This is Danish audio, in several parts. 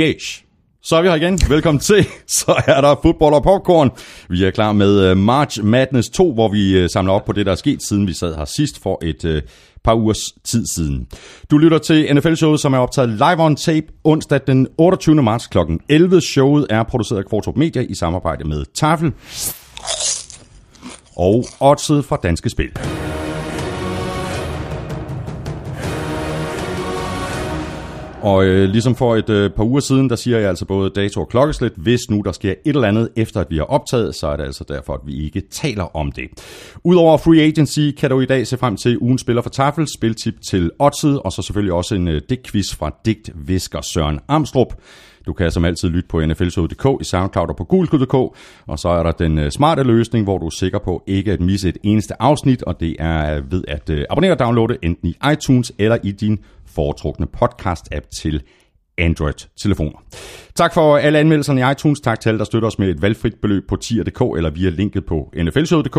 Yes. Så er vi her igen. Velkommen til. Så er der fodbold og popcorn. Vi er klar med øh, March Madness 2, hvor vi øh, samler op på det, der er sket, siden vi sad her sidst for et øh, par ugers tid siden. Du lytter til NFL-showet, som er optaget live on tape onsdag den 28. marts kl. 11. Showet er produceret af Kvartrup Media i samarbejde med Tafel og Odset fra Danske Spil. Og øh, ligesom for et øh, par uger siden, der siger jeg altså både dato og klokkeslæt. Hvis nu der sker et eller andet efter, at vi har optaget, så er det altså derfor, at vi ikke taler om det. Udover Free Agency kan du i dag se frem til ugen spiller for Tafel, spiltip til oddset, og så selvfølgelig også en øh, digtquiz fra digtvisker Søren Amstrup. Du kan som altid lytte på nflshow.dk i SoundCloud og på gulskud.dk. og så er der den øh, smarte løsning, hvor du er sikker på ikke at misse et eneste afsnit, og det er ved at øh, abonnere og downloade enten i iTunes eller i din foretrukne podcast-app til Android-telefoner. Tak for alle anmeldelserne i iTunes. Tak til alle, der støtter os med et valgfrit beløb på tier.dk eller via linket på nflshow.dk.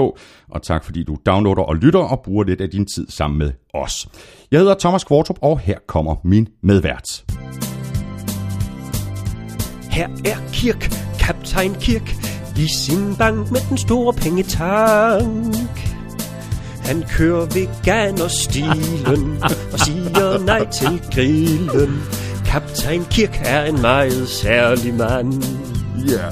Og tak fordi du downloader og lytter og bruger lidt af din tid sammen med os. Jeg hedder Thomas Kvartrup, og her kommer min medvært. Her er Kirk, kaptajn Kirk, i sin bank med den store pengetank. Han kører veganer-stilen og siger nej til grillen. Kaptajn Kirk er en meget særlig mand. Ja.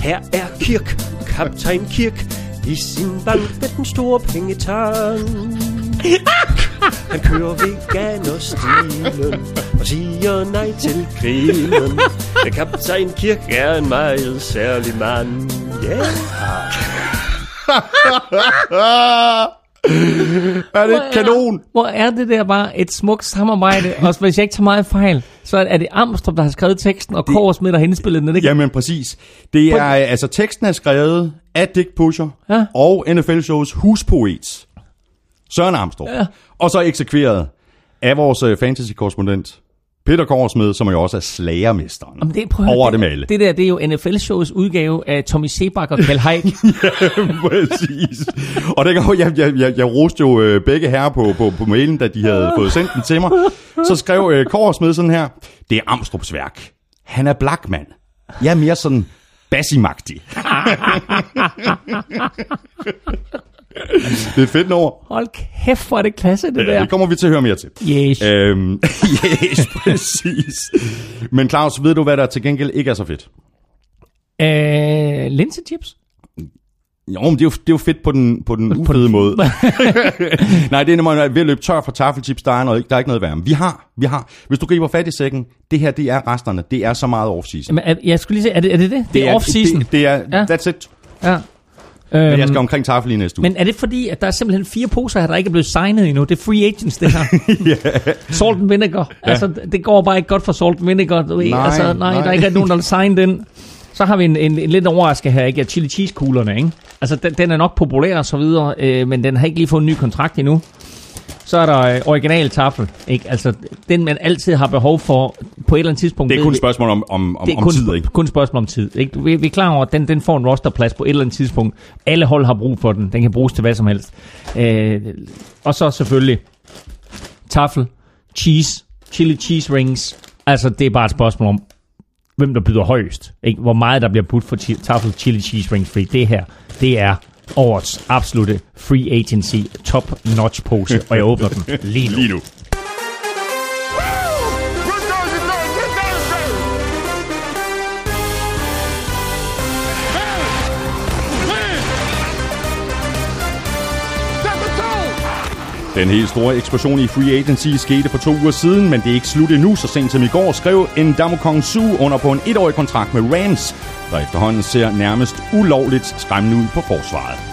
Her er Kirk, kaptajn Kirk, i sin bank med den store pengetank. Han kører veganer-stilen og siger nej til grillen. Kaptajn Kirk er en meget særlig mand. Yeah. er det kanon? Hvor er det der bare et smukt samarbejde, og hvis jeg ikke tager meget fejl, så er det Amstrup, der har skrevet teksten, og Kåre Smidt har henspillet den, ikke? Jamen præcis. Det er, altså teksten er skrevet af Dick Pusher Ja. og NFL-shows huspoet, Søren Amstrup. Ja. Og så eksekveret af vores øh, fantasy-korrespondent, Peter Korsmed, som jo også er slagermesteren. Jamen, det, prøv over det, det med alle. Det der, det er jo NFL-shows udgave af Tommy Sebak og Kjell Haik. Præcis. Og det jeg, jeg, jeg, jeg roste jo øh, begge herrer på, på, på mailen, da de havde fået sendt den til mig. Så skrev øh, Korsmed sådan her, det er Amstrups værk. Han er Blackman. Jeg er mere sådan basimagtig. det er et fedt nummer. Hold kæft, hvor er det klasse, det Ja, der. det kommer vi til at høre mere til. Yes. Øhm, yes, præcis. Men Claus, ved du, hvad der til gengæld ikke er så fedt? Øh, linsechips? Jo, men det er jo, det er jo fedt på den, på den ufede måde. Nej, det er, ved at løbe tør for taffelchips, der er, noget, der er ikke noget værre. Vi har, vi har. Hvis du griber fat i sækken, det her, det er resterne. Det er så meget off-season. Jamen, er, jeg skulle lige se, er det er det? Det, det er off-season. Det, det er, Ja. that's it. Ja. Men Øhm, jeg skal omkring taffel i næste uge. men er det fordi, at der er simpelthen fire poser her, der ikke er blevet signet endnu? Det er free agents, det her. Salt and vinegar. Ja. Altså, det går bare ikke godt for salt and vinegar. Du ved. Nej, altså, nej, nej. der er ikke nogen, der vil signe den. Så har vi en, en, en lidt overraskelse her, ikke? Chili cheese kuglerne, ikke? Altså, den, den er nok populær og så videre, øh, men den har ikke lige fået en ny kontrakt endnu. Så er der øh, original tafel, ikke? Altså, den man altid har behov for på et eller andet tidspunkt. det er kun et spørgsmål om, om, om, det er om kun, tid, ikke? kun et spørgsmål om tid. Ikke? Vi, vi er klar over, at den, den får en rosterplads på et eller andet tidspunkt. Alle hold har brug for den. Den kan bruges til hvad som helst. Øh, og så selvfølgelig tafel, cheese, chili cheese rings. Altså, det er bare et spørgsmål om, hvem der byder højst. Ikke? Hvor meget der bliver budt for chi- tafel chili cheese rings. Fordi det her, det er årets absolute free agency top notch pose. og jeg åbner den lige nu. Lige nu. Den helt store eksplosion i free agency skete for to uger siden, men det er ikke slut endnu. Så sent som i går skrev en Damokong Su under på en etårig kontrakt med Rams, der efterhånden ser nærmest ulovligt skræmmende ud på forsvaret.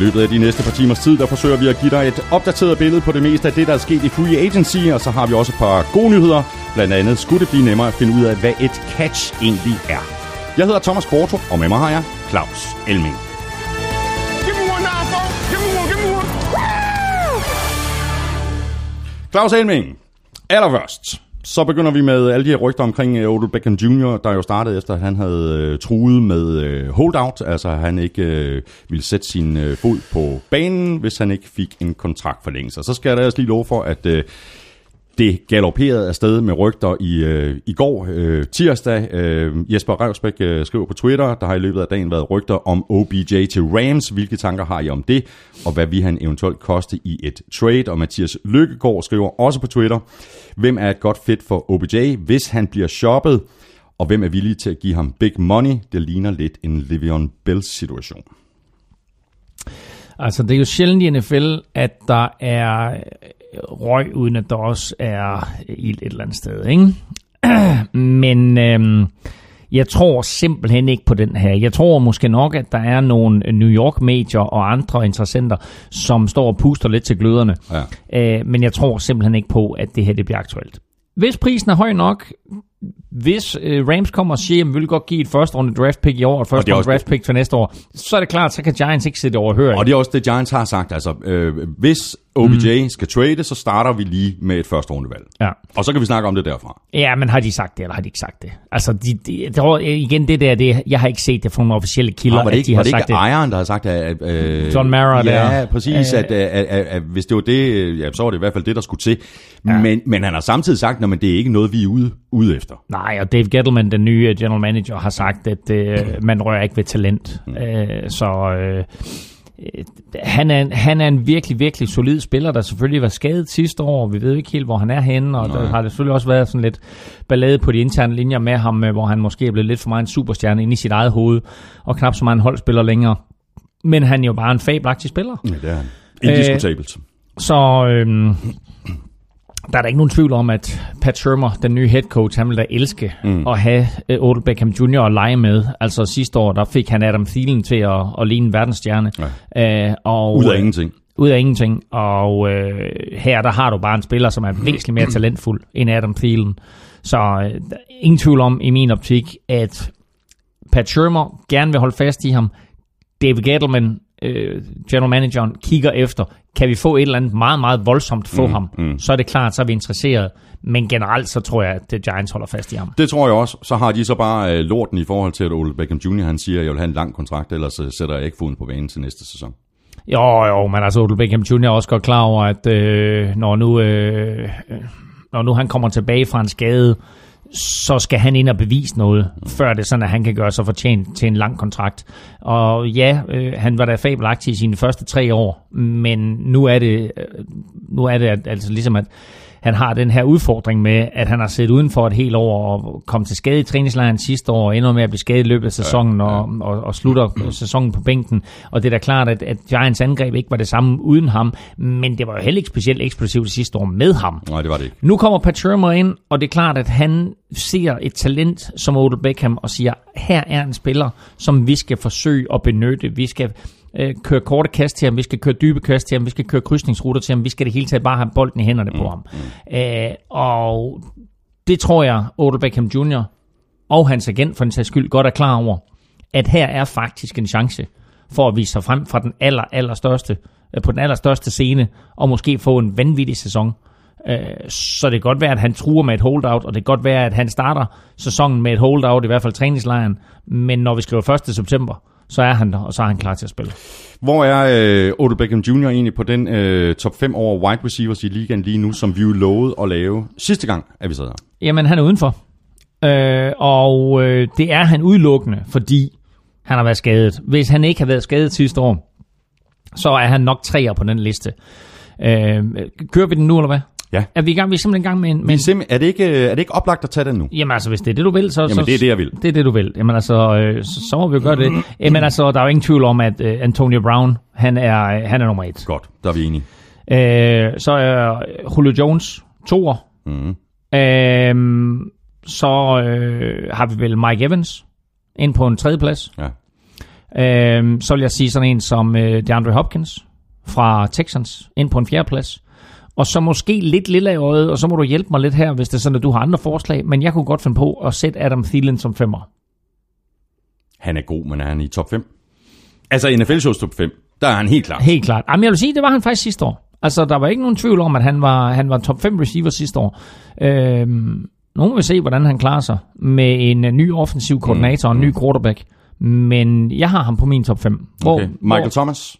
Løbet af de næste par timers tid, der forsøger vi at give dig et opdateret billede på det meste af det, der er sket i Free Agency, og så har vi også et par gode nyheder. Blandt andet skulle det blive nemmere at finde ud af, hvad et catch egentlig er. Jeg hedder Thomas Korto, og med mig har jeg Claus Elming. Claus Elming, Allerførst, så begynder vi med alle de her rygter omkring øh, Odell Beckham Jr., der jo startede efter, at han havde øh, truet med øh, holdout, altså at han ikke øh, ville sætte sin øh, fod på banen, hvis han ikke fik en kontraktforlængelse. Så skal jeg da også lige love for, at øh, det galopperede afsted med rygter i, øh, i går øh, tirsdag. Øh, Jesper Revsbæk øh, skriver på Twitter, der har i løbet af dagen været rygter om OBJ til Rams. Hvilke tanker har I om det? Og hvad vil han eventuelt koste i et trade? Og Mathias Lykkegaard skriver også på Twitter, hvem er et godt fit for OBJ, hvis han bliver shoppet? Og hvem er villig til at give ham big money? Det ligner lidt en Le'Veon Bell situation. Altså, det er jo sjældent i NFL, at der er røg, uden at der også er ild et eller andet sted, ikke? Men øhm, jeg tror simpelthen ikke på den her. Jeg tror måske nok, at der er nogle New York-medier og andre interessenter, som står og puster lidt til gløderne. Ja. Øh, men jeg tror simpelthen ikke på, at det her det bliver aktuelt. Hvis prisen er høj nok, hvis øh, Rams kommer og siger, at vi vil godt give et første runde draft pick i år, og et første det runde draft pick til næste år, så er det klart, så kan Giants ikke sidde overhøre. Og det er også det, Giants har sagt. Altså, øh, hvis OBJ mm. skal trade, så starter vi lige med et første rundevalg. Ja. Og så kan vi snakke om det derfra. Ja, men har de sagt det, eller har de ikke sagt det? Altså, de, de, det var, igen, det der, det, jeg har ikke set det fra nogle officielle kilder, Nå, var det at ikke, de har var det sagt ikke det. ejeren, der har sagt, at... Øh, John Mara Ja, der. præcis, Øh. at, at, at, at, at hvis det var det, øh, ja, så var det i hvert fald det, der skulle til. Ja. Men, men han har samtidig sagt, at det er ikke noget, vi er ude, ude efter. Nej, og Dave Gettleman, den nye general manager, har sagt, at øh, man rører ikke ved talent. Mm. Øh, så øh, øh, han, er, en- han er en virkelig, virkelig solid spiller, der selvfølgelig var skadet sidste år. Vi ved ikke helt, hvor han er henne, og der har det selvfølgelig også været sådan lidt ballade på de interne linjer med ham, øh, hvor han måske er blevet lidt for meget en superstjerne inde i sit eget hoved, og knap så meget en holdspiller længere. Men han er jo bare en fabelagtig spiller. Ja, det er han. Indiskutabelt. Så øhm, der er der ikke nogen tvivl om, at Pat Shermer, den nye head coach, han vil da elske mm. at have uh, Odell Beckham Jr. at lege med. Altså sidste år, der fik han Adam Thielen til at, at ligne en verdensstjerne. Ja. Uh, og, Ud af ingenting. Ud af ingenting. Og øh, her, der har du bare en spiller, som er væsentligt mere talentfuld end Adam Thielen. Så øh, ingen tvivl om, i min optik, at Pat Shermer gerne vil holde fast i ham. David Gettleman, øh, general manageren, kigger efter, kan vi få et eller andet meget, meget voldsomt få mm, ham, mm. så er det klart, så er vi interesseret. Men generelt, så tror jeg, at Giants holder fast i ham. Det tror jeg også. Så har de så bare øh, lorten i forhold til, at Ole Beckham Jr. han siger, at jeg vil have en lang kontrakt, ellers øh, sætter jeg ikke foden på banen til næste sæson. Jo, jo, men altså Odell Beckham Jr. er også godt klar over, at øh, når, nu, øh, øh, når nu han kommer tilbage fra en skade, så skal han ind og bevise noget, før det er sådan, at han kan gøre sig fortjent til en lang kontrakt. Og ja, øh, han var da fabelagtig i sine første tre år, men nu er det, øh, nu er det altså ligesom, at han har den her udfordring med, at han har siddet uden for et helt år og kom til skade i træningslejren sidste år, og ender med at blive skadet i løbet af sæsonen, og, og, og slutter sæsonen på bænken. Og det er da klart, at, at Giants angreb ikke var det samme uden ham, men det var jo heller ikke specielt eksplosivt sidste år med ham. Nej, det var det ikke. Nu kommer Pat Shermer ind, og det er klart, at han ser et talent som Odell Beckham og siger, her er en spiller, som vi skal forsøge at benytte. Vi skal øh, køre korte kast til ham, vi skal køre dybe kast til ham, vi skal køre krydsningsruter til ham, vi skal det hele taget bare have bolden i hænderne på ham. Øh, og det tror jeg, Odell Beckham Jr. og hans agent for den sags skyld godt er klar over, at her er faktisk en chance for at vise sig frem fra den aller, aller største, øh, på den allerstørste scene, og måske få en vanvittig sæson. Øh, Så det kan godt være, at han truer med et holdout, og det kan godt være, at han starter sæsonen med et holdout, i hvert fald træningslejren. Men når vi skriver 1. september, så er han der, og så er han klar til at spille. Hvor er øh, Odell Beckham Jr. egentlig på den øh, top 5 over wide receivers i ligaen lige nu, som vi jo lovede at lave sidste gang, at vi sad her? Jamen, han er udenfor. Øh, og øh, det er han udelukkende, fordi han har været skadet. Hvis han ikke har været skadet sidste år, så er han nok treer på den liste. Øh, kører vi den nu, eller hvad? Ja. Er vi i gang? Vi er simpelthen i gang med en... Med sim, er, det ikke, øh, er det ikke oplagt at tage den nu? Jamen altså, hvis det er det, du vil, så... Jamen, så, det er det, jeg vil. Det er det, du vil. Jamen altså, øh, så, så må vi jo gøre det. Jamen altså, der er jo ingen tvivl om, at øh, Antonio Brown, han er, øh, han er nummer et. Godt, der er vi enige. Øh, så er Julio Jones toer. Mm. Øh, så øh, har vi vel Mike Evans ind på en tredje plads. Ja. Øh, så vil jeg sige sådan en som øh, DeAndre Hopkins fra Texans ind på en fjerde plads. Og så måske lidt lille i øjet, og så må du hjælpe mig lidt her, hvis det er sådan, at du har andre forslag. Men jeg kunne godt finde på at sætte Adam Thielen som femmer. Han er god, men er han i top 5? Altså NFL Shows top 5, der er han helt klar. Helt klart. Jamen, jeg vil sige, det var han faktisk sidste år. Altså, der var ikke nogen tvivl om, at han var, han var top 5 receiver sidste år. Øhm, nu må vi se, hvordan han klarer sig med en øh, ny offensiv koordinator og en ny quarterback. Men jeg har ham på min top 5. Hvor, Okay. Michael hvor, Thomas?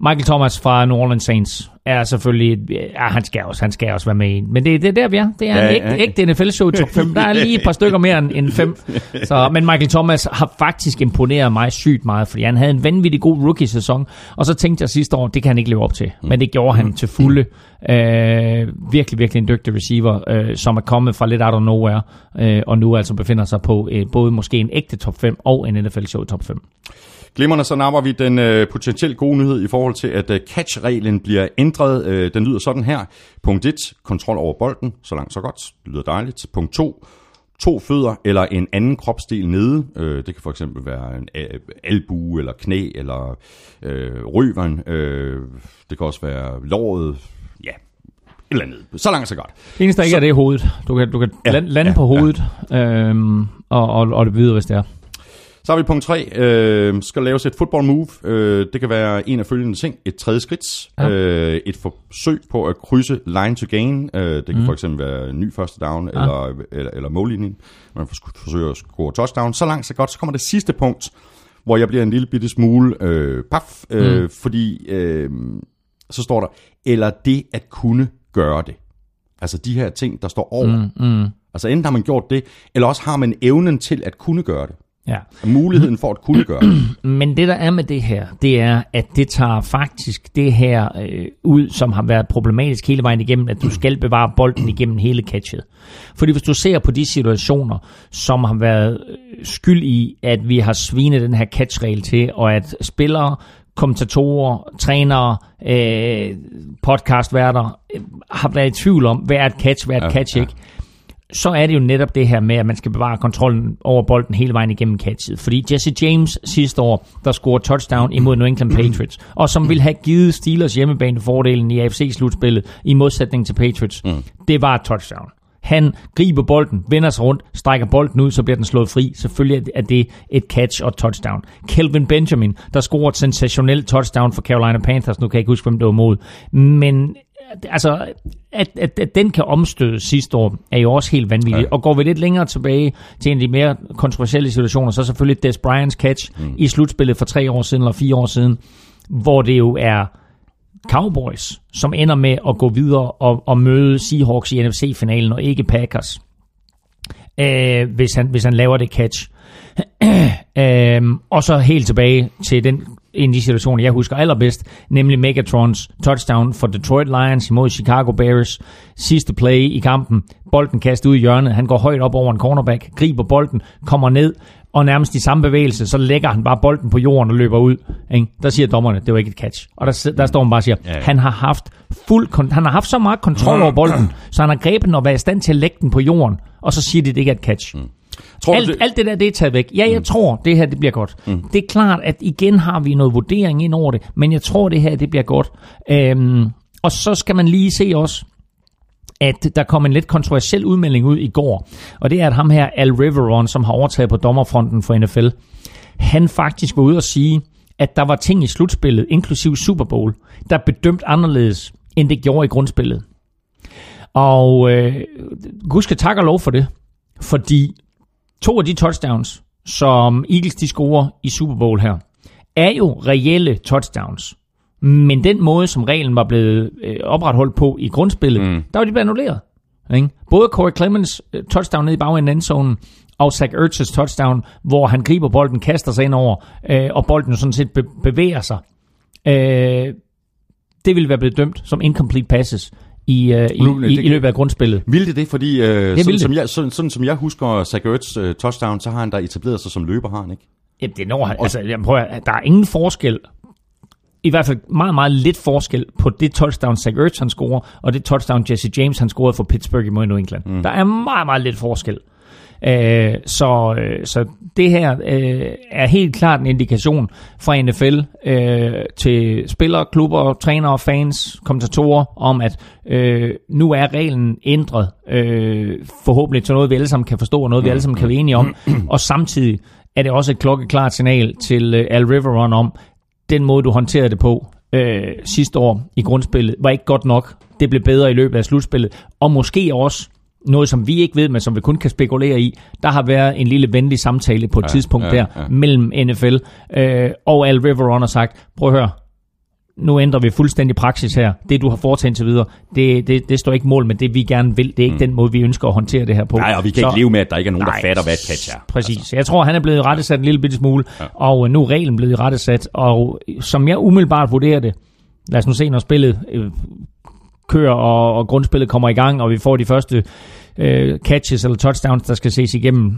Michael Thomas fra New Orleans Saints er selvfølgelig... Ja, han skal også, han skal også være med i en. Men det, det er der, vi er. Det er Ja, en ja. ægte, ægte NFL-show top 5. Der er lige et par stykker mere end, end 5. Så, men Michael Thomas har faktisk imponeret mig sygt meget, fordi han havde en vanvittig god rookie-sæson. Og så tænkte jeg sidste år, det kan han ikke leve op til. Men det gjorde han til fulde. Øh, virkelig, virkelig en dygtig receiver, øh, som er kommet fra lidt out of nowhere. Øh, og nu altså befinder sig på øh, både måske en ægte top 5 og en NFL-show top 5. Glimrende, så napper vi den øh, potentielt gode nyhed i forhold til, at øh, catch-reglen bliver ændret. Øh, den lyder sådan her. Punkt 1. Kontrol over bolden. Så langt, så godt. Det lyder dejligt. Punkt 2. To fødder eller en anden kropsdel nede. Øh, det kan for eksempel være en albue eller knæ eller øh, røveren. Øh, det kan også være låret. Ja, et eller andet. Så langt, så godt. Det eneste, der ikke er, det er hovedet. Du kan, du kan Ja, lande, ja, på hovedet, ja. øhm, og, og, og det videre, hvis det er. Så har vi punkt 3. Øh, skal laves et football move. Øh, det kan være en af følgende ting. Et tredje skridt. Ja. Øh, et forsøg på at krydse line to gain. Øh, det kan mm. for eksempel være ny første down ja. eller, eller, eller mållinjen. Man forsøger at score touchdown. Så langt, så godt. Så kommer det sidste punkt, hvor jeg bliver en lille bitte smule øh, paf. Øh, mm. Fordi øh, så står der, eller det at kunne gøre det. Altså de her ting, der står over. Mm, mm. Altså enten har man gjort det, eller også har man evnen til at kunne gøre det. Ja. Muligheden for at kunne gøre. Men det, der er med det her, det er, at det tager faktisk det her øh, ud, som har været problematisk hele vejen igennem, at du skal bevare bolden igennem hele catchet. Fordi hvis du ser på de situationer, som har været øh, skyld i, at vi har svinet den her catch-regel til, og at spillere, kommentatorer, trænere, øh, podcastværter øh, har været i tvivl om, hvad er et catch, hvad er et Ja, catch ja. Så er det jo netop det her med, at man skal bevare kontrollen over bolden hele vejen igennem catchet. Fordi Jesse James sidste år, der scorede touchdown imod New England Patriots, og som ville have givet Steelers hjemmebane fordelen i AFC-slutspillet i modsætning til Patriots, mm. det var et touchdown. Han griber bolden, vender sig rundt, strækker bolden ud, så bliver den slået fri. Selvfølgelig er det et catch og touchdown. Kelvin Benjamin, der scorer et sensationelt touchdown for Carolina Panthers. Nu kan jeg ikke huske, hvem det var mod. Men altså, at, at, at den kan omstødes sidste år, er jo også helt vanvittigt. Ja. Og går vi lidt længere tilbage til en af de mere kontroversielle situationer, så selvfølgelig Des Bryans catch mm. i slutspillet for tre år siden eller fire år siden, hvor det jo er Cowboys, som ender med at gå videre og, og møde Seahawks i NFC-finalen, og ikke Packers, øh, hvis, han, hvis han laver det catch. øhm, og så helt tilbage til den en af de situationer, jeg husker allerbedst, nemlig Megatrons touchdown for Detroit Lions imod Chicago Bears. Sidste play i kampen. Bolden kastet ud i hjørnet. Han går højt op over en cornerback, griber bolden, kommer ned, og nærmest i samme bevægelse, så lægger han bare bolden på jorden og løber ud. Ikke? Der siger dommerne, det var ikke et catch. Og der, der står han bare og siger, Ja, ja. han har haft fuld han har haft så meget kontrol over bolden, så han har grebet den og været i stand til at lægge den på jorden, og så siger de, det ikke er et catch. Tror du, Alt, det, alt det der, det er taget væk. Ja, jeg mm. tror, det her det bliver godt. Mm. Det er klart, at igen har vi noget vurdering ind over det, men jeg tror, det her det bliver godt. Øhm, og så skal man lige se også, at der kom en lidt kontroversiel udmelding ud i går, og det er, at ham her, Al Riveron, som har overtaget på dommerfronten for NFL, han faktisk var ude og sige, at der var ting i slutspillet, inklusiv Super Bowl, der bedømt anderledes, end det gjorde i grundspillet. Og øh, gud skal tak og lov for det, fordi to af de touchdowns, som Eagles de scorer i Super Bowl her, er jo reelle touchdowns. Men den måde, som reglen var blevet øh, opretholdt på i grundspillet, mm. der var de blevet annulleret. Ikke? Både Corey Clemens øh, touchdown ned i bagenden af endzonen, og Zach Ertz's touchdown, hvor han griber bolden, kaster sig ind over, øh, og bolden sådan set be- bevæger sig. Øh, det ville være blevet dømt som incomplete passes i, øh, i, Nu, i, det- i løbet af grundspillet. Ville det det, fordi øh, sådan, ville som det. jeg, sådan, sådan som jeg husker Zach Ertz øh, touchdown, så har han der etableret sig som løber, har han ikke? Jamen, det når han. Altså, jeg prøver, at der er ingen forskel. I hvert fald meget, meget lidt forskel på det touchdown, Zach Ertz han scorer, og det touchdown, Jesse James han scorede for Pittsburgh imod New England. Mm. Der er meget, meget lidt forskel. Øh, øh, så det her øh, er helt klart en indikation fra NFL øh, til spillere, klubber, trænere, fans, kommentatorer om, at øh, nu er reglen ændret øh, forhåbentlig til noget, vi alle sammen kan forstå, og noget, vi alle sammen kan være enige om. Og samtidig er det også et klokkeklart signal til øh, Al Riveron om, den måde, du håndterede det på, øh, sidste år i grundspillet var ikke godt nok. Det blev bedre i løbet af slutspillet. Og måske også noget, som vi ikke ved, men som vi kun kan spekulere i. Der har været en lille venlig samtale på et ja, tidspunkt ja, der ja. mellem NFL øh, og Al Riveron har sagt, prøv at høre, nu ændrer vi fuldstændig praksis her. Det, du har foretaget indtil videre, det, det, det står ikke mål med det, vi gerne vil. Det er ikke mm. den måde, vi ønsker at håndtere det her på. Nej, og vi kan Så- ikke leve med, at der ikke er nogen, Nej, der fatter, hvad et catch er. Præcis. Altså. Jeg tror, han er blevet rettesat en lille bitte smule, ja. og øh, nu er reglen blevet rettesat. Og som jeg umiddelbart vurderer det, lad os nu se, når spillet øh, kører, og, og grundspillet kommer i gang, og vi får de første øh, catches eller touchdowns, der skal ses igennem,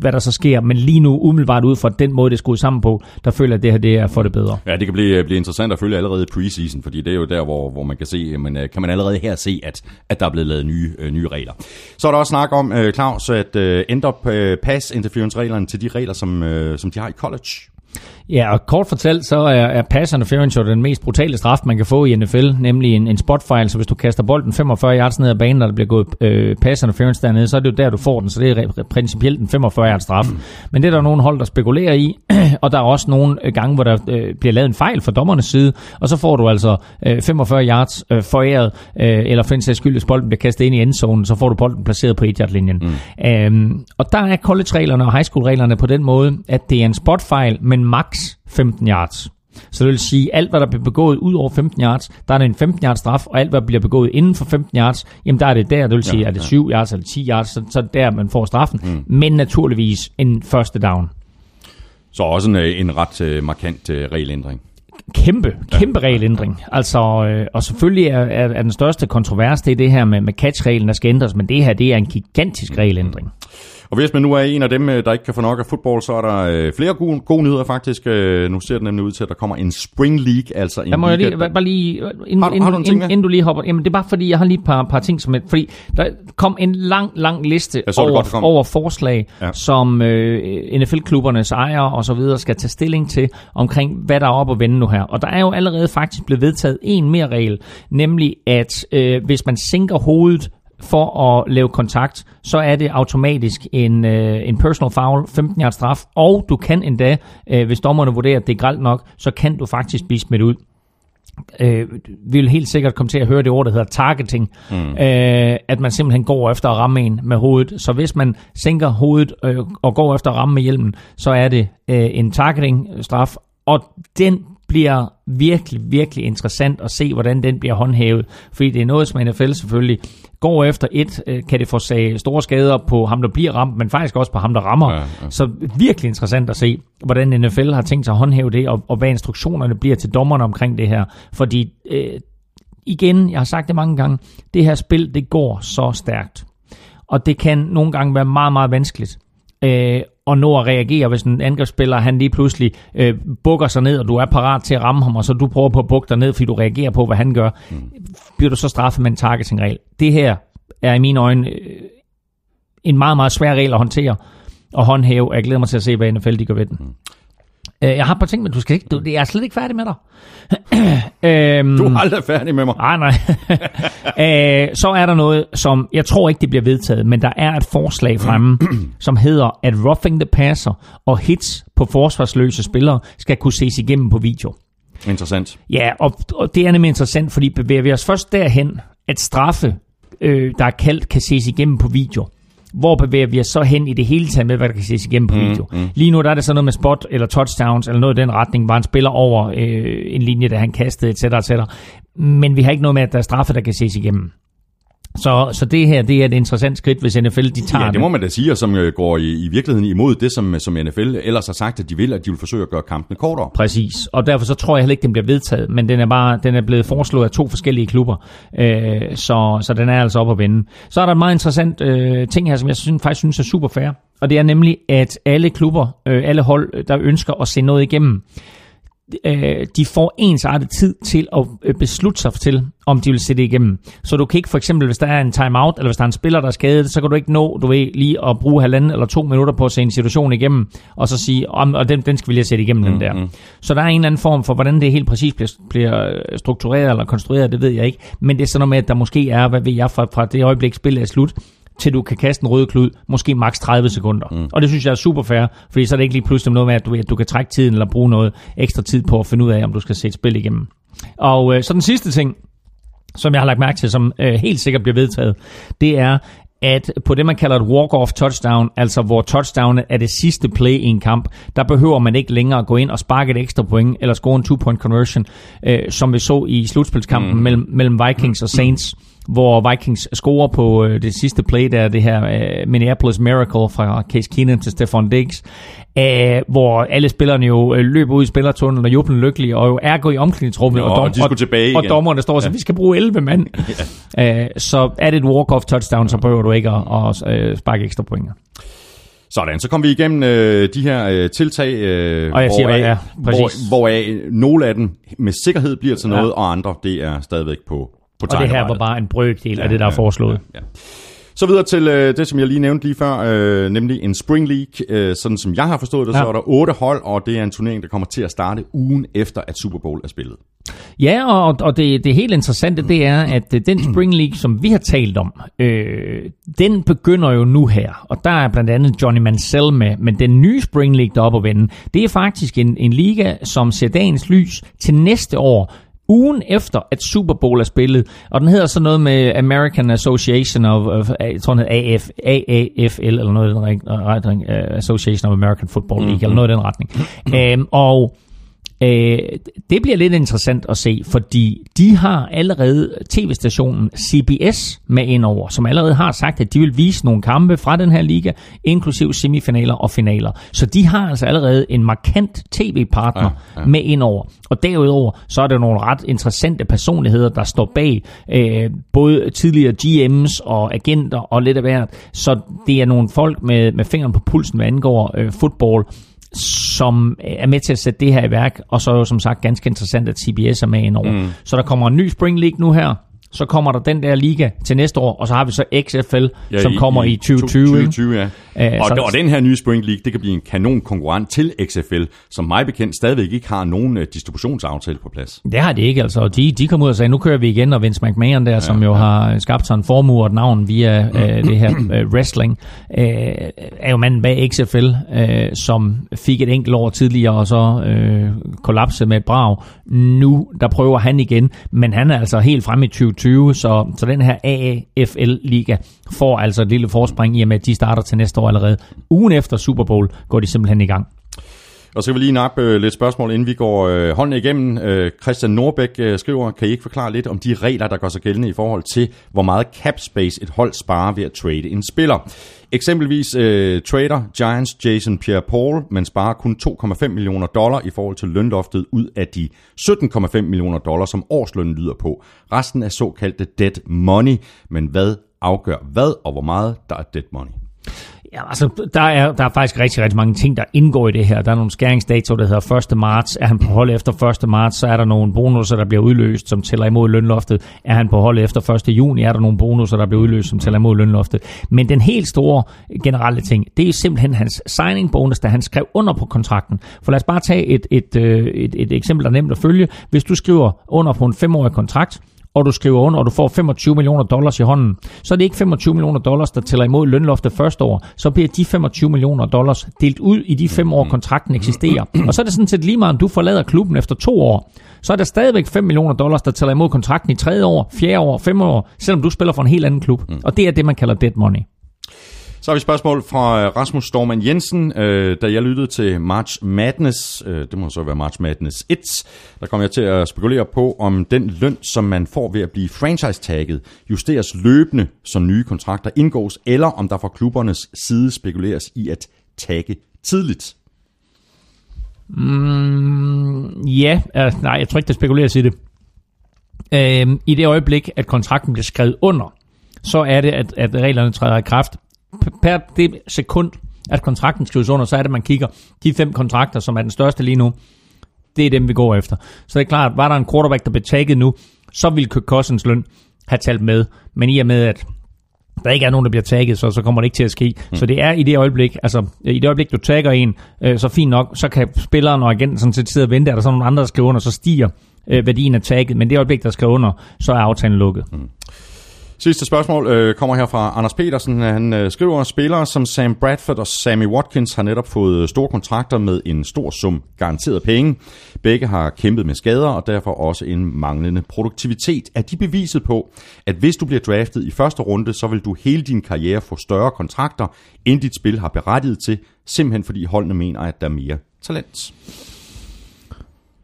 hvad der så sker. Men lige nu, umiddelbart ud fra den måde, det er skruet sammen på, der føler jeg, at det her det er for det bedre. Ja, det kan blive, blive interessant at følge allerede i preseason, fordi det er jo der, hvor, hvor man kan se, men øh, kan man allerede her se, at, at der er blevet lavet nye, øh, nye regler. Så er der også snak om, øh, Claus, at øh, ændre øh, pass interference-reglerne til de regler, som, øh, som de har i college. Ja, og kort fortalt, så er, er pass interference jo den mest brutale straf, man kan få i NFL, nemlig en, en spotfejl. Så hvis du kaster bolden 45 yards ned ad banen, og der bliver gået øh, pass interference dernede, så er det jo der, du får den. Så det er principielt en 45 yards straf. Men det er der nogle hold, der spekulerer i, og der er også nogle øh, gange, hvor der øh, bliver lavet en fejl fra dommernes side, og så får du altså øh, 45 yards øh, foræret, øh, eller for en sags skyld, hvis bolden bliver kastet ind i endzonen, så får du bolden placeret på 1-yard-linjen. Mm. Øhm, og der er college-reglerne og high school-reglerne på den måde, at det er en spotfejl, men max 15 yards. Så det vil sige, alt hvad der bliver begået ud over 15 yards, der er det en 15 yards straf, og alt hvad der bliver begået inden for 15 yards, jamen der er det der, det vil sige, Ja, er det ja. 7 yards eller 10 yards, så, så er det der, man får straffen. Mm. Men naturligvis en første down. Så også en, øh, en ret øh, markant øh, regelændring. Kæmpe, kæmpe regelændring. Altså, øh, og selvfølgelig er, er, er den største kontrovers, det er det her med, med catch-reglen, der skal ændres, men det her, det er en gigantisk regelændring. Og hvis man nu er en af dem, øh, der ikke kan få nok af fodbold, så er der øh, flere gode, gode nyheder faktisk. Øh, nu ser det nemlig ud til, at der kommer en Spring League, altså en Jeg må liga, lige, der- bare lige, inden, Har du- inden, har du en ting inden, inden du lige hopper, jamen det er bare fordi, jeg har lige et par, par ting, som, fordi der kom en lang, lang liste Jeg så over, godt, over forslag, Ja. som øh, NFL-klubbernes ejere og så videre skal tage stilling til omkring, hvad der er op at vende nu her. Og der er jo allerede faktisk blevet vedtaget en mere regel, nemlig at øh, hvis man sænker hovedet for at lave kontakt, så er det automatisk en, øh, en personal foul, 15 yards straf, og du kan endda, øh, hvis dommerne vurderer, at det er gralt nok, så kan du faktisk blive smidt ud øh, vi vil helt sikkert komme til at høre det ord, der hedder targeting. Mm. Øh, at man simpelthen går efter at ramme en med hovedet. Så hvis man sænker hovedet øh, og går efter at ramme med hjelmen, så er det øh, en targeting-straf. Og den bliver virkelig, virkelig interessant at se, hvordan den bliver håndhævet. Fordi det er noget, som NFL selvfølgelig går efter. Et, øh, kan det få store skader på ham, der bliver ramt, men faktisk også på ham, der rammer. Ja. ja. Så virkelig interessant at se, hvordan NFL har tænkt sig at håndhæve det, og, og hvad instruktionerne bliver til dommerne omkring det her. Fordi øh, igen, jeg har sagt det mange gange, det her spil, det går så stærkt. Og det kan nogle gange være meget, meget vanskeligt øh, at nå at reagere, hvis en angrebsspiller, han lige pludselig øh, bukker sig ned, og du er parat til at ramme ham, og så du prøver på at bukke dig ned, fordi du reagerer på, hvad han gør, mm. bliver du så straffet med en targeting-regel. Det her er i mine øjne øh, en meget, meget svær regel at håndtere og håndhæve, og jeg glæder mig til at se, hvad NFL de gør ved den. Mm. Jeg har par ting, men du skal ikke, du, jeg er slet ikke færdig med dig. øhm, Du er aldrig færdig med mig. Nej, nej. øh, så er der noget, som jeg tror ikke, det bliver vedtaget, men der er et forslag fremme, som hedder, at roughing the passer og hits på forsvarsløse spillere skal kunne ses igennem på video. Interessant. Ja, og, og det er nemlig interessant, fordi bevæger vi os først derhen, at straffe, øh, der er kaldt, kan ses igennem på video. Hvor bevæger vi os så hen i det hele taget med, hvad der kan ses igennem på video? Mm. Lige nu der er det sådan noget med spot eller touchdowns, eller noget i den retning, hvor han spiller over øh, en linje, da han kastede, etc., etc. Men vi har ikke noget med, at der er straffe, der kan ses igennem. Så, så det her, det er et interessant skridt, hvis NFL de tager Ja, det må man da sige, og som øh, går i, i virkeligheden imod det, som, som NFL ellers har sagt, at de vil, at de vil forsøge at gøre kampene kortere. Præcis, og derfor så tror jeg heller ikke, den bliver vedtaget, men den er bare den er blevet foreslået af to forskellige klubber, øh, så, så den er altså op at vende. Så er der en meget interessant øh, ting her, som jeg synes, faktisk synes er super fair, og det er nemlig, at alle klubber, øh, alle hold, der ønsker at se noget igennem, øh, de får ensartet tid til at øh, beslutte sig til, om de vil se det igennem. Så du kan ikke for eksempel, hvis der er en timeout, eller hvis der er en spiller, der er skadet, så kan du ikke nå, du ved, lige at bruge halvanden eller to minutter på at se en situation igennem, og så sige, om, og den, den skal vi lige set igennem, mm, den der. Så der er en eller anden form for, hvordan det helt præcis bliver, bliver øh, struktureret eller konstrueret, det ved jeg ikke. Men det er sådan noget med, at der måske er, hvad ved jeg, fra, fra det øjeblik, spillet er slut, til du kan kaste en rød klud, måske maks 30 sekunder. Mm. Og det synes jeg er super fair, fordi så er det ikke lige pludselig noget med, at du, at du kan trække tiden eller bruge noget ekstra tid på at finde ud af, om du skal se et spil igennem. Og øh, så den sidste ting, som jeg har lagt mærke til, som øh, helt sikkert bliver vedtaget, det er, at på det, man kalder et walk-off touchdown, altså hvor touchdownet er det sidste play i en kamp, der behøver man ikke længere gå ind og sparke et ekstra point, eller score en two-point conversion, øh, som vi så i slutspilskampen mm. mellem, mellem Vikings og Saints, hvor Vikings scorer på øh, det sidste play, der det her øh, Minneapolis Miracle fra Case Keenum til Stefan Diggs, øh, hvor alle spillerne jo øh, løber ud i spillertunnelen og jubler lykkelige, og jo er gået i omklædningsrummet, og, og skulle tilbage igen. og dommerne står og siger, Ja. vi skal bruge 11 mand. øh, så er det et walk-off touchdown, så behøver du ikke at, at øh, sparke ekstra point. Sådan, så kom vi igennem øh, de her øh, tiltag, øh, Og jeg siger, hvoraf, ja, hvor, hvoraf nogle af dem med sikkerhed bliver til Ja. noget, og andre, det er stadigvæk på, på Og det her var bare en brøkdel af det, der er foreslået. Ja, ja. Så videre til øh, det, som jeg lige nævnte lige før, øh, nemlig en Spring League. Øh, sådan som jeg har forstået det, ja. Ja. så er der otte hold, og det er en turnering, der kommer til at starte ugen efter, at Super Bowl er spillet. Ja, og, og det, det helt interessante, det er, at øh, den Spring League, som vi har talt om, øh, den begynder jo nu her. Og der er blandt andet Johnny Mansell med, men den nye Spring League, der er oppe at vende, det er faktisk en, en liga, som ser dagens lys til næste år, ugen efter, at Super Bowl er spillet. Og den hedder så noget med American Association of, of jeg tror, den hedder AF, AAFL, eller noget i den ret- retning, Association of American Football League, eller noget i den retning. um, og Øh, det bliver lidt interessant at se, fordi de har allerede tv-stationen CBS med indover, som allerede har sagt, at de vil vise nogle kampe fra den her liga, inklusiv semifinaler og finaler. Så de har altså allerede en markant tv-partner ja, ja. med indover. Og derudover, så er der nogle ret interessante personligheder, der står bag øh, både tidligere GM's og agenter og lidt af hvert. Så det er nogle folk med, med fingeren på pulsen, hvad angår øh, fodbold, som er med til at sætte det her i værk, og så er jo som sagt ganske interessant, at CBS er med indover. Mm. Så der kommer en ny Spring League nu her, så kommer der den der liga til næste år, og så har vi så XFL, ja, som kommer i, 2020. 2020 ja. Øh, og, så- og den her nye Spring League, det kan blive en kanon konkurrent til XFL, som mig bekendt stadigvæk ikke har nogen øh, distributionsaftale på plads. Det har de ikke, altså. Og De, de kom ud og sagde, nu kører vi igen, og Vince McMahon der, ja, som jo ja. har skabt sig en formue og et navn via øh, det her øh, wrestling, øh, er jo manden bag XFL, øh, som fik et enkelt år tidligere, og så øh, kollapsede med et brag. Nu, der prøver han igen, men han er altså helt fremme i 2020, så, så den her AAFL-liga får altså et lille forspring i og med, at de starter til næste år allerede. Ugen efter Super Bowl går de simpelthen i gang. Og så kan vi lige nappe øh, lidt spørgsmål, inden vi går øh, hånden igennem. Øh, Christian Norbæk øh, skriver, kan I ikke forklare lidt om de regler, der gør sig gældende i forhold til, hvor meget cap space et hold sparer ved at trade en spiller? Eksempelvis øh, trader Giants Jason Pierre-Paul, men sparer kun 2,5 millioner dollar i forhold til lønloftet ud af de 17,5 millioner dollar, som årslønnen lyder på. Resten er såkaldte dead money, men hvad afgør hvad og hvor meget der er dead money? Ja, altså, der er, der er faktisk rigtig, rigtig mange ting, der indgår i det her. Der er nogle skæringsdatoer, der hedder 1. marts. Er han på hold efter 1. marts, så er der nogle bonusser, der bliver udløst, som tæller imod lønloftet. Er han på hold efter 1. juni, er der nogle bonusser, der bliver udløst, som tæller imod lønloftet. Men den helt store generelle ting, det er simpelthen hans signing bonus, da han skrev under på kontrakten. For lad os bare tage et, et, et, et, et eksempel, der er nemt at følge. Hvis du skriver under på en femårig kontrakt, og du skriver under, og du får 25 millioner dollars i hånden, så er det ikke 25 millioner dollars, der tæller imod lønloftet første år. Så bliver de 25 millioner dollars delt ud i de fem år, kontrakten eksisterer. Og så er det sådan set lige meget, om du forlader klubben efter to år. Så er der stadigvæk 5 millioner dollars, der tæller imod kontrakten i tredje år, fjerde år, fem år, selvom du spiller for en helt anden klub. Og det er det, man kalder dead money. Så har vi et spørgsmål fra øh, Rasmus Storman Jensen. Øh, da jeg lyttede til March Madness, øh, det må så være March Madness 1, der kom jeg til at spekulere på, om den løn, som man får ved at blive franchise-tagget, justeres løbende, som nye kontrakter indgås, eller om der fra klubbernes side spekuleres i at tagge tidligt. Mm, ja, øh, nej, jeg tror ikke, der spekuleres i det. Øh, I det øjeblik, at kontrakten bliver skrevet under, så er det, at, at reglerne træder i kraft. Per det sekund, at kontrakten skrives under, så er det, man kigger de fem kontrakter, som er den største lige nu, det er dem, vi går efter. Så det er klart, var der en quarterback, der blev tagget nu, så ville Kirk Cousins løn have talt med. Men i og med, at der ikke er nogen, der bliver tagget, så, så kommer det ikke til at ske. Mm. Så det er i det øjeblik, altså i det øjeblik, du tagger en, øh, så fint nok, så kan spilleren og agenten sådan set sidde og vente, er der så nogle andre, der skriver under, så stiger øh, værdien af tagget, men det øjeblik, der skriver under, så er aftalen lukket. Mm. Sidste spørgsmål øh, kommer her fra Anders Petersen. Han øh, skriver, spillere som Sam Bradford og Sammy Watkins har netop fået øh, store kontrakter med en stor sum garanteret penge. Begge har kæmpet med skader og derfor også en manglende produktivitet. Er de beviset på, at hvis du bliver draftet i første runde, så vil du hele din karriere få større kontrakter, end dit spil har berettiget til, simpelthen fordi holdene mener, at der er mere talent?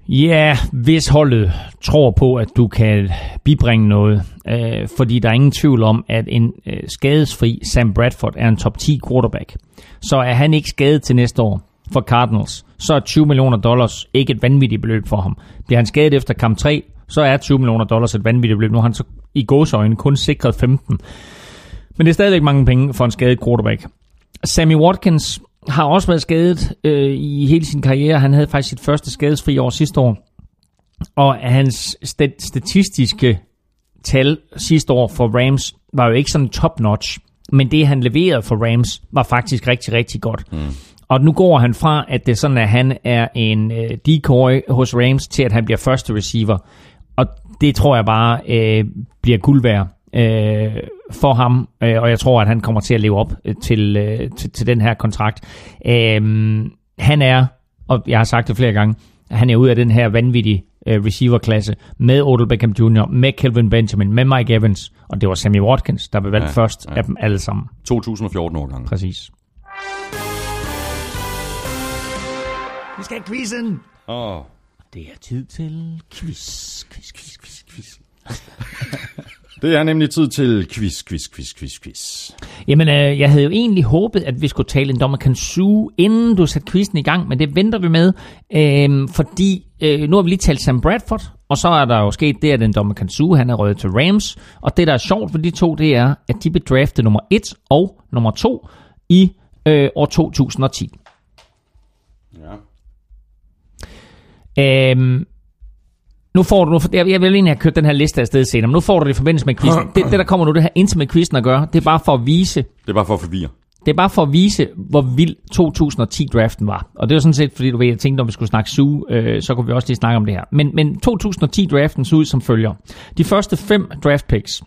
Ja, hvis holdet tror på, at du kan bibringe noget, øh, fordi der er ingen tvivl om, at en øh, skadesfri Sam Bradford er en top 10 quarterback, så er han ikke skadet til næste år for Cardinals, så er 20 millioner dollars ikke et vanvittigt beløb for ham. Bliver han skadet efter kamp 3, så er 20 millioner dollars et vanvittigt beløb. Nu har han så i gåsøjne kun sikret 15. Men det er stadigvæk mange penge for en skadet quarterback. Sammy Watkins har også været skadet øh, i hele sin karriere. Han havde faktisk sit første skadesfri år sidste år. Og hans stat- statistiske tal sidste år for Rams var jo ikke sådan top-notch. Men det, han leverede for Rams, var faktisk rigtig, rigtig godt. Mm. Og nu går han fra, at det er sådan, at han er en øh, decoy hos Rams, til at han bliver første receiver. Og det tror jeg bare øh, bliver guld værd øh, for ham, øh, og jeg tror, at han kommer til at leve op øh, til, øh, til, til den her kontrakt. Øh, han er, og jeg har sagt det flere gange, han er ude af den her vanvittige øh, receiver-klasse med Odell Beckham Jr., med Kelvin Benjamin, med Mike Evans, og det var Sammy Watkins, der blev valgt ja, først ja. af dem alle sammen. 2014 årgang. Præcis. Vi skal have quizzen! Åh, Det er tid til quiz, quiz, quiz, quiz, quiz. Det er nemlig tid til quiz, quiz, quiz, quiz, quiz. Jamen, øh, jeg havde jo egentlig håbet, at vi skulle tale en dommer Kansu, inden du satte quizzen i gang, men det venter vi med, øh, fordi øh, nu har vi lige talt Sam Bradford, og så er der jo sket det, at den dommer Kansu, han er røget til Rams, og det, der er sjovt for de to, det er, at de blev draftet nummer 1 og nummer 2 i øh, år 2010. Ja. Øhm, nu får du, nu, jeg, jeg vil egentlig have kørt den her liste afsted senere, men nu får du det i forbindelse med quizzen. Det, det, der kommer nu, det her intet med quizzen at gøre, det er bare for at vise, Det er bare for at forvirre. det er bare for at vise, hvor vild 2010-draften var. Og det var sådan set, fordi du ved, jeg tænkte, om vi skulle snakke SU, øh, så kunne vi også lige snakke om det her. Men, men 2010-draften så ud som følger. De første fem draft picks.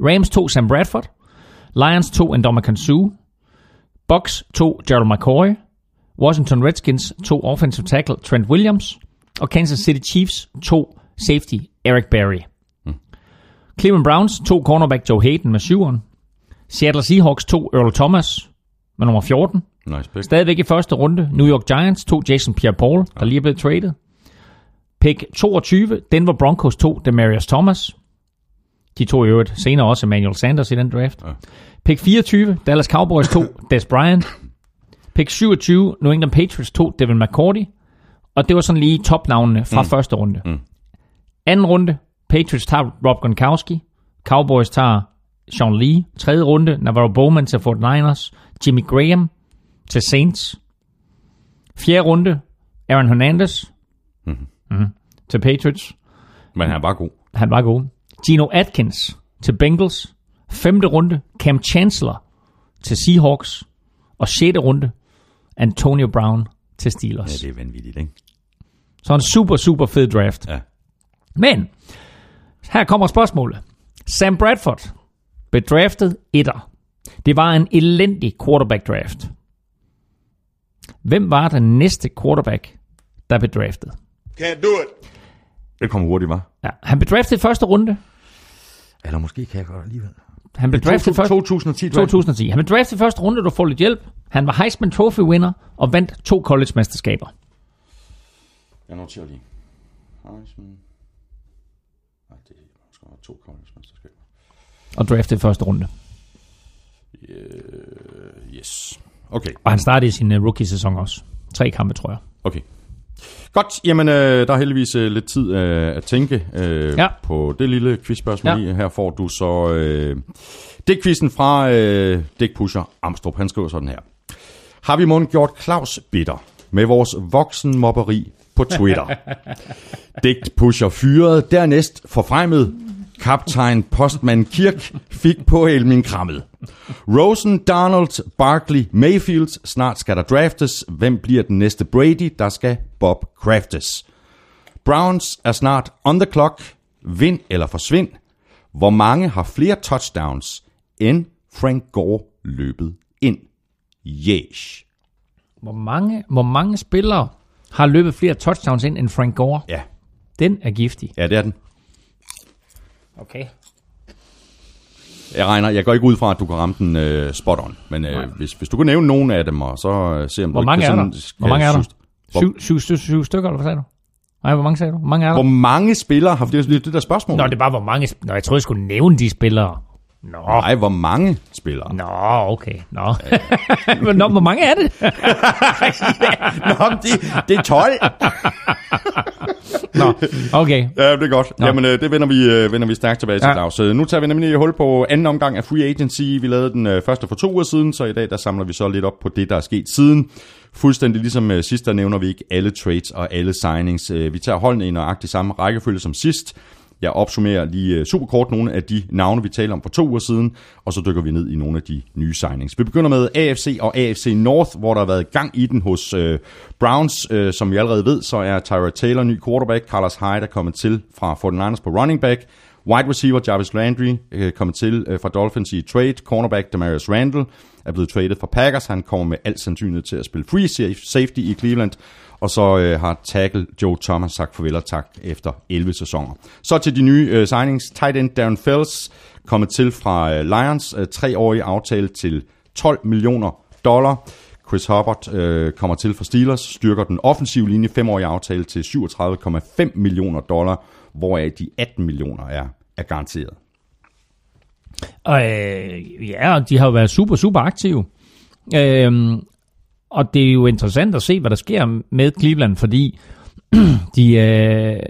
Rams tog Sam Bradford. Lions tog Ndamukong Suh. Bucks tog Gerald McCoy. Washington Redskins tog offensive tackle Trent Williams. Og Kansas City Chiefs tog safety Eric Berry. Cleveland Browns tog cornerback Joe Hayden med syveren. Seattle Seahawks tog Earl Thomas med nummer 14. Nice pick. Stadigvæk i første runde. New York Giants tog Jason Pierre-Paul, der lige er blevet traded. Pick 22, Denver Broncos tog Demarius Thomas. De tog i øvrigt senere også Emmanuel Sanders i den draft. Ja. Pick 24, Dallas Cowboys tog Des Bryant. Pick 27, New England Patriots tog Devin McCourty. Og det var sådan lige topnavnene fra mm. første runde. Mm. Anden runde, Patriots tager Rob Gronkowski. Cowboys tager Sean Lee. Tredje runde, Navarro Bowman til Fort Niners. Jimmy Graham til Saints. Fjerde runde, Aaron Hernandez mm-hmm. til Patriots. Men han var god. Han var god. Gino Atkins til Bengals. Femte runde, Cam Chancellor til Seahawks. Og sjette runde, Antonio Brown til Ja, Steelers. det er vanvittigt, ikke? Så en super, super fed draft. Ja. Men, her kommer spørgsmålet. Sam Bradford blev draftet etter. Det var en elendig quarterback draft. Hvem var den næste quarterback, der blev draftet? Can't do it. Det kom hurtigt, var. Ja, han blev draftet i første runde. Eller måske kan jeg godt alligevel. Han blev draftet i første 2010 2010. Han blev draftet i første runde, du får lidt hjælp. Han var Heisman Trophy winner og vandt to college-mesterskaber. Jeg noterer lige. Heisman. Nej, det er måske to college-mesterskaber. Og draftet i første runde. Yes. Okay, Og han startede i sin uh, rookie-sæson også. Tre kampe, tror jeg. okay. Godt, jamen øh, der er heldigvis øh, lidt tid øh, at tænke øh, Ja. på det lille quizspørgsmål. Ja. Her får du så øh, dækquizzen fra øh, Dækpusher Amstrup. Han skriver sådan her. Har vi måden gjort Claus bitter med vores voksenmobberi på Twitter? Dækpusher fyret, dernæst forfremmet. Kaptajn Postman Kirk fik på min krammet. Rosen, Donald, Barkley, Mayfield. Snart skal der draftes. Hvem bliver den næste Brady? Der skal Bob craftes. Browns er snart on the clock. Vind eller forsvind. Hvor mange har flere touchdowns, end Frank Gore løbet ind? Yes. Hvor mange, hvor mange spillere har løbet flere touchdowns ind end Frank Gore? Ja, Den er giftig. ja det er den. Okay. Jeg regner, jeg går ikke ud fra, at du kan ramme den øh, spot on, men øh, hvis, hvis du kan nævne nogen af dem, og så øh, se om Hvor du mange ikke er kan der? sådan, Hvor mange er der? Hvor- Syv, syv, syv, syv stykker, eller hvad sagde du? Nej, hvor mange sagde du? Hvor mange er der? Hvor mange spillere har det er det der spørgsmål? Nå, det er bare, hvor mange... Nå, jeg troede, jeg skulle nævne de spillere. Nå, Nej, hvor mange spillere? Nå, okay. Nå. Men Nå, hvor mange er det? Nå, men det, det er 12. Nå, okay. Ja, det er godt. Nå. Jamen, øh, det vender vi, øh, vender vi stærkt tilbage til, Ja. Claus. Øh, Nu tager vi nemlig hul på anden omgang af Free Agency. Vi lavede den første for to uger siden, så i dag der samler vi så lidt op på det, der er sket siden. Fuldstændig ligesom sidst, der nævner vi ikke alle trades og alle signings. Vi tager holdene i nøjagtig samme rækkefølge som sidst. Jeg opsummerer lige øh, super kort nogle af de navne, vi talte om for to uger siden, og så dykker vi ned i nogle af de nye signings. Vi begynder med AFC og AFC North, hvor der har været gang i den hos øh, Browns. Øh, som vi allerede ved, så er Tyra Taylor ny quarterback. Carlos Hyde er kommet til fra 49ers på running back. Wide receiver Jarvis Landry øh, kommet til øh, fra Dolphins i trade. Cornerback Demarius Randall er blevet traded fra Packers. Han kommer med al sandsynlighed til at spille free safety i Cleveland. Og så øh, har tackle Joe Thomas sagt farvel og tak efter 11 sæsoner. Så til de nye øh, signings. Tight end Darren Fells kommet til fra øh, Lions. Øh, treårig aftale til 12 millioner dollar. Chris Hubbard øh, kommer til fra Steelers, styrker den offensive linje, femårig aftale til 37,5 millioner dollar, hvoraf de 18 millioner er, er garanteret. Og, øh, ja, de har jo været super, super aktive. Øh, og det er jo interessant at se, hvad der sker med Cleveland, fordi de, øh,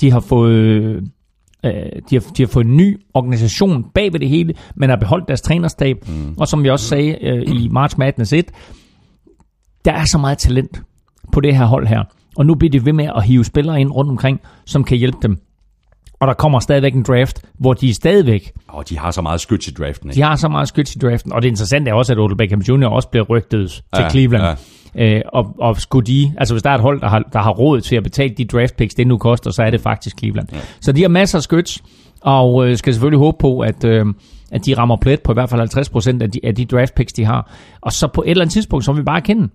de har fået... Øh, de, har, de har fået en ny organisation bag ved det hele, men har beholdt deres trænerstab. Mm. Og som vi også sagde øh, i March Madness 1, der er så meget talent på det her hold her. Og nu bliver de ved med at hive spillere ind rundt omkring, som kan hjælpe dem. Og der kommer stadigvæk en draft, hvor de stadigvæk Og de har så meget skyts i draften. de Ikke? har så meget skyts i draften, og det interessante er også, at Odell Beckham Jr. også bliver rygtet til Ja, Cleveland. Ja. Øh, og, og skulle de, altså hvis der er et hold, der har, der har råd til at betale de draft picks, det nu koster, så er det faktisk Cleveland. Ja. Så de har masser af skyts, og øh, skal selvfølgelig håbe på, at, øh, at de rammer plet på i hvert fald 50% af de, af de draft picks, de har. Og så på et eller andet tidspunkt, så vil vi bare kende,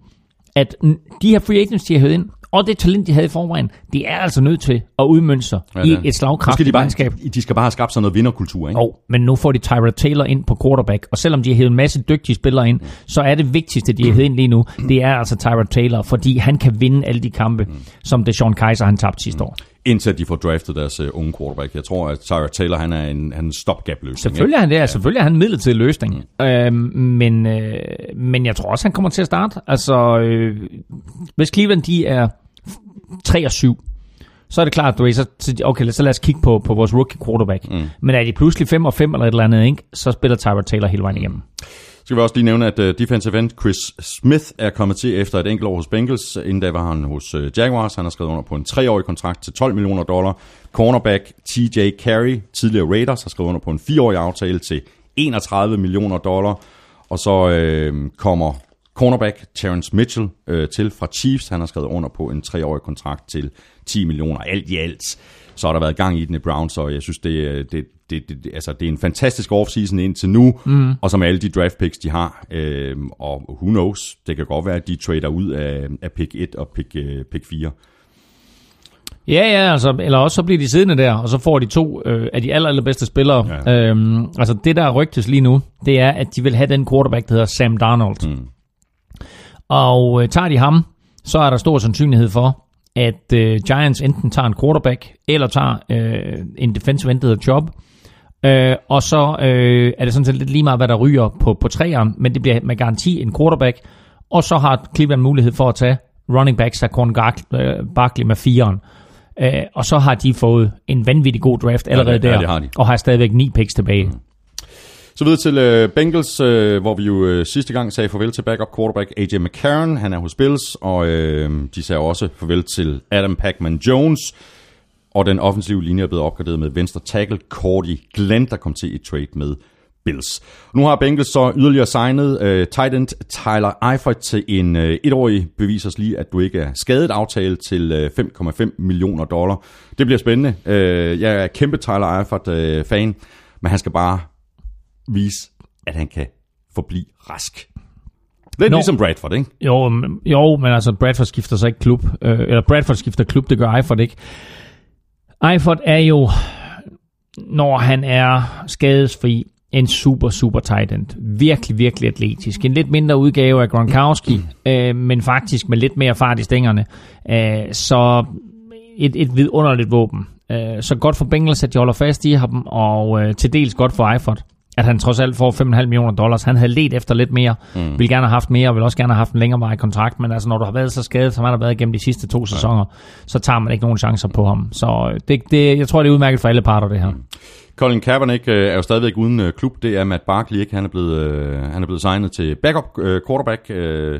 at de her free agents, de har hævet ind, og det talent, de havde i forvejen, det er altså nødt til at udmønte sig ja, i det et Nu skal slagkraftigt de, bare, mandskab. de skal bare have skabt sådan noget vinderkultur. Ikke? Jo, men nu får de Tyra Taylor ind på quarterback, og selvom de har hævet en masse dygtige spillere ind, så er det vigtigste, de har hævet ind lige nu, det er altså Tyra Taylor, fordi han kan vinde alle de kampe, som Deshaun Kaiser han tabte sidste år. Indtil de får draftet deres uh, unge quarterback. Jeg tror, at Tyra Taylor han er en, han er en stopgap-løsning. Selvfølgelig er han det, ja. selvfølgelig er han en midlertidig løsning, mm. øhm, men, øh, men jeg tror også, han kommer til at starte. Altså, øh, hvis Cleveland de er 3 og 7, så er det klart, du ved, så, okay, så lad os kigge på, på vores rookie quarterback. Mm. Men er de pludselig 5 og 5 eller et eller andet, ikke, så spiller Tyra Taylor hele vejen igennem. Så skal vi også lige nævne, at uh, defensive end Chris Smith er kommet til efter et enkelt år hos Bengals. Inden da var han hos uh, Jaguars. Han har skrevet under på en treårig kontrakt til 12 millioner dollar. Cornerback TJ Carey, tidligere Raiders, har skrevet under på en fireårig aftale til 31 millioner dollar. Og så øh, kommer cornerback Terrence Mitchell øh, til fra Chiefs. Han har skrevet under på en treårig kontrakt til 10 millioner. Alt i alt, så har der været gang i den i Browns, og jeg synes, det, øh, det, det, det, altså, det er en fantastisk offseason indtil nu, mm. og som alle de draft picks, de har. Øh, og who knows, det kan godt være, at de trader ud af, af pick 1 og pick, øh, pick 4. Ja, ja, altså, eller også så bliver de siddende der, og så får de to øh, af de aller, allerbedste spillere. Ja. Øhm, altså det, der rygtes lige nu, det er, at de vil have den quarterback, der hedder Sam Darnold. Mm. Og øh, tager de ham, så er der stor sandsynlighed for, at øh, Giants enten tager en quarterback, eller tager øh, en defensive end, der Job. Øh, og så øh, er det sådan set lidt lige meget, hvad der ryger på, på træerne, men det bliver med garanti en quarterback. Og så har Cleveland mulighed for at tage running back Saquon øh, Barkley med firen. Øh, og så har de fået en vanvittig god draft allerede det- ja, der, det har de. og har stadigvæk ni picks tilbage. Mm. Så videre til øh, Bengals, øh, hvor vi jo øh, sidste gang sagde farvel til backup quarterback AJ McCarron. Han er hos Bills, og øh, de sagde også farvel til Adam Packman Jones. Og den offensive linje er blevet opgraderet med venstre tackle Cordy Glenn, der kom til i trade med Bills. Nu har Bengals så yderligere signet uh, tight end Tyler Eifert til en uh, etårig, bevis os lige, at du ikke er skadet aftale til øh, uh, 5,5 millioner dollar. Det bliver spændende. Uh, jeg er kæmpe Tyler Eifert-fan, uh, men han skal bare vise, at han kan forblive rask. Lidt Nå. ligesom Bradford, ikke? Jo, men- jo, men altså Bradford skifter så ikke klub. Øh, eller Bradford skifter klub, det gør Eifert ikke. Eifert er jo, når han er skadesfri, en super, super tight end. Virkelig, virkelig atletisk. En lidt mindre udgave af Gronkowski, øh, men faktisk med lidt mere fart i stængerne. Øh, så et, et vidunderligt våben. Øh, så godt for Bengals, at de holder fast i ham, og øh, til dels godt for Eifert at han trods alt får 5,5 millioner dollars. Han havde let efter lidt mere, mm. ville gerne have haft mere, og ville også gerne have haft en længere kontrakt, men altså når du har været så skadet, som han har været igennem de sidste to sæsoner, så tager man ikke nogen chancer på ham. Så øh, det, det, jeg tror, det er udmærket for alle parter, det her. Colin Kaepernick øh, er jo stadigvæk uden øh, klub. Det er Matt Barkley ikke. Han er blevet, øh, han er blevet signet til backup øh, quarterback øh,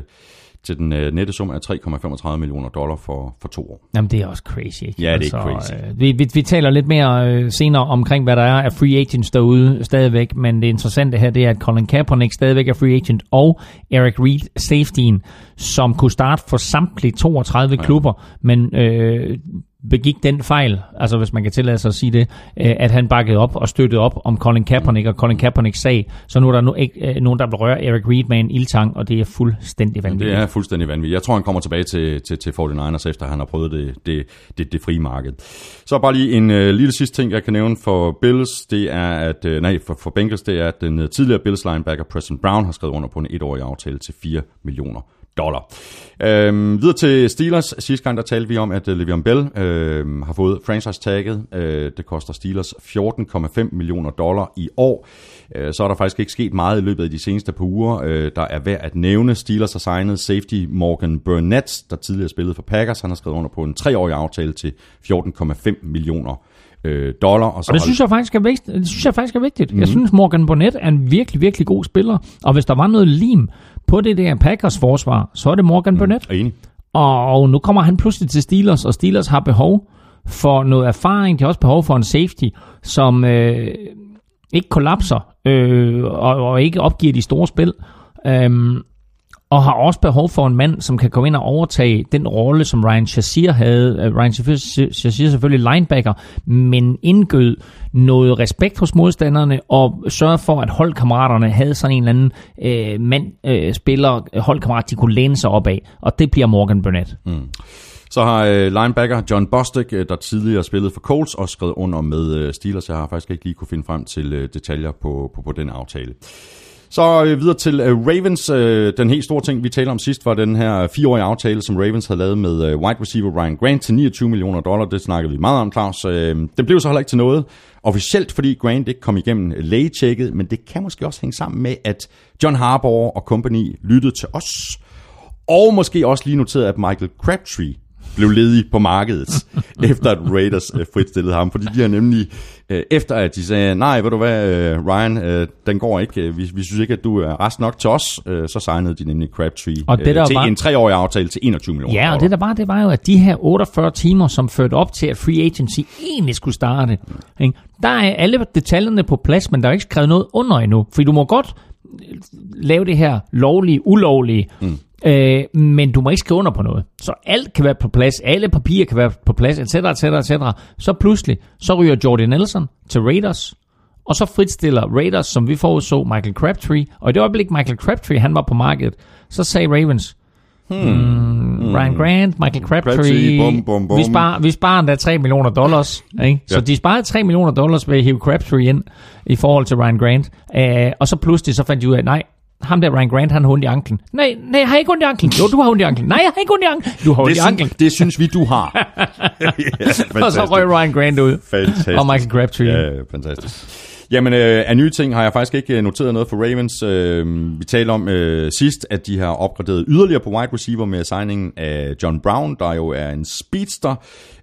til den øh, nette sum af 3,35 millioner dollar for, for to år. Jamen, det er også crazy, ikke? Ja, det er crazy. Øh, vi, vi, vi taler lidt mere øh, senere omkring, hvad der er af free agents derude stadigvæk, men det interessante her, det er, at Colin Kaepernick stadigvæk er free agent, og Eric Reed, safetyen, som kunne starte for samtlige 32 ja. klubber, men øh, begik den fejl, altså hvis man kan tillade sig at sige det, øh, at han bakkede op og støttede op om Colin Kaepernick og Colin Kaepernicks sag, så nu er der nu ikke øh, nogen, der vil røre Eric Reed med en ildtang, og det er fuldstændig vanvittigt. Det er fuldstændig vanvittigt. Jeg tror, han kommer tilbage til, til, til 49ers, efter han har prøvet det, det, det, det frie marked. Så bare lige en øh, lille sidste ting, jeg kan nævne for Bills, det er, at, øh, nej, for, for Bengals, det er, at den øh, tidligere Bills linebacker Preston Brown har skrevet under på en etårig aftale til 4 millioner dollar. Øhm, videre til Steelers. Sidste gang der talte vi om, at uh, Le'Veon Bell øh, har fået franchise-tagget. Øh, det koster Steelers 14,5 millioner dollar i år. Øh, så er der faktisk ikke sket meget i løbet af de seneste par uger. Øh, der er værd at nævne. Steelers har signet safety Morgan Burnett, der tidligere spillede for Packers. Han har skrevet under på en treårig aftale til 14,5 millioner øh, dollar. Og, så Og det synes jeg faktisk er vigtigt. Det synes jeg faktisk er vigtigt. Mm. Jeg synes, Morgan Burnett er en virkelig, virkelig god spiller. Og hvis der var noget lim på det der Packers forsvar, så er det Morgan mm. Burnett. er enig. Og nu kommer han pludselig til Steelers, og Steelers har behov for noget erfaring. De har også behov for en safety, som øh, ikke kollapser øh, og, og ikke opgiver de store spil. Øhm, og har også behov for en mand, som kan komme ind og overtage den rolle, som Ryan Shazier havde. Øh, Ryan Shazier er selvfølgelig linebacker, men indgød noget respekt hos modstanderne og sørge for, at holdkammeraterne havde sådan en eller anden øh, mand, øh, spiller, holdkammerat, de kunne læne sig op af. Og det bliver Morgan Burnett. Mm. Så har øh, linebacker John Bostic, øh, der tidligere spillede for Colts, også skrevet under med øh, Steelers. Jeg har faktisk ikke lige kunne finde frem til øh, detaljer på, på, på den aftale. Så øh, videre til øh, Ravens. Øh, den helt store ting, vi talte om sidst, var den her fireårige aftale, som Ravens havde lavet med øh, wide receiver Ryan Grant til 29 millioner dollar. Det snakkede vi meget om, Claus. Øh, det blev så heller ikke til noget officielt, fordi Grant ikke kom igennem lægetjekket, men det kan måske også hænge sammen med, at John Harbaugh og company lyttede til os. Og måske også lige noteret, at Michael Crabtree blev ledig på markedet, efter at Raiders øh, fritstillede ham. Fordi de har nemlig, øh, efter at de sagde, nej, ved du hvad, øh, Ryan, øh, den går ikke, vi, vi synes ikke, at du er rest nok til os, øh, så signede de nemlig Crabtree Og det, der øh, til var- en treårig aftale til 21 millioner Ja, og det der var, det var jo, at de her 48 timer, som førte op til, at free agency egentlig skulle starte, ikke? der er alle detaljerne på plads, men der er ikke skrevet noget under endnu. For du må godt lave det her lovlige, ulovlige, mm. Øh, men du må ikke skrive under på noget. Så alt kan være på plads, alle papirer kan være på plads, etc., etc., etc. Så pludselig, så ryger Jordan Nelson til Raiders, og så fritstiller Raiders, som vi forudså, Michael Crabtree. Og i det øjeblik, Michael Crabtree han var på markedet, så sagde Ravens, Hmm. Ryan Grant, Michael Crabtree. Crabtree, bum, bum, bum. Vi, sparer, vi sparer endda 3 millioner dollars. Ikke? Så Ja. de sparede 3 millioner dollars ved at hive Crabtree ind i forhold til Ryan Grant. Uh, og så pludselig så fandt de ud af, nej, ham der Ryan Grant, han har ondt i anklen. Nej, nej, jeg har ikke ondt i anklen. Jo, du har ondt i anklen. Nej, jeg har ikke ondt i anklen. Du har ondt i anklen. det synes vi, du har. ja, Og så røg Ryan Grant ud. Fantastisk. Og Michael Crabtree. Ja, ja, fantastisk. Jamen, øh, af nye ting har jeg faktisk ikke øh, noteret noget for Ravens. Øh, vi talte om øh, sidst, at de har opgraderet yderligere på wide receiver med signingen af John Brown, der jo er en speedster.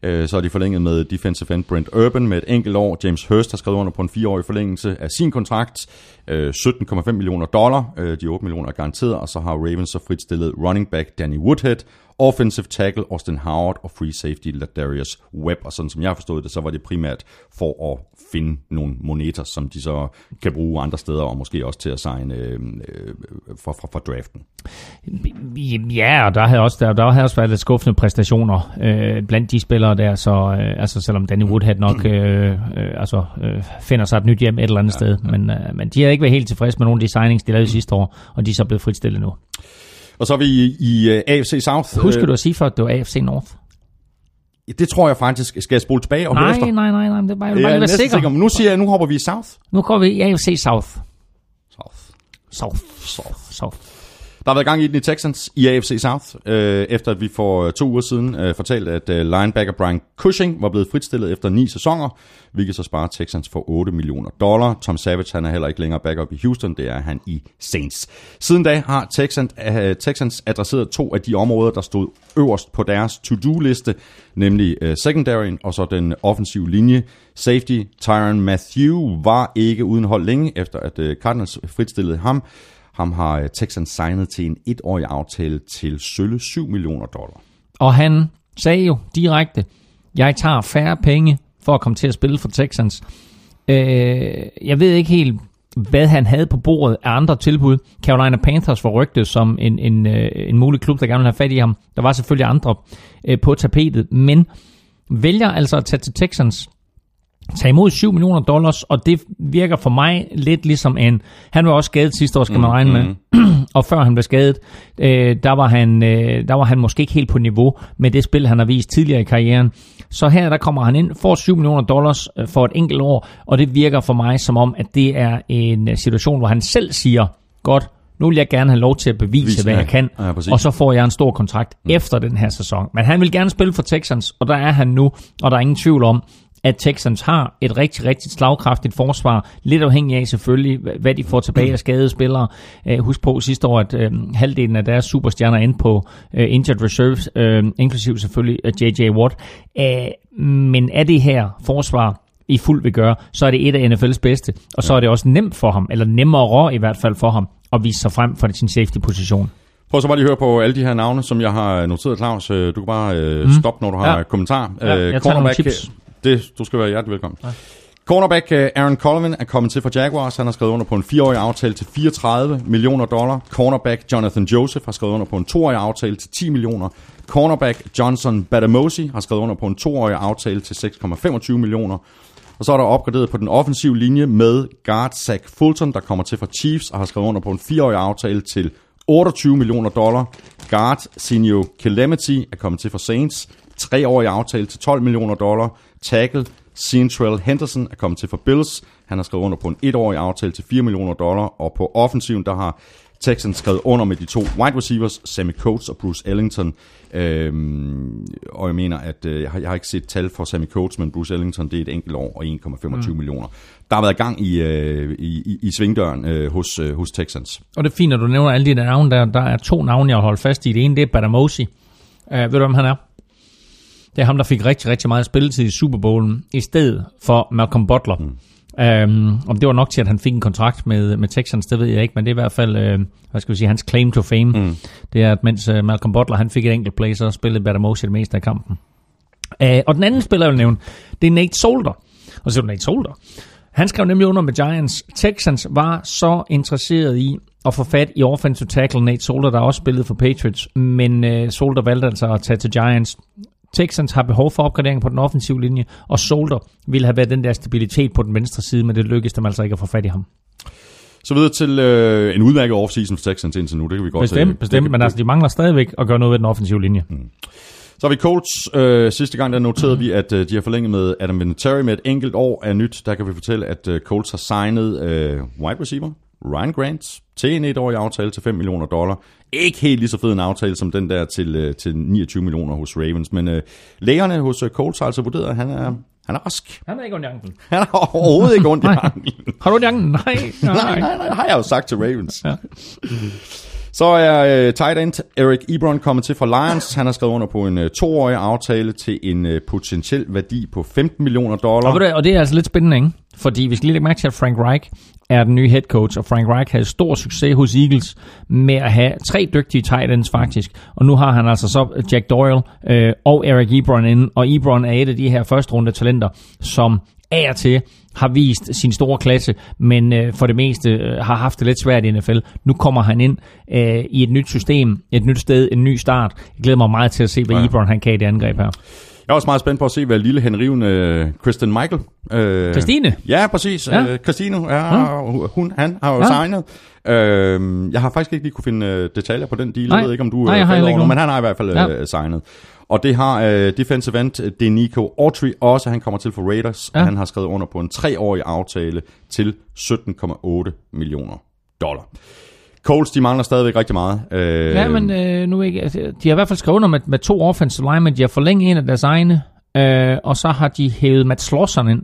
Øh, så er de forlænget med defensive end Brent Urban med et enkelt år. James Hurst har skrevet under på en fireårig forlængelse af sin kontrakt. Øh, 17,5 millioner dollar. Øh, de 8 millioner er garanteret. Og så har Ravens så fritstillet running back Danny Woodhead offensive tackle Austin Howard og free safety Ladarius Webb. Og sådan som jeg har forstået det, så var det primært for at finde nogle moneter, som de så kan bruge andre steder, og måske også til at signe øh, øh, for, for, for draften. Ja, og der havde også, der, der havde også været lidt skuffende præstationer øh, blandt de spillere der, så øh, altså, selvom Danny Woodhead nok øh, øh, altså, øh, finder sig et nyt hjem et eller andet ja, sted, ja. Men, øh, men de har ikke været helt tilfredse med nogle af de signings, de lavede sidste år, og de er så blevet fritstillet nu. Og så er vi i, i uh, AFC South. Husker du at sige for, at det var AFC North? Det tror jeg faktisk. Skal jeg spole tilbage og nej, høre efter? Nej, nej, nej, det er bare, jeg vil bare er være sikker. sikker. Men nu siger jeg, nu hopper vi i South. Nu går vi i AFC South. South. South. South. South. Der har været gang i den i Texans i AFC South, øh, efter at vi for øh, to uger siden øh, fortalte, at øh, linebacker Brian Cushing var blevet fritstillet efter ni sæsoner, hvilket så sparer Texans for 8 millioner dollar. Tom Savage han er heller ikke længere backup i Houston, det er han i Saints. Siden da har Texans, øh, Texans adresseret to af de områder, der stod øverst på deres to-do-liste, nemlig øh, secondaryen og så den offensive linje. Safety Tyron Matthew var ikke uden hold længe, efter at øh, Cardinals fritstillede ham. Ham har øh, Texans signet til en etårig aftale til sølle 7 millioner dollar. Og han sagde jo direkte, jeg tager færre penge for at komme til at spille for Texans. Øh, jeg ved ikke helt, hvad han havde på bordet af andre tilbud. Carolina Panthers var rygtet som en, en, øh, en mulig klub, der gerne ville have fat i ham. Der var selvfølgelig andre øh, på tapetet, men vælger altså at tage til Texans tage imod 7 millioner dollars, og det virker for mig lidt ligesom en... Han var også skadet sidste år, skal man regne med. og før han blev skadet, øh, der, var han, øh, der var han måske ikke helt på niveau med det spil, han har vist tidligere i karrieren. Så her, der kommer han ind, får 7 millioner dollars øh, for et enkelt år, og det virker for mig som om, at det er en øh, situation, hvor han selv siger, godt, nu vil jeg gerne have lov til at bevise, Vise, hvad ja. jeg kan, Ja, præcis. og så får jeg en stor kontrakt mm. efter den her sæson. Men han vil gerne spille for Texans, og der er han nu, og der er ingen tvivl om, at Texans har et rigtig, rigtig slagkraftigt forsvar. Lidt afhængig af selvfølgelig, hva- hvad de får tilbage af skadede spillere. Uh, husk på sidste år, at uh, halvdelen af deres superstjerner er inde på uh, injured reserves, uh, inklusiv selvfølgelig J.J. Watt. Uh, men er det her forsvar i fuld vil gøre, så er det et af NFL's bedste. Og så er det også nemt for ham, eller nemmere i hvert fald for ham, at vise sig frem for sin safety-position. Prøv så bare lige at høre på alle de her navne, som jeg har noteret, Claus. Øh, Du kan bare øh, Mm. stoppe, når du har Ja. kommentar. Ja, Øh, jeg tager nogle chips. Det, du skal være hjertelig velkommen. Ja. Cornerback øh, Aaron Coleman er kommet til fra Jaguars. Han har skrevet under på en fireårig aftale til 34 millioner dollar. Cornerback Jonathan Joseph har skrevet under på en toårig aftale til 10 millioner. Cornerback Johnson Badamosi har skrevet under på en toårig aftale til 6,25 millioner. Og så er der opgraderet på den offensive linje med guard Zach Fulton, der kommer til fra Chiefs og har skrevet under på en fireårig aftale til 28 millioner dollar. Guard Sinio Calamity er kommet til fra Saints. Treårig aftale til 12 millioner dollar. Tackle Central Henderson er kommet til fra Bills. Han har skrevet under på en etårig aftale til 4 millioner dollar. Og på offensiven, der har Texans skrevet under med de to wide receivers, Sammy Coates og Bruce Ellington. Øhm, og jeg mener, at øh, jeg, har, jeg har ikke set tal for Sammy Coates, men Bruce Ellington, det er et enkelt år og 1,25 mm. millioner. Der har været gang i, øh, i, i, svingdøren øh, hos, øh, hos Texans. Og det er fint, at du nævner alle de der navne der. Der er to navne, jeg har holdt fast i. Det ene, det er Badamosi. Uh, ved du, hvem han er? Det er ham, der fik rigtig, rigtig meget spilletid i Super Bowlen, i stedet for Malcolm Butler. Mm. Um, om det var nok til, at han fik en kontrakt med, med Texans, det ved jeg ikke, men det er i hvert fald, uh, hvad skal vi sige, hans claim to fame. Mm. Det er, at mens uh, Malcolm Butler, han fik et enkelt play, så spillede Badamosi det meste af kampen. Uh, og den anden spiller, jeg vil nævne, det er Nate Solder. Og så er Nate Solder. Han skrev nemlig under med Giants. Texans var så interesseret i at få fat i offensive tackle Nate Solder, der også spillede for Patriots, men uh, Solder valgte altså at tage til Giants. Texans har behov for opgradering på den offensive linje, og Solder ville have været den der stabilitet på den venstre side, men det lykkedes dem altså ikke at få fat i ham. Så videre til øh, en udmærket offseason for Texans indtil nu. Det kan vi godt Bestemt, det bestemt, men altså, de mangler stadigvæk at gøre noget ved den offensive linje. Mm. Så har vi Colts. Øh, sidste gang der noterede vi, at øh, de har forlænget med Adam Vinatieri med et enkelt år af nyt. Der kan vi fortælle, at øh, Colts har signet øh, wide receiver Ryan Grant til en etårig aftale til 5 millioner dollar. Ikke helt lige så fed en aftale som den der til, øh, til 29 millioner hos Ravens, men øh, lægerne hos øh, Colts har altså vurderet, at han er, han er rask. Han er ikke ondt i anklen. Han er overhovedet ikke ondt i anklen. Har du ondt i anklen? Nej, Nej, nej, nej, det har jeg jo sagt til Ravens. Ja. Så er uh, tight end Eric Ebron kommet til fra Lions. Han har skrevet under på en uh, toårig aftale til en uh, potentiel værdi på 15 millioner dollar. Og, du, og det er altså lidt spændende, ikke? Fordi vi skal lige lægge mærke til, at Frank Reich er den nye head coach, og Frank Reich havde stor succes hos Eagles med at have tre dygtige tight ends faktisk. Og nu har han altså så Jack Doyle øh, og Eric Ebron inde, og Ebron er et af de her første runde talenter, som af og til har vist sin store klasse, men øh, for det meste øh, har haft det lidt svært i NFL. Nu kommer han ind øh, i et nyt system, et nyt sted, en ny start. Jeg glæder mig meget til at se, hvad Ja. ja. Ebron han kan i det angreb her. Jeg er også meget spændt på at se, hvad lille henrivende øh, Kristen Michael... Øh, Christine? Ja, præcis. Ja. Ja. Øh, Christine, ja, hun, han har jo ja. Ja. signet. Øh, jeg har faktisk ikke lige kunne finde øh, detaljer på den deal. Nej. Jeg ved ikke, om du Nej, øh, jeg har ikke men han har i hvert fald Ja. signet. Og det har øh, defensive end øh, Denico Autry også. Han kommer til for Raiders, ja. Og han har skrevet under på en treårig aftale til 17,8 millioner dollar. Colts, de mangler stadigvæk rigtig meget. Øh, Ja, men øh, nu ikke. altså, De har i hvert fald skrevet under med, med to offensive linemen. De har forlænget en af deres egne, øh, og så har de hævet Matt Slosson ind.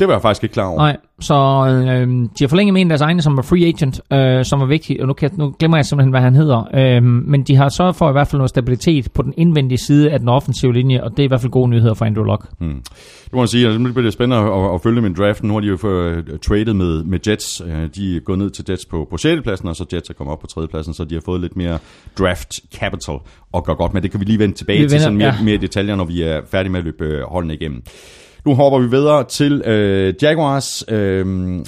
Det var jeg faktisk ikke klar over. Nej, så øh, de har forlænget med en af deres egne, som var free agent, øh, som var vigtig, og nu, kan, nu glemmer jeg simpelthen, hvad han hedder. Øh, men de har sørget for i hvert fald noget stabilitet på den indvendige side af den offensive linje, og det er i hvert fald gode nyheder for Andrew Luck. Hmm. Du må sige, at det bliver spændende at, at følge med draften. Nu har de jo fået uh, traded med, med Jets. Uh, de er gået ned til Jets på, på 6. pladsen, og så Jets er kommet op på 3. pladsen, så de har fået lidt mere draft capital og gør godt med. Det kan vi lige vende tilbage Vi til vender- sådan mere, ja. mere detaljer, når vi er færdige med at løbe øh, holdene igennem. Nu hopper vi videre til øh, Jaguars. Øh,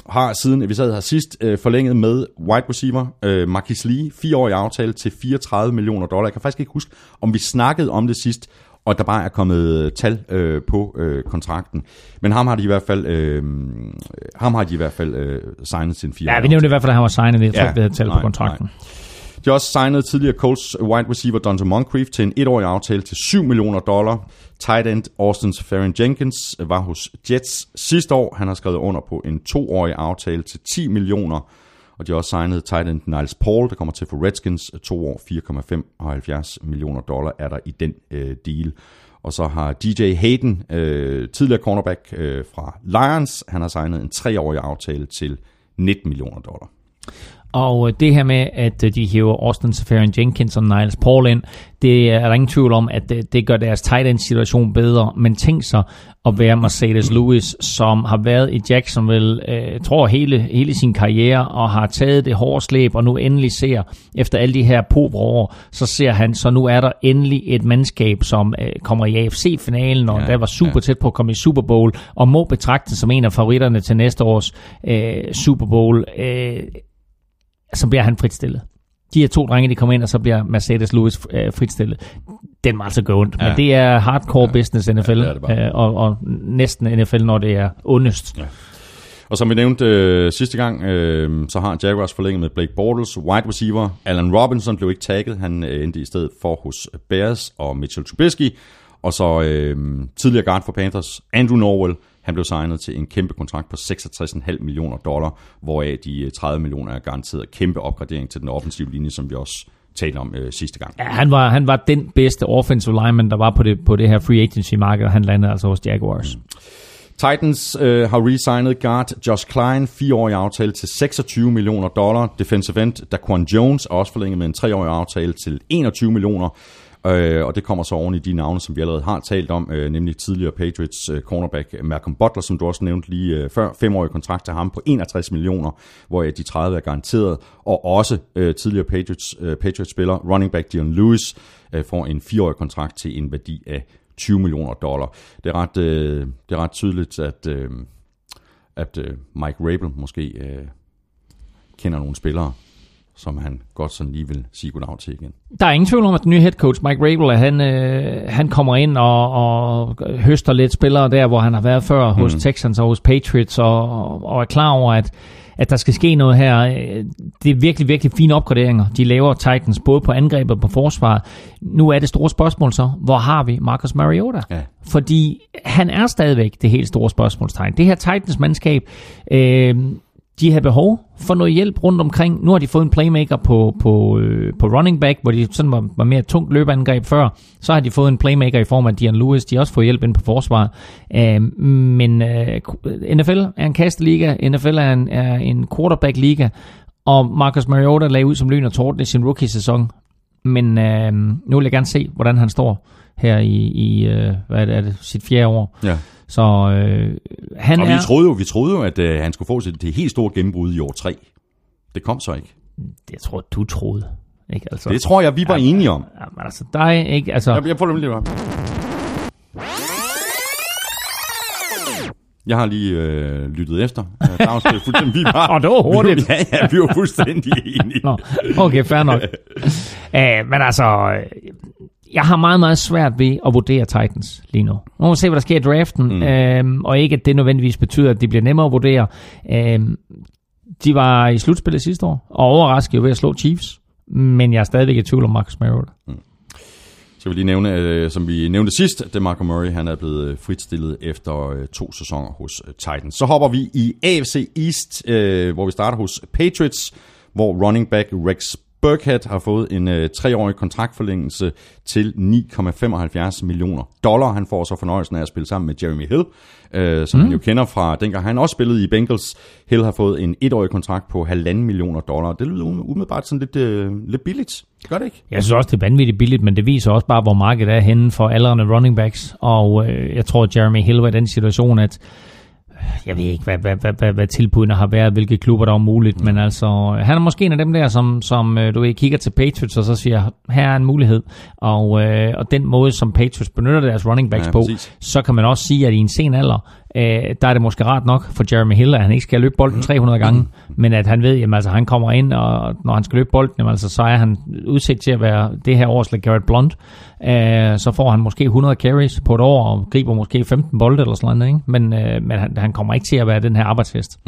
har siden vi sad her sidst øh, forlænget med wide receiver øh, Marquis Lee. Fireårig aftale til 34 millioner dollar. Jeg kan faktisk ikke huske, om vi snakkede om det sidst, og der bare er kommet øh, tal øh, på øh, kontrakten. Men ham har de i hvert fald, øh, ham har de i hvert fald øh, signet sin fire Ja, vi nævnte i hvert fald, at han var signet. Jeg tror Ja, ikke, vi havde talt på nej, kontrakten. De har også signet tidligere Colts wide receiver Donta Moncrief til en etårig aftale til 7 millioner dollar. Tight end Austin Safarian Jenkins øh, var hos Jets sidste år. Han har skrevet under på en toårig aftale til 10 millioner. Og de har også signet tight end Niles Paul, der kommer til for Redskins. Øh, to år, 4,75 millioner dollar er der i den øh, deal. Og så har DJ Hayden, øh, tidligere cornerback øh, fra Lions, han har signet en treårig aftale til 19 millioner dollar. Og øh, det her med, at øh, de hæver Austin Safarian Jenkins og Niles Paul ind, det er der ingen tvivl om, at det, det gør deres tight end situation bedre. Men tænk så at være Mercedes Lewis, som har været i Jacksonville, øh, tror hele, hele sin karriere, og har taget det hårde slæb, og nu endelig ser, efter alle de her pobre år, så ser han, så nu er der endelig et mandskab, som øh, kommer i AFC-finalen, og ja, der var super ja. tæt på at komme i Super Bowl, og må betragtes som en af favoritterne til næste års øh, Super Bowl. Øh, så bliver han fritstillet. De her to drenge, de kommer ind, og så bliver Mercedes Lewis øh, fritstillet. Den må altså gå ondt. Ja. Men det er hardcore ja. business NFL, Ja, det det øh, og, og næsten NFL, når det er ondest. Ja. Og som vi nævnte øh, sidste gang, øh, så har Jaguars forlænget med Blake Bortles, wide receiver. Allen Robinson blev ikke tagget. Han øh, endte i stedet for hos Bears og Mitchell Trubisky. Og så øh, tidligere guard for Panthers, Andrew Norwell, han blev signet til en kæmpe kontrakt på 66,5 millioner dollar, hvoraf de øh, 30 millioner er garanteret kæmpe opgradering til den offensive linje, som vi også talte om øh, sidste gang. Ja, han, var, han var den bedste offensive lineman, der var på det, på det her free agency-marked, og han landede altså hos Jaguars. Mm. Titans øh, har resignet guard Josh Klein, fireårig aftale til 26 millioner dollar. Defensive end Daquan Jones er også forlænget med en treårig aftale til 21 millioner. Øh, og det kommer så oven i de navne, som vi allerede har talt om, øh, nemlig tidligere Patriots øh, cornerback Malcolm Butler, som du også nævnte lige øh, før. Femårig kontrakt til ham på 61 millioner, hvor de 30 er garanteret. Og også øh, tidligere Patriots, øh, Patriots-spiller, running back Dion Lewis, øh, får en fireårig kontrakt til en værdi af 20 millioner dollar. Det er ret, øh, det er ret tydeligt, at, øh, at øh, Mike Rabel måske øh, kender nogle spillere, som han godt sådan lige vil sige godnavn til igen. Der er ingen tvivl om, at den nye head coach, Mike Rabel, han, øh, han kommer ind og, og høster lidt spillere der, hvor han har været før hos Mhm. Texans og hos Patriots, og, og er klar over, at, at der skal ske noget her. Det er virkelig, virkelig fine opgraderinger, de laver Titans, både på angrebet og på forsvaret. Nu er det store spørgsmål så, hvor har vi Marcus Mariota? Ja. Fordi han er stadigvæk det helt store spørgsmålstegn. Det her Titans-mandskab, øh, de har behov for noget hjælp rundt omkring. Nu har de fået en playmaker på, på, øh, på running back, hvor de sådan var, var mere tungt løbeangreb før. Så har de fået en playmaker i form af Dion Lewis. De har også fået hjælp ind på forsvaret. Øh, men øh, NFL er en kasteliga. NFL er en, er en quarterback-liga. Og Marcus Mariota lagde ud som lyn og torden i sin rookie-sæson. Men øh, nu vil jeg gerne se, hvordan han står her i, i øh, hvad er det, er det, sit fjerde år. Ja. Så øh, han Og er... vi troede jo, vi troede jo at øh, han skulle få sit det helt store gennembrud i år 3. Det kom så ikke. Jeg tror, du troede. Ikke? Altså, Det tror jeg, vi var enige om. Ja, men altså, dig, ikke? Altså, Jeg, jeg får det lige op. Jeg har lige øh, lyttet efter. Er også fuldstændig, vi var, Åh, det var hurtigt. ja, ja, vi var fuldstændig enige. Nå, okay, fair nok. Æh, men altså, øh, jeg har meget, meget svært ved at vurdere Titans lige nu. Nu må vi se, hvad der sker i draften, mm. øhm, og ikke, at det nødvendigvis betyder, at de bliver nemmere at vurdere. Øhm, de var i slutspillet sidste år, og overraskede jo ved at slå Chiefs, men jeg er stadigvæk i tvivl om Marcus Mariota. Så vil lige nævne, øh, som vi nævnte sidst, at Marco Murray han er blevet øh, fritstillet efter øh, to sæsoner hos øh, Titans. Så hopper vi i AFC East, øh, hvor vi starter hos Patriots, hvor running back Rex Burkhead har fået en øh, treårig kontraktforlængelse til 9,75 millioner dollar. Han får så fornøjelsen af at spille sammen med Jeremy Hill, øh, som mm. man jo kender fra dengang han også spillede i Bengals. Hill har fået en etårig kontrakt på 1,5 millioner dollar. Det lyder umiddelbart sådan lidt, øh, lidt billigt. Gør det ikke? Jeg synes også, det er vanvittigt billigt, men det viser også bare, hvor markedet er henne for aldrende running backs. Og øh, jeg tror, at Jeremy Hill var i den situation, at jeg ved ikke, hvad, hvad, hvad, hvad, hvad tilbudene har været, hvilke klubber der er muligt, mm. men altså, han er måske en af dem der, som, som øh, du ved, kigger til Patriots, og så siger, her er en mulighed, og, øh, og den måde, som Patriots benytter deres running backs Ja, ja, på, præcis. så kan man også sige, at i en sen alder, øh, der er det måske rart nok for Jeremy Hill, at han ikke skal løbe bolden 300 gange, men at han ved, at altså, han kommer ind, og når han skal løbe bolden, jamen, altså, så er han udsigt til at være det her års Garrett Blunt, øh, så får han måske 100 carries på et år, og griber måske 15 bolde eller sådan noget, ikke? men, øh, men han, han kommer ikke til at være den her arbejdshest.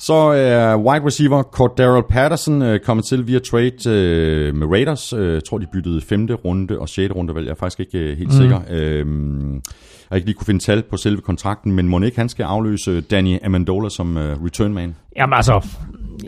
Så er wide receiver Cordero Patterson øh, kommet til via trade øh, med Raiders. Øh, Jeg tror, de byttede femte runde og sjette runde, vel? Jeg er faktisk ikke øh, helt mm. sikker. Jeg har ikke lige kunne finde tal på selve kontrakten, men må ikke han skal afløse Danny Amendola som øh, return man? Jamen altså,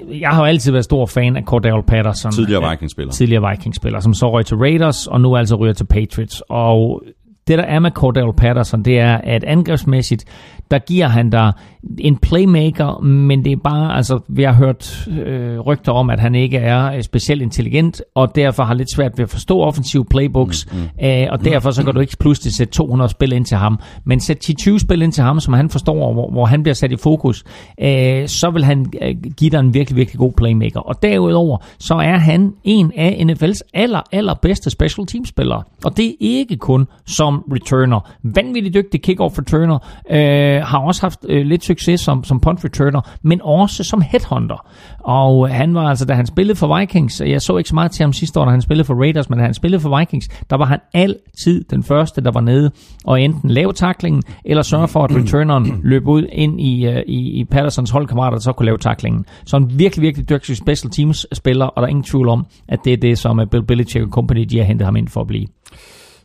jeg har jo altid været stor fan af Cordell Patterson. Tidligere Vikings-spiller. Tidligere Vikings-spiller, som så røg til Raiders, og nu altså ryger til Patriots. Og det, der er med Cordell Patterson, det er, at angrebsmæssigt, der giver han dig en playmaker, men det er bare, altså, vi har hørt øh, rygter om, at han ikke er øh, specielt intelligent, og derfor har lidt svært ved at forstå offensive playbooks, mm, mm. Øh, og derfor så kan du ikke pludselig sætte 200 spil ind til ham, men sæt 10-20 spil ind til ham, som han forstår, hvor, hvor han bliver sat i fokus, øh, så vil han øh, give dig en virkelig, virkelig god playmaker. Og derudover, så er han en af NFL's aller, aller bedste special team spillere, og det er ikke kun som returner. Vanvittigt dygtig kickoff returner, øh, har også haft øh, lidt succes som, som punt returner, men også som headhunter. Og han var altså, da han spillede for Vikings, jeg så ikke så meget til ham sidste år, da han spillede for Raiders, men da han spillede for Vikings, der var han altid den første, der var nede og enten lave taklingen, eller sørge for, at returneren løb ud ind i, øh, i, i Pattersons holdkammerater, der så kunne lave taklingen. Så en virkelig, virkelig dygtig special teams spiller, og der er ingen tvivl om, at det er det, som øh, Bill Belichick og company, de har hentet ham ind for at blive.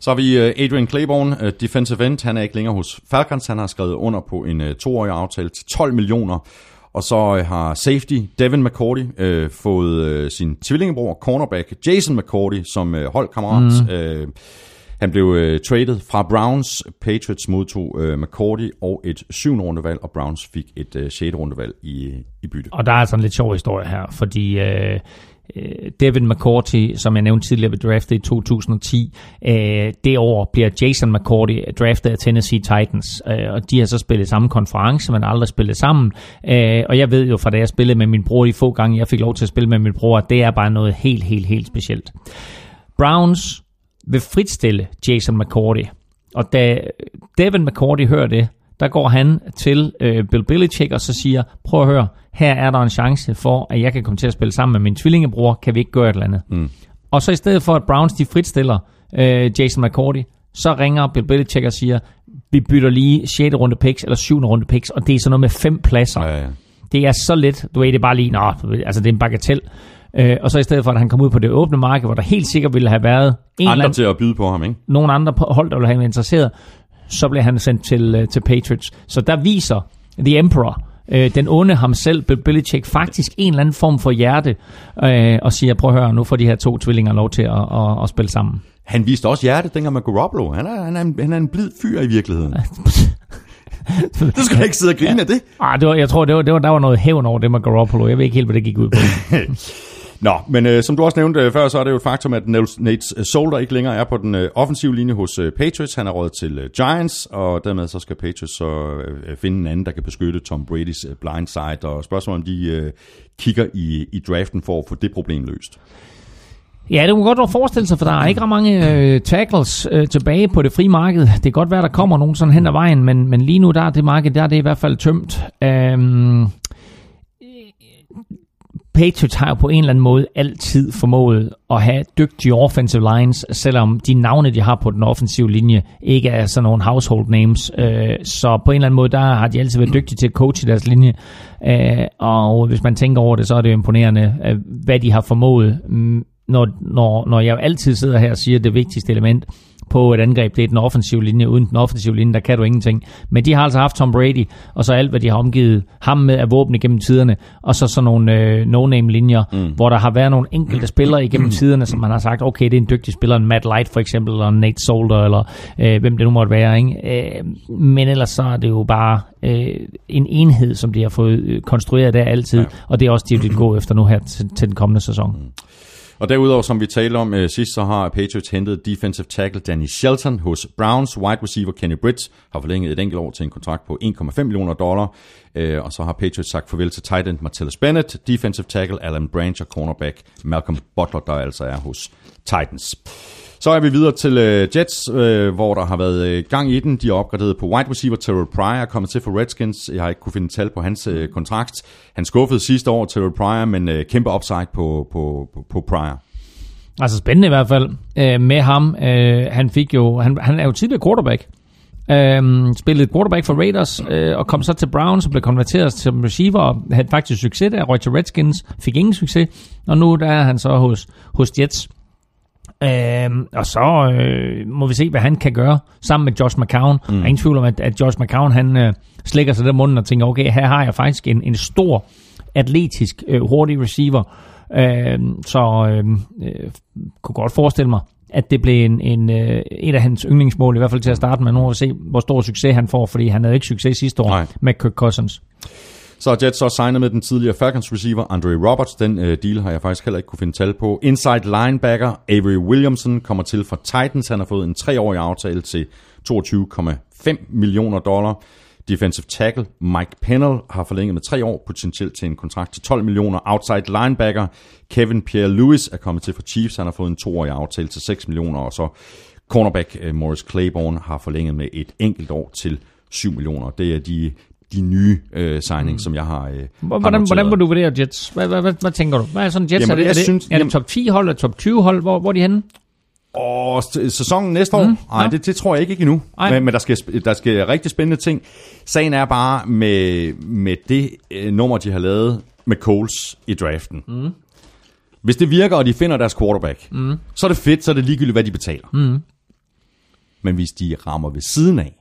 Så har vi øh, Adrian Claiborne, øh, defensive end. Han er ikke længere hos Falcons. Han har skrevet under på en øh, toårig aftale til 12 millioner. Og så har safety Devin McCourty øh, fået øh, sin tvillingebror, cornerback Jason McCourty, som øh, holdkammerat. Mm. Øh, han blev øh, traded fra Browns. Patriots modtog øh, McCourty og et syvende rundevalg, og Browns fik et øh, sjette rundevalg i, i bytte. Og der er altså en lidt sjov historie her, fordi øh, øh, Devin McCourty, som jeg nævnte tidligere, blev draftet i 2010. Øh, det år bliver Jason McCourty draftet af Tennessee Titans, øh, og de har så spillet samme konference, men aldrig spillet sammen. Øh, og jeg ved jo fra da jeg spillede med min bror de få gange, jeg fik lov til at spille med min bror, at det er bare noget helt, helt, helt specielt. Browns vil fritstille Jason McCourty, og da Devin McCourty hører det, der går han til øh, Bill Belichick og så siger, prøv at høre, her er der en chance for, at jeg kan komme til at spille sammen med min tvillingebror, kan vi ikke gøre et eller andet? Mm. Og så i stedet for, at Browns de fritstiller øh, Jason McCourty, så ringer Bill Belichick og siger, vi bytter lige 6. runde picks eller 7. runde picks, og det er sådan noget med fem pladser. Ja, ja. Det er så lidt, du ved, det er bare lige, nå, altså det er en bagatel. Øh, og så i stedet for, at han kom ud på det åbne marked, hvor der helt sikkert ville have været en eller Andre anden, til at byde på ham, ikke? nogle andre hold, der ville have været interesseret, så blev han sendt til, øh, til Patriots. Så der viser The Emperor, øh, den onde ham selv, Bill Belichick, faktisk en eller anden form for hjerte, øh, og siger, prøv at høre, nu får de her to tvillinger lov til at, at, at spille sammen. Han viste også hjerte dengang med Garoppolo. Han er, han er, en, han er en blid fyr i virkeligheden. Du skal ikke sidde og grine af det. Ah, det var, jeg tror, det var, det var, der var noget hævn over det med Garoppolo. Jeg ved ikke helt, hvad det gik ud på. Nå, men øh, som du også nævnte øh, før, så er det jo et faktum, at Nate øh, Solder ikke længere er på den øh, offensive linje hos øh, Patriots. Han er råd til øh, Giants, og dermed så skal Patriots så øh, øh, finde en anden, der kan beskytte Tom Brady's øh, blind side. Og spørgsmålet om de øh, kigger i, i draften for at få det problem løst. Ja, det må godt forestille sig, for der er ikke ret mange øh, tackles øh, tilbage på det frie marked. Det kan godt være, der kommer nogen sådan hen ad vejen, men, men lige nu der er det marked, der er det i hvert fald tømt. Øhm, Patriots har jo på en eller anden måde altid formået at have dygtige offensive lines, selvom de navne, de har på den offensive linje, ikke er sådan nogle household names. Øh, så på en eller anden måde, der har de altid været dygtige til at coache deres linje. Øh, og hvis man tænker over det, så er det jo imponerende, øh, hvad de har formået, mm, når, når, når jeg altid sidder her og siger, at det vigtigste element på et angreb, det er den offensive linje. Uden den offensive linje, der kan du ingenting. Men de har altså haft Tom Brady, og så alt, hvad de har omgivet ham med af våben igennem tiderne, og så sådan nogle øh, no-name linjer, mm. hvor der har været nogle enkelte spillere igennem tiderne, som man har sagt, okay, det er en dygtig spiller, en Matt Light for eksempel, eller Nate Solder, eller øh, hvem det nu måtte være. Ikke? Øh, men ellers så er det jo bare øh, en enhed, som de har fået øh, konstrueret der altid, ja. og det er også det, de vil gå efter nu her til, til den kommende sæson. Og derudover, som vi talte om øh, sidst, så har Patriots hentet defensive tackle Danny Shelton hos Browns. Wide receiver Kenny Britt har forlænget et enkelt år til en kontrakt på 1,5 millioner dollar. Øh, og så har Patriots sagt farvel til tight end Martellus Bennett, defensive tackle Alan Branch og cornerback Malcolm Butler, der altså er hos Titans. Så er vi videre til øh, Jets, øh, hvor der har været øh, gang i den. De er opgraderet på wide receiver. Terrell Pryor er kommet til for Redskins. Jeg har ikke kunne finde tal på hans øh, kontrakt. Han skuffede sidste år, Terrell Pryor, men øh, kæmpe upside på, på, på, på Pryor. Altså spændende i hvert fald øh, med ham. Øh, han fik jo, han, han er jo tidligere quarterback. Øhm, spillede quarterback for Raiders øh, og kom så til Browns og blev konverteret til receiver og havde faktisk succes der. Røg til Redskins, fik ingen succes. Og nu der er han så hos, hos Jets. Øhm, og så øh, må vi se, hvad han kan gøre sammen med Josh McCown. Mm. Der er ingen tvivl om, at, at Josh McCown han øh, slikker sig der munden og tænker, okay, her har jeg faktisk en, en stor, atletisk, øh, hurtig receiver. Øh, så øh, øh, kunne godt forestille mig, at det blev en, en, øh, et af hans yndlingsmål, i hvert fald til at starte med. Nu må vi se, hvor stor succes han får, fordi han havde ikke succes sidste år Nej. med Kirk Cousins. Så har Jets så signet med den tidligere Falcons receiver Andre Roberts. Den øh, deal har jeg faktisk heller ikke kunne finde tal på. Inside linebacker Avery Williamson kommer til fra Titans. Han har fået en treårig aftale til 22,5 millioner dollar. Defensive tackle Mike Pennell har forlænget med tre år, potentielt til en kontrakt til 12 millioner. Outside linebacker Kevin Pierre-Louis er kommet til for Chiefs. Han har fået en toårig aftale til 6 millioner. Og så cornerback øh, Morris Claiborne har forlænget med et enkelt år til 7 millioner. Det er de, de nye øh, signings, mm. som jeg har, øh, har Hvordan, noteret. hvordan må du vurdere Jets? Hvad, hvad, hvad, hvad tænker du? Hvad er sådan Jets? Jamen, er det, er det, synes- er det top 10 hold, eller top 20 hold? Hvor, hvor er de henne? Og sæsonen næste år? Mm, Mm, Nej, ja. det, det tror jeg ikke, ikke endnu. Ej. Men, men der, skal, der skal rigtig spændende ting. Sagen er bare med, med det øh, nummer, de har lavet med Coles i draften. Mm. Hvis det virker, og de finder deres quarterback, mm. så er det fedt, så er det ligegyldigt, hvad de betaler. Mm. Men hvis de rammer ved siden af,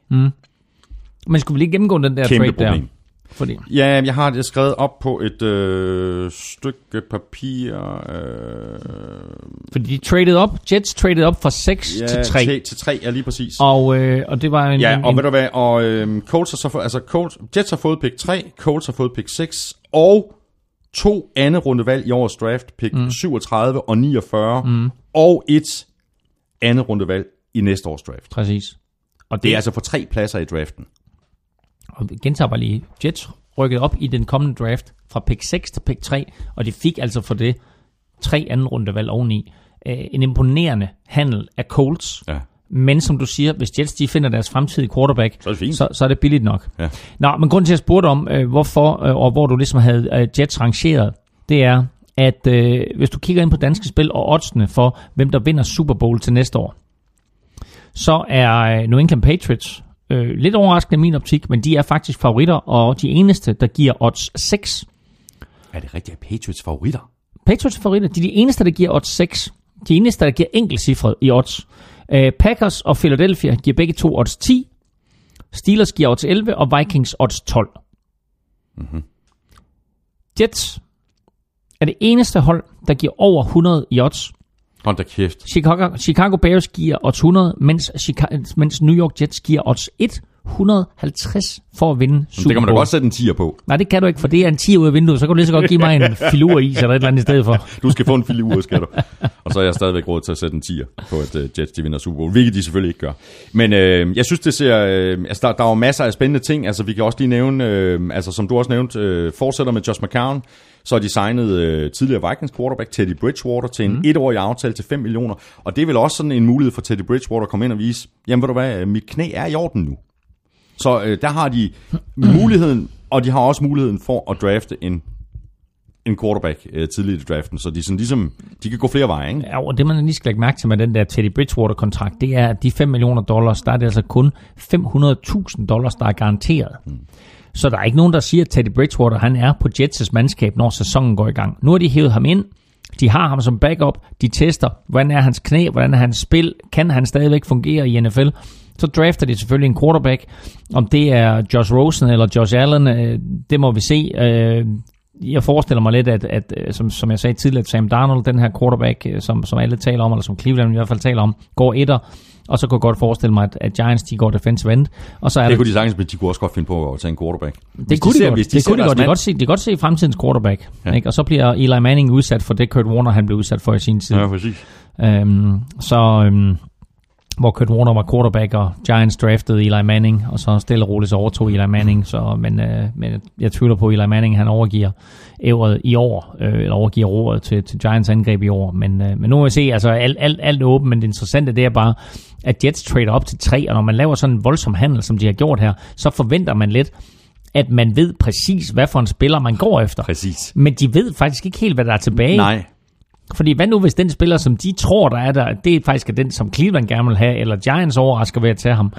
Men skulle vi lige gennemgå den der kæmpe trade problem. der? Fordi, Ja, jeg har det skrevet op på et øh, stykke papir. Øh, fordi de traded op, Jets traded op fra 6 ja, til 3. Til, til 3, ja lige præcis. Og, øh, og det var en... Ja, og en ved du hvad, og øhm, Colts har så fået, altså Colts, Jets har fået pick 3, Colts har fået pick 6, og to anden rundevalg i årets draft, pick mm. 37 og 49, mm. og et andet rundevalg i næste års draft. Præcis. Og Det er altså for tre pladser i draften. Og gentager bare lige, Jets rykket op i den kommende draft fra pick 6 til pick 3, og de fik altså for det tre anden rundevalg oveni. Øh, en imponerende handel af Colts, Ja. men som du siger, hvis Jets de finder deres fremtidige quarterback, Så er det fint. så, så er det billigt nok. Ja. Nå, men grunden til, at jeg spurgte om, øh, hvorfor, øh, og hvor du ligesom havde øh, Jets rangeret, det er, at øh, hvis du kigger ind på danske spil og oddsene for, hvem der vinder Super Bowl til næste år, så er New England Patriots øh, lidt overraskende i min optik, men de er faktisk favoritter, og de eneste, der giver odds 6. Er det rigtigt, at Patriots favoritter? Patriots er favoritter, de er de eneste, der giver odds 6. De eneste, der giver enkeltcifret i odds. Øh, Packers og Philadelphia giver begge to odds 10. Steelers giver odds 11, og Vikings odds 12. Mm-hmm. Jets er det eneste hold, der giver over 100 i odds. Hold da kæft. Chicago, Chicago Bears giver odds 100, mens, Chica- mens New York Jets giver odds 150 for at vinde Super det kan man da Bowl. godt sætte en tier på. Nej, det kan du ikke, for det er en 10 ud af vinduet. Så kan du lige så godt give mig en filur is eller et eller andet i stedet for. Du skal få en filur, skal du. Og så er jeg stadigvæk råd til at sætte en tier på, at uh, Jets de vinder Super Bowl, hvilket de selvfølgelig ikke gør. Men øh, jeg synes, det ser... Øh, altså, der, der er jo masser af spændende ting. Altså, vi kan også lige nævne, øh, altså som du også nævnte, øh, fortsætter med Josh McCown. Så har de signet øh, tidligere Vikings quarterback Teddy Bridgewater til en mm. etårig aftale til 5 millioner. Og det er vel også sådan en mulighed for Teddy Bridgewater at komme ind og vise, jamen ved du hvad, øh, mit knæ er i orden nu. Så øh, der har de muligheden, og de har også muligheden for at drafte en, en quarterback øh, tidligt i draften, så de, sådan, ligesom, de kan gå flere veje. Ikke? Ja, og det man lige skal lægge mærke til med den der Teddy Bridgewater-kontrakt, det er, at de 5 millioner dollars, der er det altså kun 500.000 dollars, der er garanteret. Mm. Så der er ikke nogen, der siger, at Teddy Bridgewater han er på Jets' mandskab, når sæsonen går i gang. Nu har de hævet ham ind, de har ham som backup, de tester, hvordan er hans knæ, hvordan er hans spil, kan han stadigvæk fungere i NFL. Så drafter de selvfølgelig en quarterback. Om det er Josh Rosen eller Josh Allen, øh, det må vi se. Øh, jeg forestiller mig lidt, at, at øh, som, som jeg sagde tidligere, at Sam Darnold, den her quarterback, øh, som, som alle taler om, eller som Cleveland i hvert fald taler om, går etter. Og så kunne jeg godt forestille mig, at, at Giants de går defensive end. Og så er Det der, kunne de sagtens, men de kunne også godt finde på at tage en quarterback. det kunne de, godt. det kunne de godt. De godt se, de kan godt se fremtidens quarterback. Ja. Ikke? Og så bliver Eli Manning udsat for det, Kurt Warner han blev udsat for i sin tid. Ja, præcis. Øhm, så øhm, hvor Kurt Warner var quarterback, og Giants draftede Eli Manning, og så stille og roligt så overtog Eli Manning. Så, men, øh, men jeg tvivler på, at Eli Manning han overgiver ævret i år, øh, eller overgiver roret til, til Giants angreb i år. Men, øh, men nu må vi se, altså alt, alt, alt er åbent, men det interessante det er bare, at Jets trader op til tre, og når man laver sådan en voldsom handel, som de har gjort her, så forventer man lidt, at man ved præcis, hvad for en spiller man går efter. Præcis. Men de ved faktisk ikke helt, hvad der er tilbage. Nej, Fordi hvad nu, hvis den spiller, som de tror, der er der, det er faktisk er den, som Cleveland gerne vil have, eller Giants overrasker ved at tage ham.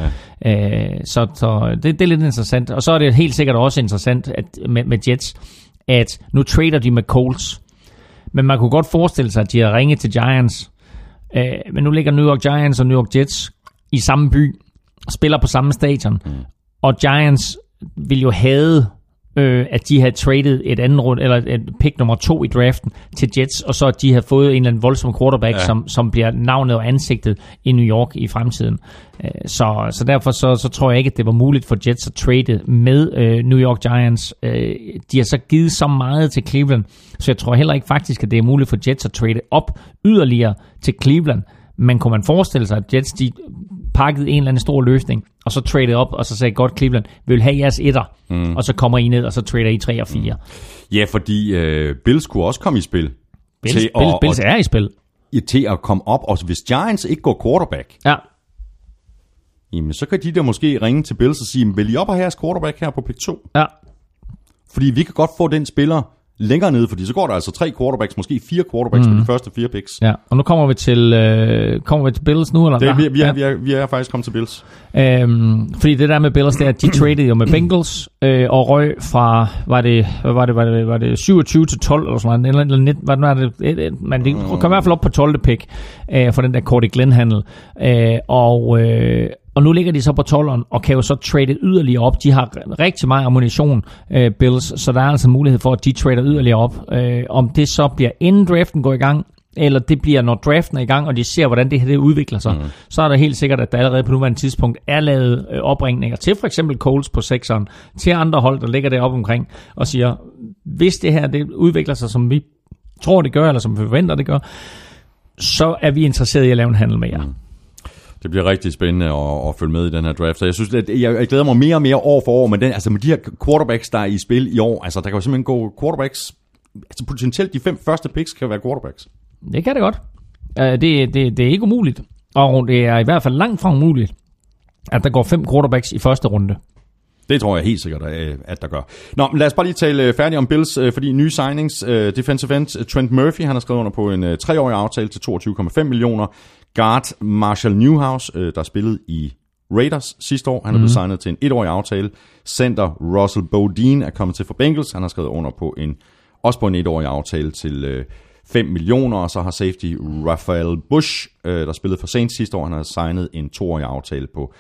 Ja. Øh, så så det, det er lidt interessant. Og så er det helt sikkert også interessant at, med, med Jets, at nu trader de med Colts. Men man kunne godt forestille sig, at de har ringet til Giants. Øh, men nu ligger New York Giants og New York Jets i samme by, spiller på samme stadion. Mm. Og Giants vil jo have øh, at de havde traded et andet rund, eller et pick nummer to i draften til Jets, og så at de havde fået en eller anden voldsom quarterback, ja. som, som bliver navnet og ansigtet i New York i fremtiden. Øh, så, så derfor så, så tror jeg ikke, at det var muligt for Jets at trade med øh, New York Giants. Øh, de har så givet så meget til Cleveland, så jeg tror heller ikke faktisk, at det er muligt for Jets at trade op yderligere til Cleveland. Men kunne man forestille sig, at Jets de pakkede en eller anden stor løsning, og så traded op, og så sagde godt Cleveland, vi vil have jeres etter, mm. og så kommer I ned, og så trader I 3 og 4. Mm. ja, fordi øh, Bills kunne også komme i spil. Bills, til, Bills, at, Bills er i spil. til at komme op, og hvis Giants ikke går quarterback, Ja, jamen, så kan de der måske ringe til Bills og sige, vil I op og have jeres quarterback her på pick 2? ja. Fordi vi kan godt få den spiller længere nede, fordi så går der altså tre quarterbacks, måske fire quarterbacks mm. på de første fire picks. Ja, og nu kommer vi til, øh, kommer vi til Bills nu, eller Det, hvad? vi, vi, er, ja. vi, er, vi er faktisk kommet til Bills. Øhm, fordi det der med Bills, det er, at de traded jo med Bengals øh, og røg fra, var det, hvad var det, var det, var det 27 til 12 eller sådan noget, eller, eller 19, hvad var det, et, et, men det kom i hvert fald op på 12. pick øh, for den der Cordy Glenn handel. Øh, og, øh, og nu ligger de så på 12'eren og kan jo så trade yderligere op. De har rigtig meget ammunition, øh, Bills, så der er altså mulighed for, at de trader yderligere op. Øh, om det så bliver inden draften går i gang, eller det bliver, når draften er i gang, og de ser, hvordan det her det udvikler sig, mm. så er der helt sikkert, at der allerede på nuværende tidspunkt er lavet øh, opringninger til for eksempel Coles på 6'eren, til andre hold, der ligger deroppe omkring, og siger, hvis det her det udvikler sig, som vi tror, det gør, eller som vi forventer, det gør, så er vi interesseret i at lave en handel med jer. Mm. Det bliver rigtig spændende at, at følge med i den her draft. Så jeg synes, at jeg, jeg glæder mig mere og mere år for år, men den, altså med de her quarterbacks, der er i spil i år, altså der kan jo simpelthen gå quarterbacks, altså potentielt de fem første picks kan være quarterbacks. Det kan det godt. Det, det, det er ikke umuligt, og det er i hvert fald langt fra umuligt, at der går fem quarterbacks i første runde. Det tror jeg helt sikkert, at at der gør. Nå, men lad os bare lige tale øh, færdigt om Bills, øh, fordi nye signings, øh, defensive end øh, Trent Murphy, han har skrevet under på en øh, treårig aftale til 22,5 millioner. Guard Marshall Newhouse, øh, der spillede i Raiders sidste år, han er blevet signet til en etårig aftale. Center Russell Bodine er kommet til for Bengals, han har skrevet under på en, også på en etårig aftale til øh, 5 millioner, og så har safety Raphael Bush, øh, der spillede for Saints sidste år, han har signet en toårig aftale på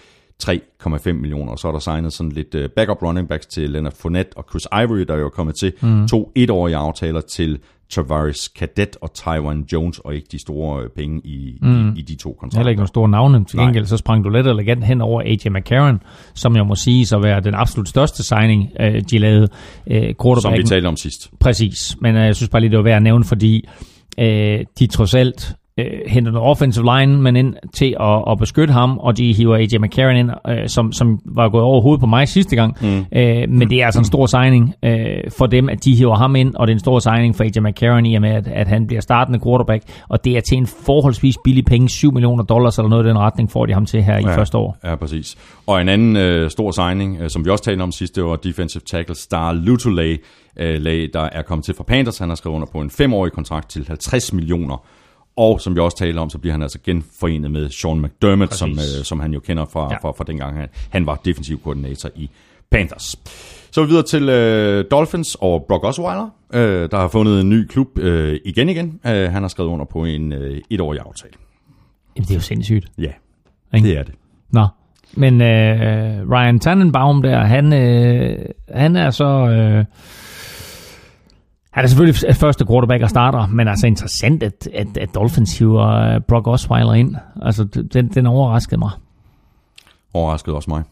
3,5 millioner, og så er der signet sådan lidt backup running backs til Leonard Fournette og Chris Ivory, der er jo kommet til mm. to etårige aftaler til Tavares Cadet og Taiwan Jones, og ikke de store øh, penge i, mm. i, i de to kontrakter. Heller ikke nogle store navne. Til gengæld så sprang du let elegant hen over AJ McCarron, som jeg må sige så være den absolut største signing, øh, de lavede. Øh, Som vi talte om sidst. Præcis, men øh, jeg synes bare lige, det var værd at nævne, fordi øh, de trods alt øh, henter noget offensive line men ind til at, at beskytte ham, og de hiver AJ McCarron ind, øh, som, som var gået over hovedet på mig sidste gang. Mm. Øh, men det er altså en stor signing øh, for dem, at de hiver ham ind, og det er en stor signing for AJ McCarron i og med, at, at han bliver startende quarterback, og det er til en forholdsvis billig penge, 7 millioner dollars eller noget i den retning, får de ham til her i Ja. første år. Ja, præcis. Og en anden øh, stor signing, øh, som vi også talte om sidst, det var defensive tackle Star Lutulay, øh, lag, der er kommet til fra Panthers. Han har skrevet under på en femårig kontrakt til 50 millioner. Og som vi også talte om, så bliver han altså genforenet med Sean McDermott, som, øh, som han jo kender fra, Ja. fra, fra dengang han, han var defensiv koordinator i Panthers. Så vi videre til øh, Dolphins og Brock Osweiler, øh, der har fundet en ny klub øh, igen igen. Øh, han har skrevet under på en øh, etårig aftale. Jamen, det er jo sindssygt. Ja, Ikke? det er det. Nå, men øh, Ryan Tannenbaum der, han, øh, han er så... Øh, han er selvfølgelig første quarterback og starter, men altså interessant, at, at, at Dolphins hiver øh, Brock Osweiler ind. Altså, den, den overraskede mig. Overraskede også mig.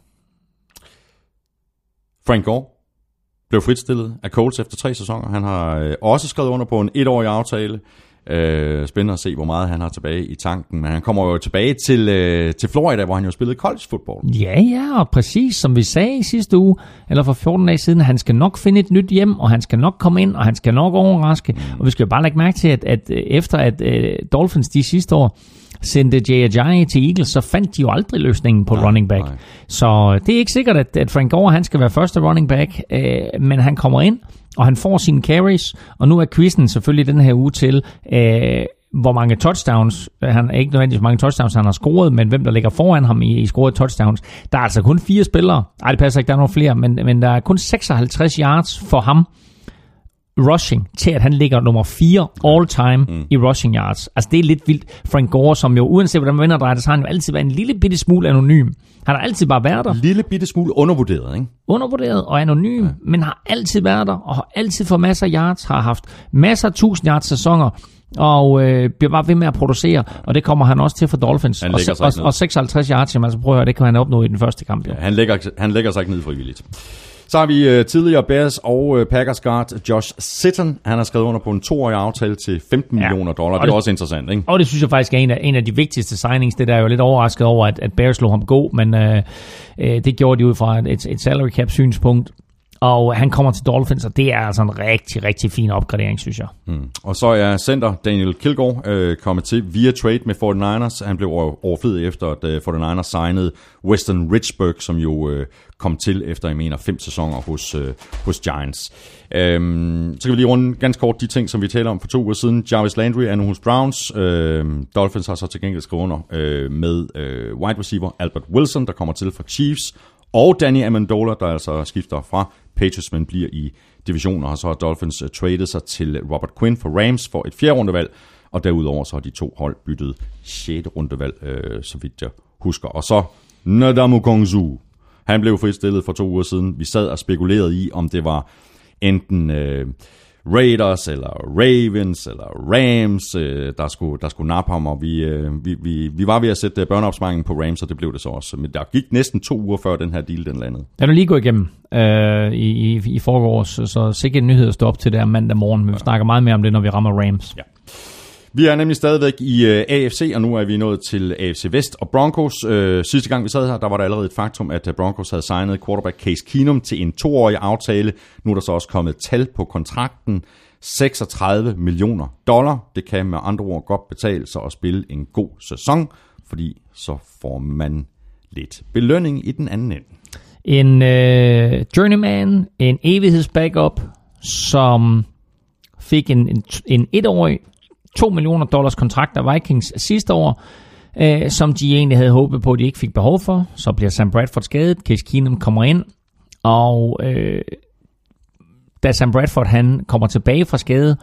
Frank Gore blev fritstillet af Colts efter tre sæsoner. Han har øh, også skrevet under på en etårig aftale. Øh, spændende at se, hvor meget han har tilbage i tanken. Men han kommer jo tilbage til, øh, til Florida, hvor han jo spillede college football. Ja, ja, og præcis som vi sagde i sidste uge, eller for 14 dage siden, han skal nok finde et nyt hjem, og han skal nok komme ind, og han skal nok overraske. Mm. Og vi skal jo bare lægge mærke til, at, at øh, efter at uh, Dolphins de sidste år sendte Jay Ajayi til Eagles, så fandt de jo aldrig løsningen på Nej, running back. nej. Så det er ikke sikkert, at, at Frank Gore han skal være første running back, øh, men han kommer ind, og han får sine carries, og nu er quizzen selvfølgelig den her uge til, øh, hvor mange touchdowns, han er ikke nødvendigvis mange touchdowns, han har scoret, men hvem der ligger foran ham i, i scoret touchdowns. Der er altså kun fire spillere, ej det passer ikke, der er nogle flere, men, men der er kun 56 yards for ham, rushing til, at han ligger nummer 4 all time mm. i rushing yards. Altså det er lidt vildt. Frank Gore, som jo uanset hvordan man vender og drejer det, så har han jo altid været en lille bitte smule anonym. Han har altid bare været der, Lille bitte smule undervurderet, ikke? undervurderet og anonym, ja. men har altid været der, og har altid fået masser af yards, har haft masser af 1000 yards sæsoner, og øh, bliver bare ved med at producere, og det kommer han også til for Dolphins. Han og, og, ned. og 56 yards, jamen altså prøv at høre, det kan han opnå i den første kamp. Jo. Ja, han, lægger, han lægger sig ikke ned frivilligt. Så har vi uh, tidligere Bears og uh, Packers guard Josh Sitton. Han har skrevet under på en toårig aftale til 15 Ja. millioner dollar. Og Det er det- også interessant, ikke? Og det synes jeg faktisk er en af, en af de vigtigste signings. Det der er jo lidt overrasket over, at, at Bears slog ham god, men øh, øh, det gjorde de ud fra et, et salary cap synspunkt. Og han kommer til Dolphins, og det er altså en rigtig, rigtig fin opgradering, synes jeg. Mm. Og så er center Daniel Kilgore øh, kommet til via trade med 49ers. Han blev overflødig efter, at øh, 49ers signede Weston Richburg, som jo øh, kom til efter, jeg mener, fem sæsoner hos, øh, hos Giants. Øhm, så kan vi lige runde ganske kort de ting, som vi talte om for to uger siden. Jarvis Landry er nu hos Browns. Øhm, Dolphins har så til gengæld skrevet under øh, med øh, wide receiver Albert Wilson, der kommer til fra Chiefs. Og Danny Amendola, der altså skifter fra Patriots, men bliver i divisionen, Og så har Dolphins uh, traded sig til Robert Quinn for Rams for et fjerde rundevalg. Og derudover så har de to hold byttet 6. rundevalg, øh, så vidt jeg husker. Og så Nadamu Kongzu. Han blev fritstillet for to uger siden. Vi sad og spekulerede i, om det var enten øh, Raiders, eller Ravens, eller Rams, øh, der, skulle, der skulle nappe ham, og vi, øh, vi, vi, vi var ved at sætte øh, børneopsparingen på Rams, og det blev det så også. Men der gik næsten to uger før den her deal, den landede. Den er lige gået igennem øh, i, i, i forgårs, så, sikkert en nyhed at stå op til der mandag morgen, men vi snakker meget mere om det, når vi rammer Rams. Ja. Vi er nemlig stadigvæk i øh, AFC, og nu er vi nået til AFC Vest og Broncos. Øh, sidste gang vi sad her, der var der allerede et faktum, at øh, Broncos havde signet quarterback Case Keenum til en toårig aftale. Nu er der så også kommet tal på kontrakten. 36 millioner dollar. Det kan med andre ord godt betale sig at spille en god sæson, fordi så får man lidt belønning i den anden ende. En øh, journeyman, en evighedsbackup, som fik en, en, en etårig 2 millioner dollars kontrakt af Vikings sidste år, øh, som de egentlig havde håbet på, at de ikke fik behov for. Så bliver Sam Bradford skadet, Case Keenum kommer ind, og øh, da Sam Bradford han kommer tilbage fra skade,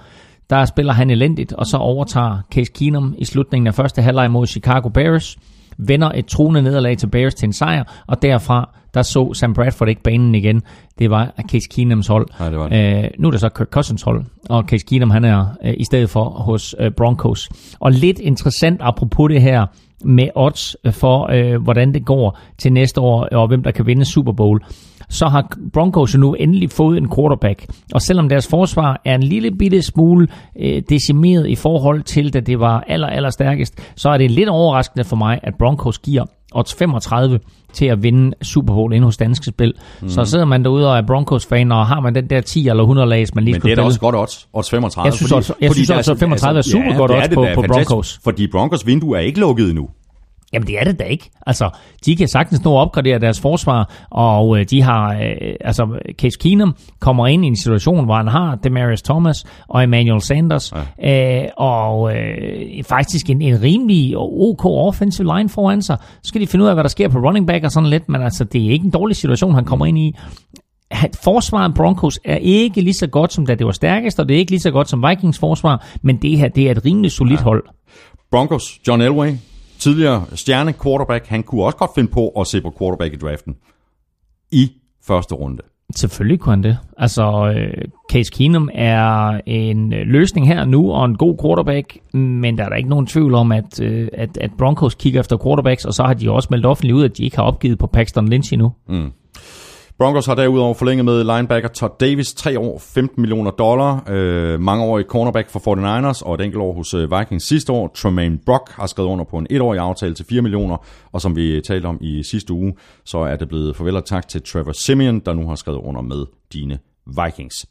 der spiller han elendigt, og så overtager Case Keenum i slutningen af første halvleg mod Chicago Bears, vender et truende nederlag til Bears til en sejr, og derfra, der så Sam Bradford ikke banen igen. Det var Case Keenums hold. Nej, det var det. Øh, nu er det så Kirk Cousins hold, og Case Keenum han er øh, i stedet for hos øh, Broncos. Og lidt interessant apropos det her med odds for, øh, hvordan det går til næste år, og hvem der kan vinde Super Bowl så har Broncos jo nu endelig fået en quarterback. Og selvom deres forsvar er en lille bitte smule øh, decimeret i forhold til, da det var aller, aller stærkest, så er det lidt overraskende for mig, at Broncos giver odds 35 til at vinde Super Bowl inde hos Danske Spil. Mm. Så sidder man derude og er Broncos-fan, og har man den der 10 eller 100 lags, man lige Men skulle det er da også godt odds. Odds 35. Jeg synes også- jeg synes der også, 35 er super godt det odds det på- på Fantastisk. Broncos. Fordi Broncos vindue er ikke lukket endnu. Jamen det er det da ikke. Altså, de kan sagtens nå at opgradere deres forsvar, og øh, de har, øh, altså Case Keenum kommer ind i en situation, hvor han har Demarius Thomas og Emmanuel Sanders, ja. øh, og øh, faktisk en, en rimelig OK offensive line foran sig. Så skal de finde ud af, hvad der sker på running back og sådan lidt, men altså, det er ikke en dårlig situation, han kommer ind i. Forsvaret Broncos er ikke lige så godt, som da det var stærkest, og det er ikke lige så godt som Vikings forsvar, men det her, det er et rimelig solidt ja. hold. Broncos, John Elway, tidligere stjerne quarterback, han kunne også godt finde på at se på quarterback i draften. I første runde. Selvfølgelig kunne han det. Altså, øh, Case Keenum er en øh, løsning her nu, og en god quarterback, men der er der ikke nogen tvivl om, at, øh, at, at Broncos kigger efter quarterbacks, og så har de også meldt offentligt ud, at de ikke har opgivet på Paxton Lynch endnu. Broncos har derudover forlænget med linebacker Todd Davis, 3 år, 15 millioner dollar, øh, mange år i cornerback for 49ers, og et enkelt år hos øh, Vikings sidste år. Tremaine Brock har skrevet under på en etårig aftale til 4 millioner, og som vi øh, talte om i sidste uge, så er det blevet farvel og tak til Trevor Simeon, der nu har skrevet under med dine Vikings.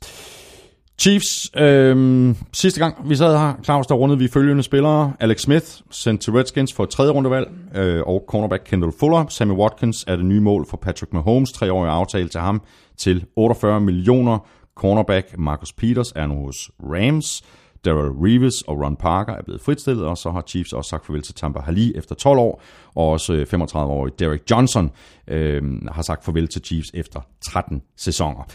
Chiefs, øh, sidste gang vi sad her, Claus, der rundede vi følgende spillere. Alex Smith, sendt til Redskins for et tredje rundevalg, øh, og cornerback Kendall Fuller. Sammy Watkins er det nye mål for Patrick Mahomes, treårig aftale til ham til 48 millioner. Cornerback Marcus Peters er nu hos Rams. Darrell Reeves og Ron Parker er blevet fritstillet, og så har Chiefs også sagt farvel til Tampa Hali efter 12 år, og også øh, 35-årig Derek Johnson øh, har sagt farvel til Chiefs efter 13 sæsoner.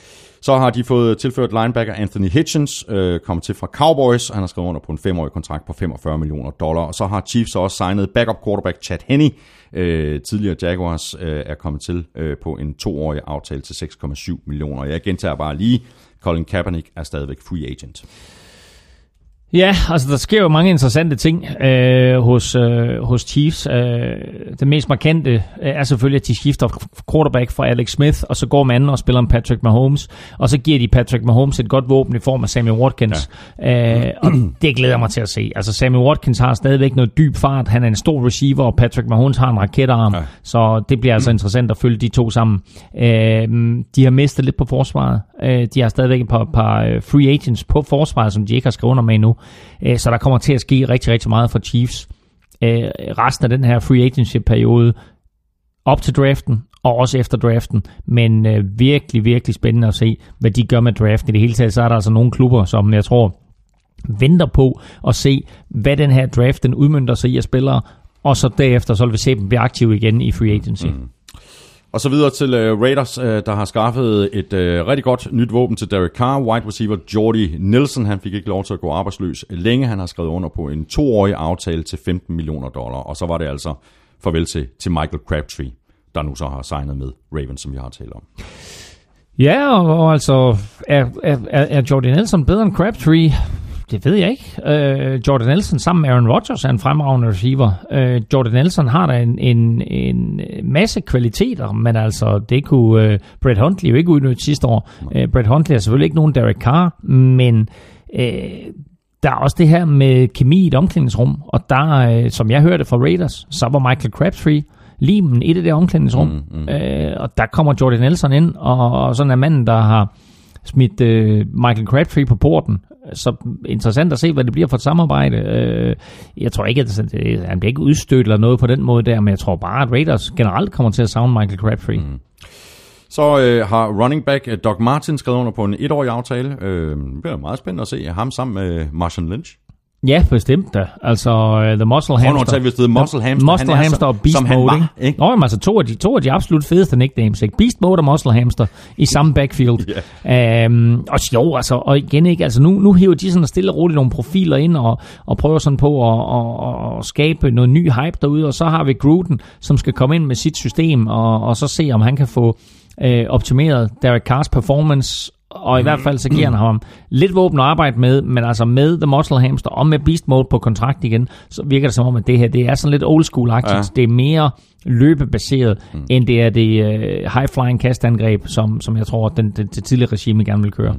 Så har de fået tilført linebacker Anthony Hitchens, øh, kommet til fra Cowboys, han har skrevet under på en femårig kontrakt på 45 millioner dollar. Og så har Chiefs også signet backup quarterback Chad Henney, øh, tidligere Jaguars, øh, er kommet til øh, på en toårig aftale til 6,7 millioner. Jeg gentager bare lige, Colin Kaepernick er stadigvæk free agent. Ja, altså der sker jo mange interessante ting øh, hos, øh, hos Chiefs. Øh, det mest markante øh, er selvfølgelig, at de skifter quarterback fra Alex Smith, og så går man og spiller en Patrick Mahomes, og så giver de Patrick Mahomes et godt våben i form af Sammy Watkins. Ja. Øh, og det glæder mig til at se. Altså Sammy Watkins har stadigvæk noget dyb fart, han er en stor receiver, og Patrick Mahomes har en raketarm, ja. så det bliver altså interessant at følge de to sammen. Øh, de har mistet lidt på forsvaret. Øh, de har stadigvæk et par, par øh, free agents på forsvaret, som de ikke har skrevet under med endnu. Øh, Så der kommer til at ske rigtig, rigtig meget for Chiefs. Øh, Resten af den her free agency-periode op til draften og også efter draften, men øh, virkelig, virkelig spændende at se, hvad de gør med draften. I det hele taget, så er der altså nogle klubber, som jeg tror venter på at se, hvad den her draft den udmyndter sig i af spillere, og så derefter så vil vi se dem blive aktive igen i free agency. Mm. Og så videre til uh, Raiders, uh, der har skaffet et uh, rigtig godt nyt våben til Derek Carr. Wide receiver Jordy Nelson, han fik ikke lov til at gå arbejdsløs længe. Han har skrevet under på en toårig aftale til 15 millioner dollar. Og så var det altså farvel til, til Michael Crabtree, der nu så har signet med Ravens, som vi har talt om. Ja, og, og altså, er, er, er Jordy Jordan Nelson bedre end Crabtree? Det ved jeg ikke. Uh, Jordan Nelson sammen med Aaron Rodgers er en fremragende receiver. Uh, Jordan Nelson har da en, en, en masse kvaliteter, men altså, det kunne uh, Brett Huntley jo ikke udnytte sidste år. Uh, Brett Huntley er selvfølgelig ikke nogen Derek Carr, men uh, der er også det her med kemi i et omklædningsrum, og der, uh, som jeg hørte fra Raiders, så var Michael Crabtree limen i det der omklædningsrum. Mm, mm. Øh, og der kommer Jordan Nelson ind, og, og sådan er manden, der har smidt øh, Michael Crabtree på porten. Så interessant at se, hvad det bliver for et samarbejde. Øh, jeg tror ikke, at det, han bliver ikke udstødt eller noget på den måde der, men jeg tror bare, at Raiders generelt kommer til at savne Michael Crabtree. Mm. Så øh, har running back øh, Doc Martin skrevet under på en etårig aftale. Øh, det bliver meget spændende at se ham sammen med Marshawn Lynch. Ja, bestemt da. Altså, uh, The Muscle Hvornår Hamster. tager vi afsted? Muscle Hamster. Muscle Han er Hamster så- og Beast som han Mode, var, ikke? ikke? Nå, jamen, altså to af, de, to af de absolut fedeste nicknames, ikke? Beast Mode og Muscle Hamster i samme backfield. Yeah. Um, og jo, altså, og igen ikke, altså nu, nu hiver de sådan stille og roligt nogle profiler ind og, og prøver sådan på at, at, at, skabe noget ny hype derude, og så har vi Gruden, som skal komme ind med sit system, og, og så se, om han kan få øh, optimeret Derek Carrs performance, og i hvert fald så giver han ham lidt våben at arbejde med, men altså med The Muscle Hamster og med Beast Mode på kontrakt igen, så virker det som om, at det her det er sådan lidt old school-agtigt. Ja. Det er mere løbebaseret, mm. end det er det uh, high-flying kastangreb, som, som jeg tror, den, det, det tidligere regime gerne vil køre.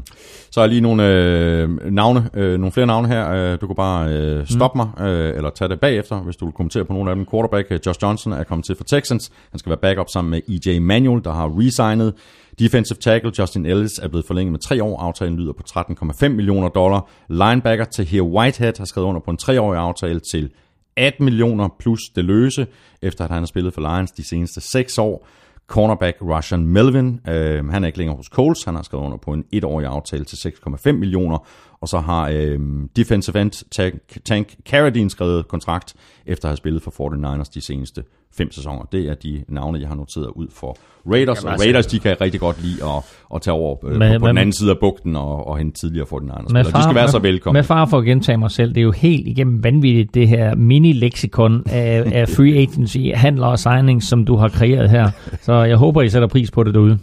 Så er lige nogle øh, navne, øh, nogle flere navne her. Øh, du kan bare øh, stoppe mm. mig, øh, eller tage det bagefter, hvis du vil kommentere på nogle af dem. Quarterback øh, Josh Johnson er kommet til for Texans. Han skal være backup sammen med EJ Manuel, der har resignet. Defensive tackle Justin Ellis er blevet forlænget med tre år. Aftalen lyder på 13,5 millioner dollar. Linebacker Tahir Whitehead har skrevet under på en treårig aftale til 18 millioner plus det løse, efter at han har spillet for Lions de seneste 6 år. Cornerback Russian Melvin, øh, han er ikke længere hos Coles, han har skrevet under på en etårig aftale til 6,5 millioner, og så har øh, defensive end Tank, Tank Carradine skrevet kontrakt, efter at have spillet for 49ers de seneste fem sæsoner. Det er de navne, jeg har noteret ud for Raiders, og Raiders de kan rigtig godt lide at, at tage over øh, Med- på, på den anden side af bugten og, og hente tidligere 49ers. Med spillere. De skal være så velkomne. Med far for at gentage mig selv, det er jo helt igennem vanvittigt, det her mini-leksikon af, af free agency, handler og signings, som du har kreeret her. Så jeg håber, I sætter pris på det derude.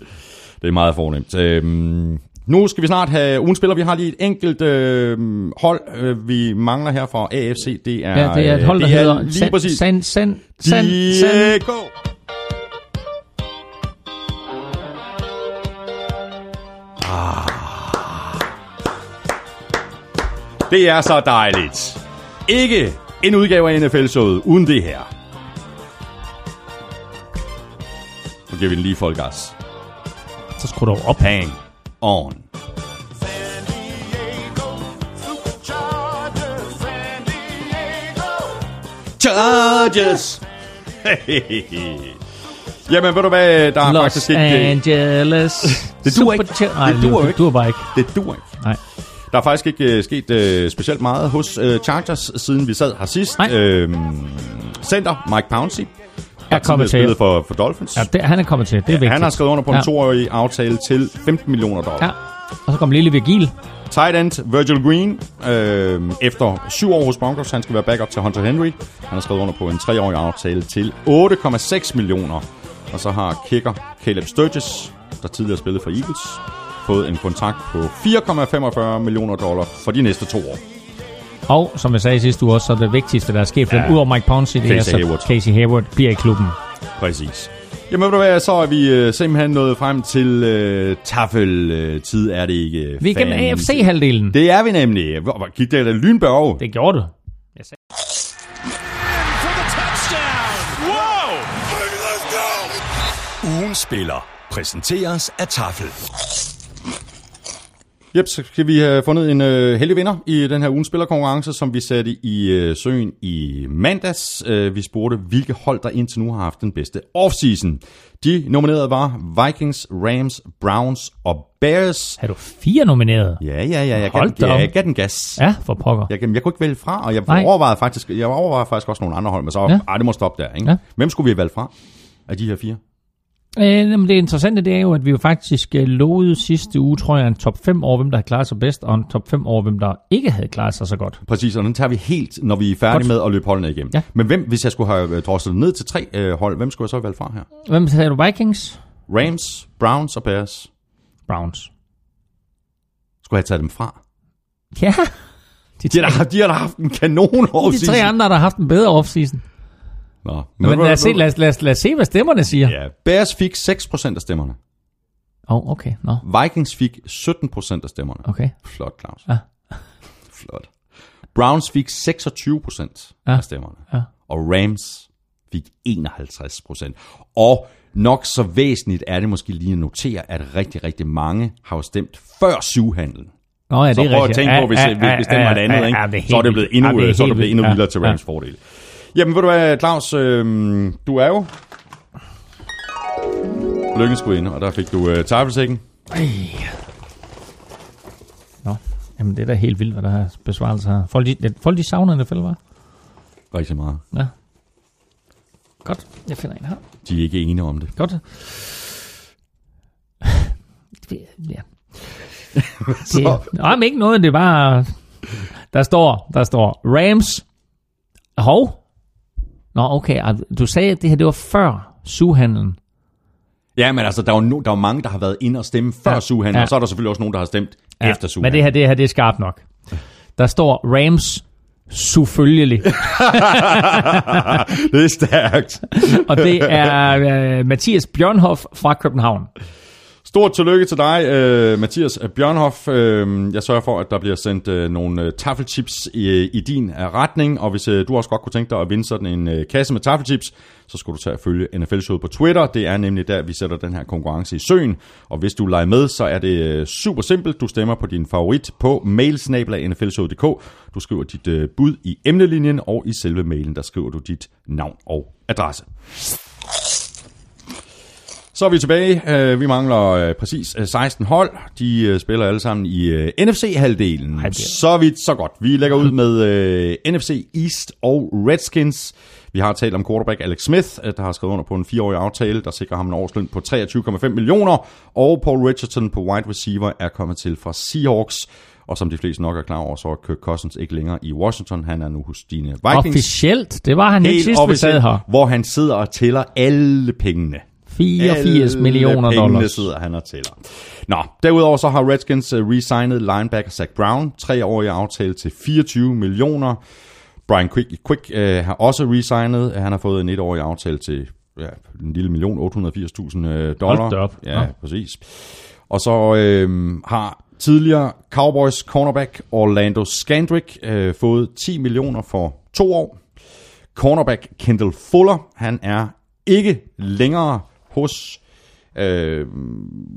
Det er meget fornemt. Øhm, nu skal vi snart have ugen spiller. Vi har lige et enkelt øh, hold, øh, vi mangler her fra AFC. Det er, Ja, det er et øh, hold, der det er hedder lige San, præcis San, San, San, San, Diego. Ah. Det er så dejligt. Ikke en udgave af NFL-showet uden det her. Så giver vi den lige folk gas. Så skru du op. Hang on. San Diego Superchargers, San Diego. Charges! Jamen, ved du hvad, der er Los faktisk ikke... Angeles. Det duer ikke. Nej, Det duer det duer bare ikke. Det duer ikke. Nej. Der er faktisk ikke uh, sket uh, specielt meget hos uh, Chargers, siden vi sad her sidst. Nej. Øhm, center Mike Pouncey. Er kommet til. for, for Dolphins. Ja, det, han er kommet til. Det er vigtigt. han har skrevet under på en Ja. toårig aftale til 15 millioner dollar. Ja. Og så kommer lille Vigil. Tight end Virgil Green, øh, efter syv år hos Broncos, han skal være backup til Hunter Henry. Han har skrevet under på en treårig aftale til 8,6 millioner. Og så har kicker Caleb Sturgis, der tidligere spillede for Eagles, fået en kontrakt på 4,45 millioner dollar for de næste to år. Og som jeg sagde sidste uge også, så er det vigtigste, der er sket for Ja. dem, udover Mike Pouncey, det er Casey så Hayward. Casey Hayward bliver i klubben. Præcis. Jamen ved du hvad, så er vi øh, simpelthen nået frem til øh, taffeltid, er det ikke? Vi er Fanden. AFC-halvdelen. Det er vi nemlig. Hvor- Gik det da lynbørg? Det gjorde touchdown. Whoa. Let's go. Ugen spiller præsenteres af Tafel. Yep, så skal vi have fundet en øh, heldig vinder i den her ugens spillerkonkurrence, som vi satte i øh, søen i mandags. Øh, vi spurgte, hvilke hold der indtil nu har haft den bedste offseason. De nominerede var Vikings, Rams, Browns og Bears. Er du fire nomineret? Ja, ja, ja, jeg gav, Hold da ja, jeg gav den gas. Ja, for pokker. Jeg, jeg kunne ikke vælge fra, og jeg Nej. overvejede faktisk, jeg overvejede faktisk også nogle andre hold, men så. Ja. ej, det må stoppe der, ikke? Ja. Hvem skulle vi have valgt fra af de her fire? Øh, jamen, det interessante det er jo, at vi jo faktisk øh, lovede sidste uge, tror jeg, en top 5 over, hvem der havde klaret sig bedst, og en top 5 over, hvem der ikke havde klaret sig så godt. Præcis, og den tager vi helt, når vi er færdige Godt. med at løbe holdene igennem. Ja. Men hvem, hvis jeg skulle have øh, droslet ned til tre øh, hold, hvem skulle jeg så have valgt fra her? Hvem sagde du? Vikings? Rams, Browns og Bears. Browns. Skulle jeg tage dem fra? Ja, de De har, tre, de har haft en kanon over de tre andre, der har haft en bedre offseason. Nå, Men lad os, se, lad, os, lad, os, lad os se, hvad stemmerne siger. Ja, Bears fik 6% af stemmerne. Åh, oh, okay. Nå, Vikings fik 17% af stemmerne. okay. Flot, Claus. Ja. Flot. Browns fik 26% Ja. af stemmerne. Ja. Og Rams fik 51%. Og nok så væsentligt er det måske lige at notere, at rigtig, rigtig mange har jo stemt før syvhandlen. Nå, ja, det Så er prøv at rigtigt. tænke på, hvis, hvis, hvis det var et andet, ikke? så er det blevet endnu, Ja, det så er det blevet endnu vildere til Rams fordel. Jamen, ved du hvad, Claus, øh, du er jo lykkens gudinde, og der fik du øh, tafelsækken. Nå, Jamen, det er da helt vildt, hvad der er besvarelse her. Folk, de, folk, de savner NFL, var. Rigtig meget. Ja. Godt, jeg finder en her. De er ikke enige om det. Godt. Det- ja. Det, nej, men ikke noget, det er bare... Der står, der står Rams. Hov. Nå, okay. Du sagde, at det her det var før suhandlen. Ja, men altså, der er jo, no, der er jo mange, der har været inde og stemme før Ja. ja. Suhan, Ja. og så er der selvfølgelig også nogen, der har stemt ja. efter Suhan. Men det her, det her, det er skarpt nok. Der står Rams selvfølgelig. det er stærkt. og det er øh, Mathias Bjørnhoff fra København. Stort tillykke til dig, øh, Mathias Bjørnhoff. Øh, jeg sørger for, at der bliver sendt øh, nogle øh, taffelchips i, i din øh, retning, og hvis øh, du også godt kunne tænke dig at vinde sådan en øh, kasse med taffelchips, så skulle du tage at følge NFL-showet på Twitter. Det er nemlig der, vi sætter den her konkurrence i søen, og hvis du leger med, så er det øh, super simpelt. Du stemmer på din favorit på mailsnabla.nflshowet.dk. Du skriver dit øh, bud i emnelinjen, og i selve mailen, der skriver du dit navn og adresse. Så er vi tilbage. Øh, Vi mangler øh, præcis øh, 16 hold. De øh, spiller alle sammen i øh, NFC-halvdelen. Så vidt, så godt. Vi lægger ud med øh, NFC East og Redskins. Vi har talt om quarterback Alex Smith, øh, der har skrevet under på en fireårig aftale, der sikrer ham en årsløn på 23,5 millioner. Og Paul Richardson på wide receiver er kommet til fra Seahawks. Og som de fleste nok er klar over, så er Kirk Cousins ikke længere i Washington. Han er nu hos dine Vikings. Officielt, det var han ikke Helt sidst, vi sad her. hvor han sidder og tæller alle pengene. 84 Alle millioner dollars. sidder han og tæller. Nå, derudover så har Redskins uh, resignet linebacker Zach Brown. Tre-årige aftale til 24 millioner. Brian Quick, Quick uh, har også resignet. Han har fået en etårig aftale til ja, en lille million, 880.000 uh, dollar. Hold op. Ja, Nå. præcis. Og så øh, har tidligere Cowboys cornerback Orlando Scandrick øh, fået 10 millioner for to år. Cornerback Kendall Fuller, han er ikke længere hos... Øh,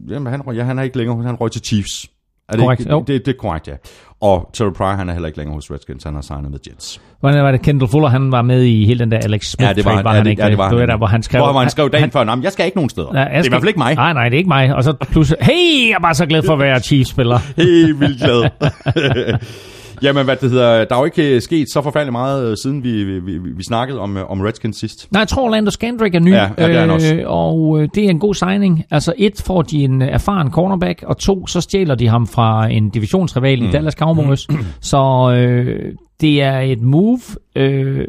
jamen, han, røg- ja, han er ikke længere, han røg til Chiefs. Er det, Korrekt, ikke, jo. det, det, er korrekt, ja. Og Terry Pryor, han er heller ikke længere hos Redskins, han har signet med Jets. Hvordan var det, Kendall Fuller, han var med i hele den der Alex Smith Ja, det var, trade, var ja, han det, ikke? ja, det var det var han. der, hvor han skrev... Hvor han skrev dagen han, før, "Nå, men jeg skal ikke nogen steder. Ja, det er i hvert fald ikke mig. Nej, nej, det er ikke mig. Og så pludselig, hey, jeg er bare så glad for at være Chiefs-spiller. Helt vildt glad. Jamen, hvad det hedder, der er jo ikke sket så forfærdeligt meget, øh, siden vi, vi, vi, vi snakkede om, øh, om Redskins sidst. Nej, jeg tror, Orlando Scandrick er ny, Ja, ja, det er han også. øh, og øh, det er en god signing. Altså et, får de en øh, erfaren cornerback, og to, så stjæler de ham fra en divisionsrival mm. i Dallas Cowboys. så øh, det er et move, øh,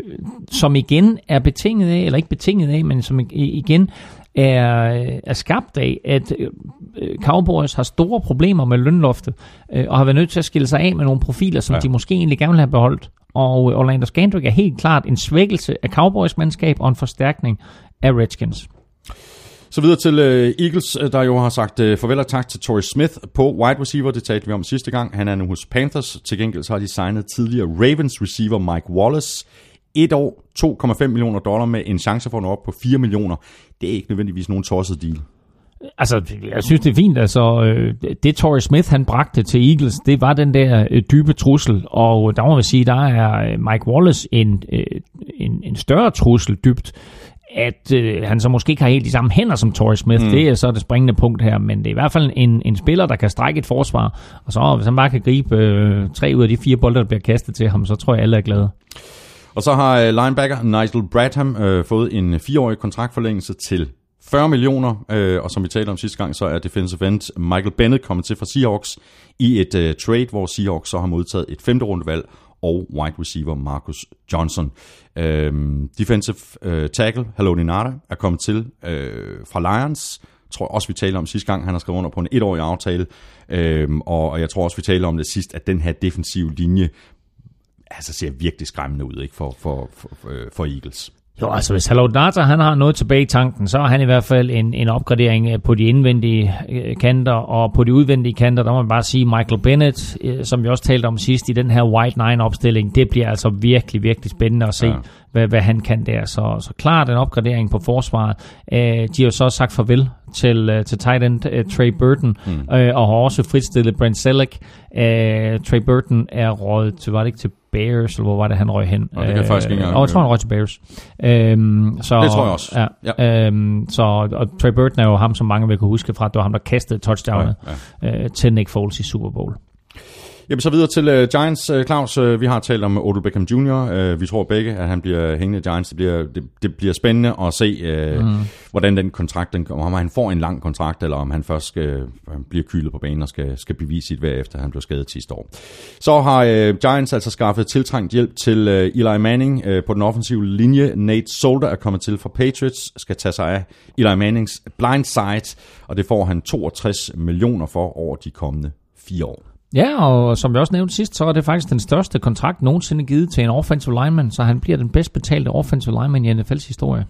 som igen er betinget af, eller ikke betinget af, men som igen er, øh, er skabt af, at øh, Cowboys har store problemer med lønloftet, øh, og har været nødt til at skille sig af med nogle profiler, som ja. De måske egentlig gerne vil have beholdt. Og øh, Orlando Scandrick er helt klart en svækkelse af Cowboys mandskab og en forstærkning af Redskins. Så videre til Eagles, øh, der jo har sagt farvel og tak til Torrey Smith på wide receiver. Det talte vi om sidste gang. Han er nu hos Panthers. Til gengæld så har de signet tidligere Ravens receiver Mike Wallace. Et år, 2,5 millioner dollar med en chance for at nå op på 4 millioner. Det er ikke nødvendigvis nogen tosset deal. Altså, jeg synes, det er fint. Altså, øh, det Torrey Smith, han bragte til Eagles, det var den der øh, dybe trussel. Og der må man sige, der er øh, Mike Wallace en, en, en større trussel dybt. At øh, han så måske ikke har helt de samme hænder som Torrey Smith, mm. det er så det springende punkt her. Men det er i hvert fald en, en spiller, der kan strække et forsvar. Og så hvis han bare kan gribe øh, tre ud af de fire bolde, der bliver kastet til ham, så tror jeg, alle er glade. Og så har øh, linebacker Nigel Bradham øh, fået en øh, fireårig kontraktforlængelse til 40 millioner, øh, og som vi talte om sidste gang, så er defensive end Michael Bennett kommet til fra Seahawks i et øh, trade, hvor Seahawks så har modtaget et femte rundevalg og wide receiver Marcus Johnson. Øh, defensive øh, tackle Haloni Nada er kommet til øh, fra Lions. tror jeg også, vi talte om sidste gang. Han har skrevet under på en etårig aftale. Øhm, og, og jeg tror også, vi talte om det sidst, at den her defensive linje altså ser virkelig skræmmende ud ikke for, for, for, for, for Eagles. Jo, altså hvis Data han har noget tilbage i tanken, så er han i hvert fald en, en opgradering øh, på de indvendige øh, kanter, og på de udvendige kanter, der må man bare sige, Michael Bennett, øh, som vi også talte om sidst i den her White Nine opstilling, det bliver altså virkelig, virkelig spændende at se, ja. Hvad, hvad han kan der. Så, så klart en opgradering på forsvaret. Øh, de har jo så sagt farvel til, øh, til tight end øh, Trey Burton, mm. øh, og har også fritstillet Brent Selleck. Øh, Trey Burton er røget til, var det ikke til Bears, eller hvor var det, han røg hen? Nå, det kan jeg faktisk ikke engang- Og jeg tror, han røg til Bears. Øhm, så, Det tror jeg også. Ja, ja. Øhm, så, og Trey Burton er jo ham, som mange vil kunne huske fra, at det var ham, der kastede touchdownet ja, ja. Øh, til Nick Foles i Super Bowl. Jamen så videre til uh, Giants, uh, Claus. Uh, vi har talt om Odell Beckham Jr. Uh, vi tror begge, at han bliver hængende i Giants. Det bliver, det, det bliver spændende at se, uh, mm. hvordan den kontrakt, den, om han får en lang kontrakt, eller om han først skal, han bliver kylet på banen og skal, skal bevise sit værd, efter han blev skadet sidste år. Så har uh, Giants altså skaffet tiltrængt hjælp til uh, Eli Manning uh, på den offensive linje. Nate Solder er kommet til fra Patriots, skal tage sig af Eli Mannings blind side, og det får han 62 millioner for over de kommende fire år. Ja, og som jeg også nævnte sidst, så er det faktisk den største kontrakt nogensinde givet til en offensive lineman, så han bliver den bedst betalte offensive lineman i NFL's historie.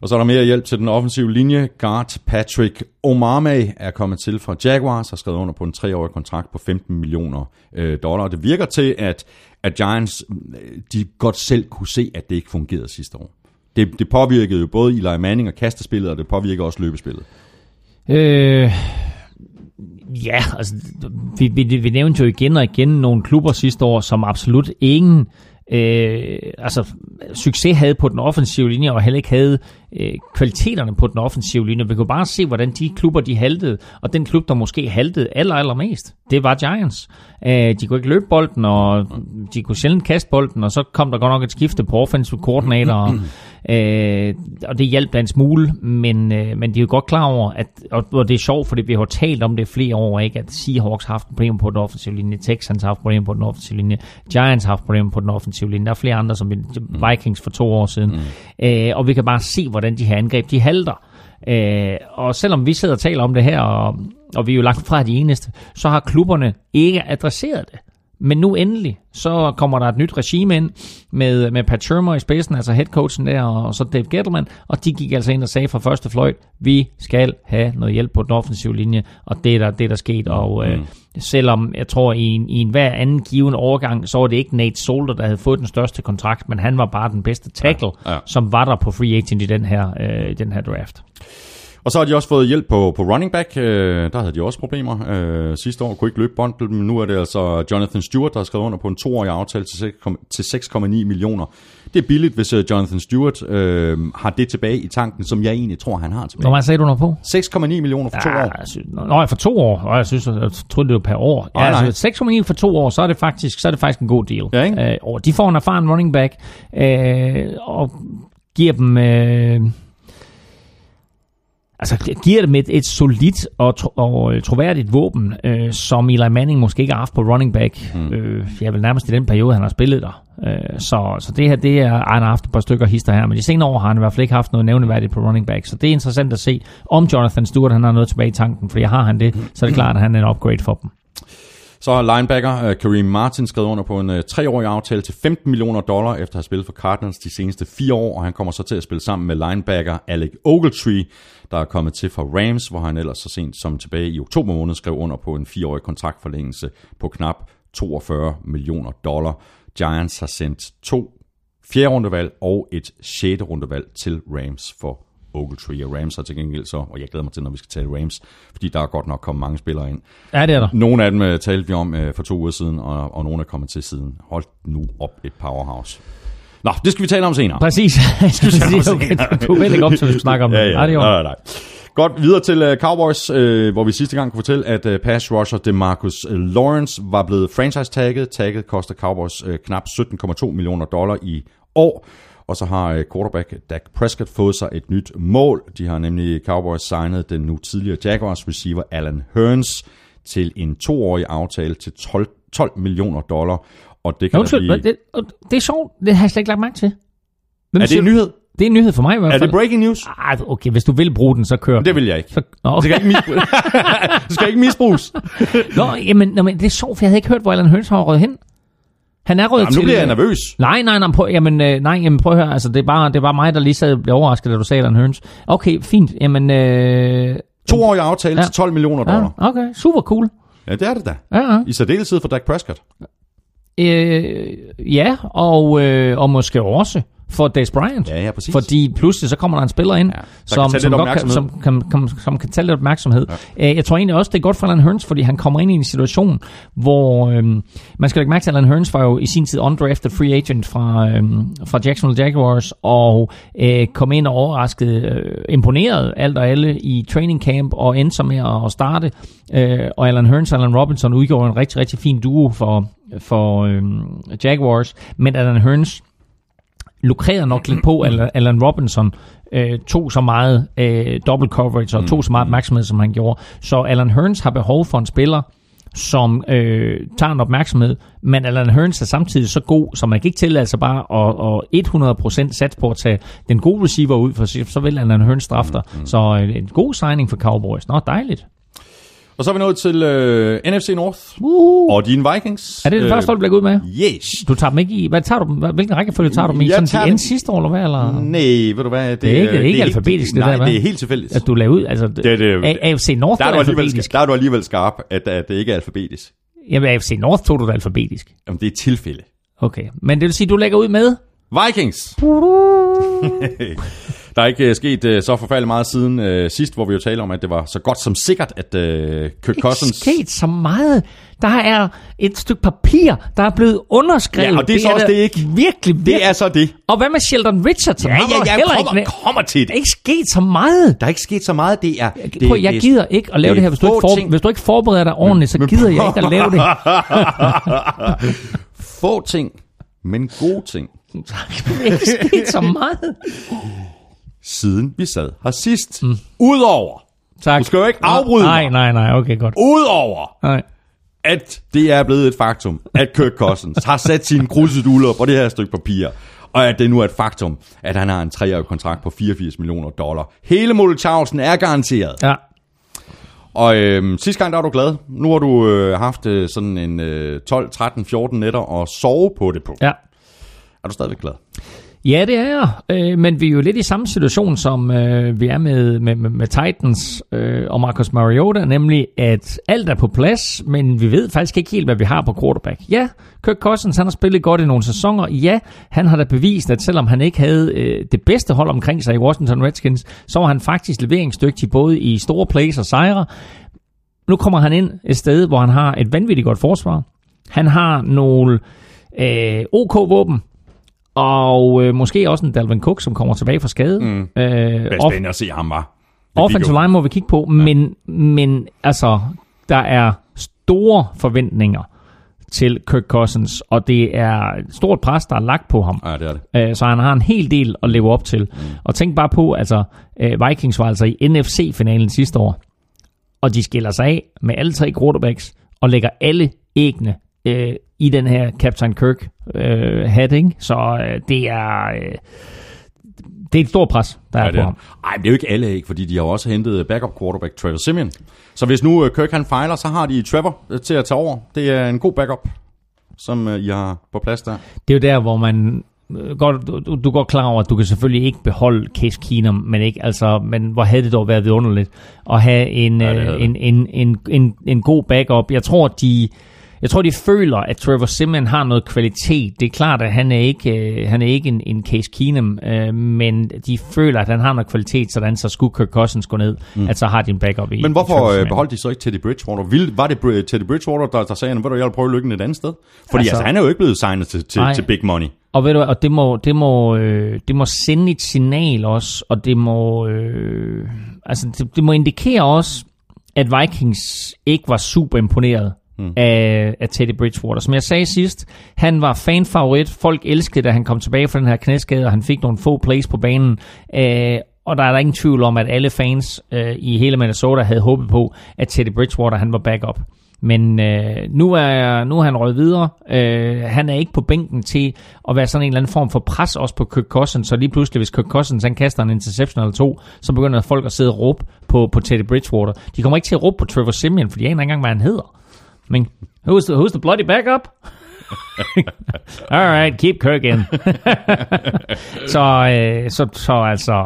Og så er der mere hjælp til den offensive linje. Guard Patrick Omame er kommet til fra Jaguars og skrevet under på en treårig kontrakt på 15 millioner øh, dollar. Det virker til, at, at Giants øh, de godt selv kunne se, at det ikke fungerede sidste år. Det, det påvirkede jo både Eli Manning og kastespillet, og det påvirker også løbespillet. Øh, ja, altså, vi, vi, vi nævnte jo igen og igen nogle klubber sidste år, som absolut ingen øh, altså, succes havde på den offensive linje, og heller ikke havde øh, kvaliteterne på den offensive linje. Vi kunne bare se, hvordan de klubber, de haltede, og den klub, der måske haltede aller, allermest, det var Giants. Øh, de kunne ikke løbe bolden, og de kunne sjældent kaste bolden, og så kom der godt nok et skifte på offensive coordinator, og, øh, og det hjalp da en smule, men, øh, men de er jo godt klar over, at, og, og det er sjovt, fordi vi har talt om det flere år, ikke? at Seahawks har haft problemer på den offensive linje, Texans har haft problemer på den offensive linje, Giants har haft problemer på den offensive linje, der er flere andre, som Vikings for to år siden, mm. øh, og vi kan bare se, hvordan de her angreb, de halter. Øh, og selvom vi sidder og taler om det her, og, og vi er jo langt fra de eneste, så har klubberne ikke adresseret det. Men nu endelig, så kommer der et nyt regime ind med, med Pat Shermer i spidsen, altså headcoachen der, og så Dave Gettleman, og de gik altså ind og sagde fra første fløjt, vi skal have noget hjælp på den offensive linje, og det er der, det er der sket, og øh, mm selvom jeg tror i en, i en hver anden given overgang, så var det ikke Nate Solder, der havde fået den største kontrakt, men han var bare den bedste tackle, Ja, ja. som var der på free agent i den her, øh, den her draft. Og så har de også fået hjælp på, på running back. Øh, der havde de også problemer. Øh, sidste år kunne ikke løbe bolden, men nu er det altså Jonathan Stewart, der har skrevet under på en toårig aftale til 6,- til 6,9 millioner. Det er billigt, hvis øh, Jonathan Stewart øh, har det tilbage i tanken, som jeg egentlig tror, han har Hvor tilbage. meget sagde du noget på? 6,9 millioner for to år. jeg synes, nå, for to år. Og jeg synes, jeg troede, det var per år. Ja, nej. altså, 6,9 for to år, så er det faktisk, så er det faktisk en god deal. Ja, ikke? Øh, og de får en erfaren running back, øh, og giver dem... Øh, Altså giver dem et, et solidt og, tro, og troværdigt våben, øh, som Eli Manning måske ikke har haft på running back. Mm. Øh, jeg vil nærmest i den periode, han har spillet der. Øh, så, så det her, det er, han har haft et par stykker hister her, men de senere år har han i hvert fald ikke haft noget nævneværdigt på running back. Så det er interessant at se, om Jonathan Stewart han har noget tilbage i tanken, fordi har han det, så er det klart, at han er en upgrade for dem. Så linebacker uh, Kareem Martin skrevet under på en uh, treårig aftale til 15 millioner dollar, efter at have spillet for Cardinals de seneste fire år, og han kommer så til at spille sammen med linebacker Alec Ogletree, der er kommet til fra Rams, hvor han ellers så sent som tilbage i oktober måned skrev under på en fireårig kontraktforlængelse på knap 42 millioner dollar. Giants har sendt to fjerde rundevalg og et sjette rundevalg til Rams for Ogletree. Og Rams har til gengæld så, og jeg glæder mig til, når vi skal tale Rams, fordi der er godt nok kommet mange spillere ind. Ja, det er der. Nogle af dem uh, talte vi om uh, for to uger siden, og, og nogle er kommet til siden. Hold nu op et powerhouse. Nå, det skal vi tale om senere. Præcis. tale om okay, du er vældig op, så vi skal snakke om det. Ja, ja. Nej, det nej. Godt, videre til uh, Cowboys, uh, hvor vi sidste gang kunne fortælle, at uh, pass rusher DeMarcus uh, Lawrence var blevet franchise-tagget. Tagget koster Cowboys uh, knap 17,2 millioner dollar i år. Og så har quarterback Dak Prescott fået sig et nyt mål. De har nemlig Cowboys signet den nu tidligere Jaguars receiver Alan Hearns til en toårig aftale til 12, 12 millioner dollar. Og det kan Ja, Undskyld, blive... det, det er sjovt. Det har jeg slet ikke lagt mærke til. Hvem Er det en nyhed? Det er en nyhed for mig i hvert Er fald. det breaking news? Ah, okay, hvis du vil bruge den, så kør. Det vil jeg ikke. Så, Nå, Det okay. skal ikke, misbruges. det skal ikke misbruges. Nå, jamen, nå, men det er sjovt, for jeg havde ikke hørt, hvor Alan Hurns har røget hen. Han er røget Jamen, til... nu bliver jeg nervøs. Nej, nej, nej, prøv, jamen, øh, nej, jamen, prøv at høre, altså, det er bare, det er bare mig, der lige sad og blev overrasket, da du sagde Alan Hurns. Okay, fint, jamen, øh, Toårig aftale Ja. til 12 millioner ja, dollar. okay, super cool. Ja, det er det da. Ja, ja. I særdeleshed for Dak Prescott. Øh, ja, og, øh, og måske også for Des Bryant. Ja, ja, præcis. Fordi pludselig så kommer der en spiller ind, Ja, som, tage som, godt kan, som, opmærksomhed. kan, som, kan tage lidt opmærksomhed. Ja. Jeg tror egentlig også, det er godt for Alan Hearns, fordi han kommer ind i en situation, hvor øhm, man skal lægge mærke til, at Alan Hearns var jo i sin tid undrafted free agent fra, øhm, fra Jacksonville Jaguars, og øh, kom ind og overraskede, øh, imponeret alt og alle i training camp, og endte så med at starte. Øh, og Alan Hearns og Alan Robinson udgjorde en rigtig, rigtig fin duo for, for øhm, Jaguars, men Alan Hearns lukrerede nok lidt på, at Alan Robinson øh, tog så meget øh, double coverage og tog så meget opmærksomhed, som han gjorde. Så Alan Hearns har behov for en spiller, som øh, tager en opmærksomhed, men Alan Hearns er samtidig så god, så man kan ikke tillade sig bare at, at 100% sats på at tage den gode receiver ud, for så- så vil Alan Hearns straffe dig. Så øh, en god signing for Cowboys. Nå, dejligt. Og så er vi nået til øh, NFC North Uh. og dine Vikings. Er det det første hold, du lægger ud med? Yes. Du tager dem ikke i... Hvad tager du dem? Hvilken rækkefølge tager du dem i? Jeg Sådan til sidste år, eller hvad? Eller? Nej, ved du hvad? Det, Det er ikke- det er ikke alfabetisk, det nej, der, hva'? det er helt tilfældigt. At du laver ud... Altså, Det det- A- AFC North der, er du alligevel, alfabetisk. der er du alligevel skarp, at, at det ikke er alfabetisk. Jamen, AFC North tog du da alfabetisk. Jamen, det er tilfælde. Okay. Men det vil sige, du lægger ud med... Vikings. der er ikke uh, sket uh, så forfærdeligt meget siden uh, sidst, hvor vi jo talte om, at det var så godt som sikkert, at uh, Kirk Ikke Cousins... sket så meget. Der er et stykke papir, der er blevet underskrevet. Ja, og det er så også da det ikke. Virkelig, virkelig. Det er så det. Og hvad med Sheldon Richardson? Ja, ja, ja, ikke kommer, næ- kommer til Der det. er ikke sket så meget. Der er ikke sket så meget. Det er... Det, Prøv, jeg det- gider ikke at lave det det, er her. Hvis du, ikke for, ting. hvis du ikke forbereder dig ordentligt, så gider jeg ikke at lave det. Få ting, men gode ting. Der er ikke sket så meget. Siden vi sad her sidst. Mm. Udover, Tak. Du skal jo ikke afbryde Nej, mig. nej, nej. Okay, godt. udover, Nej. at det er blevet et faktum, at Kirk Cousins har sat sine krydseduller på det her stykke papir, og at det nu er et faktum, at han har en treårig kontrakt på 84 millioner dollar. Hele Molletjavsen er garanteret. Ja. Og øhm, sidste gang der var du glad. Nu har du øh, haft øh, sådan en øh, 12, 13, 14 nætter og sove på det på. Ja. Er du stadigvæk glad? Ja, det er jeg. Øh, men vi er jo lidt i samme situation, som øh, vi er med, med, med, med Titans øh, og Marcus Mariota, nemlig at alt er på plads, men vi ved faktisk ikke helt, hvad vi har på quarterback. Ja, Kirk Cousins, han har spillet godt i nogle sæsoner. Ja, han har da bevist, at selvom han ikke havde øh, det bedste hold omkring sig i Washington Redskins, så var han faktisk leveringsdygtig både i store plays og sejre. Nu kommer han ind et sted, hvor han har et vanvittigt godt forsvar. Han har nogle øh, OK-våben, og øh, måske også en Dalvin Cook, som kommer tilbage fra skade. Mm. Øh, Det er off- at se ham, var. Offensive line må vi kigge på, men, men altså, der er store forventninger til Kirk Cousins, og det er et stort pres, der er lagt på ham. Ja, det er det. Øh, Så han har en hel del at leve op til. Mm. Og tænk bare på, altså øh, Vikings var altså i NFC-finalen sidste år, og de skiller sig af med alle tre quarterbacks, og lægger alle æggene øh, i den her Captain Kirk øh, hat, ikke? Så øh, det er... Øh, det er et stort pres, der Ja, er på ham. Ej, men det er jo ikke alle ikke, fordi de har også hentet backup quarterback Trevor Simeon. Så hvis nu øh, Kirk han fejler, så har de Trevor øh, til at tage over. Det er en god backup, som øh, I har på plads der. Det er jo der, hvor man øh, godt, du, du er godt klar over, at du kan selvfølgelig ikke beholde Case Keenum, men ikke, altså, men hvor havde det dog været vidunderligt at have en, Ja, havde en, en, en, en, en god backup. Jeg tror, de jeg tror, de føler, at Trevor Simeon har noget kvalitet. Det er klart, at han er ikke, øh, han er ikke en, en Case Keenum, øh, men de føler, at han har noget kvalitet, sådan så skulle Kirk Cousins gå ned, mm. at så har de en backup i Men i hvorfor Trevor øh, beholdt de så ikke Teddy Bridgewater? Vil, var det Teddy Bridgewater, der, der sagde, at jeg vil prøve lykken et andet sted? Fordi altså, Altså- han er jo ikke blevet signet til, til, Nej. til big money. Og ved du og det må, det må, øh, det må sende et signal også, og det må, øh, altså det, det må indikere også, at Vikings ikke var super imponeret mm. af, af Teddy Bridgewater. Som jeg sagde sidst, han var fanfavorit. Folk elskede, da han kom tilbage fra den her knæskade, og han fik nogle få plays på banen. Øh, og der er der ingen tvivl om, at alle fans øh, i hele Minnesota havde håbet på, at Teddy Bridgewater han var backup. Men øh, nu, er, nu er han røget videre. Øh, han er ikke på bænken til at være sådan en eller anden form for pres også på Kirk Cousins. Så lige pludselig, hvis Kirk Cousins han kaster en interception eller to, så begynder folk at sidde og råbe på, på Teddy Bridgewater. De kommer ikke til at råbe på Trevor Simeon, for de aner ikke engang, hvad han hedder. Men who's the, who's the bloody backup? Alright, keep Kirk in. så, øh, så, så altså,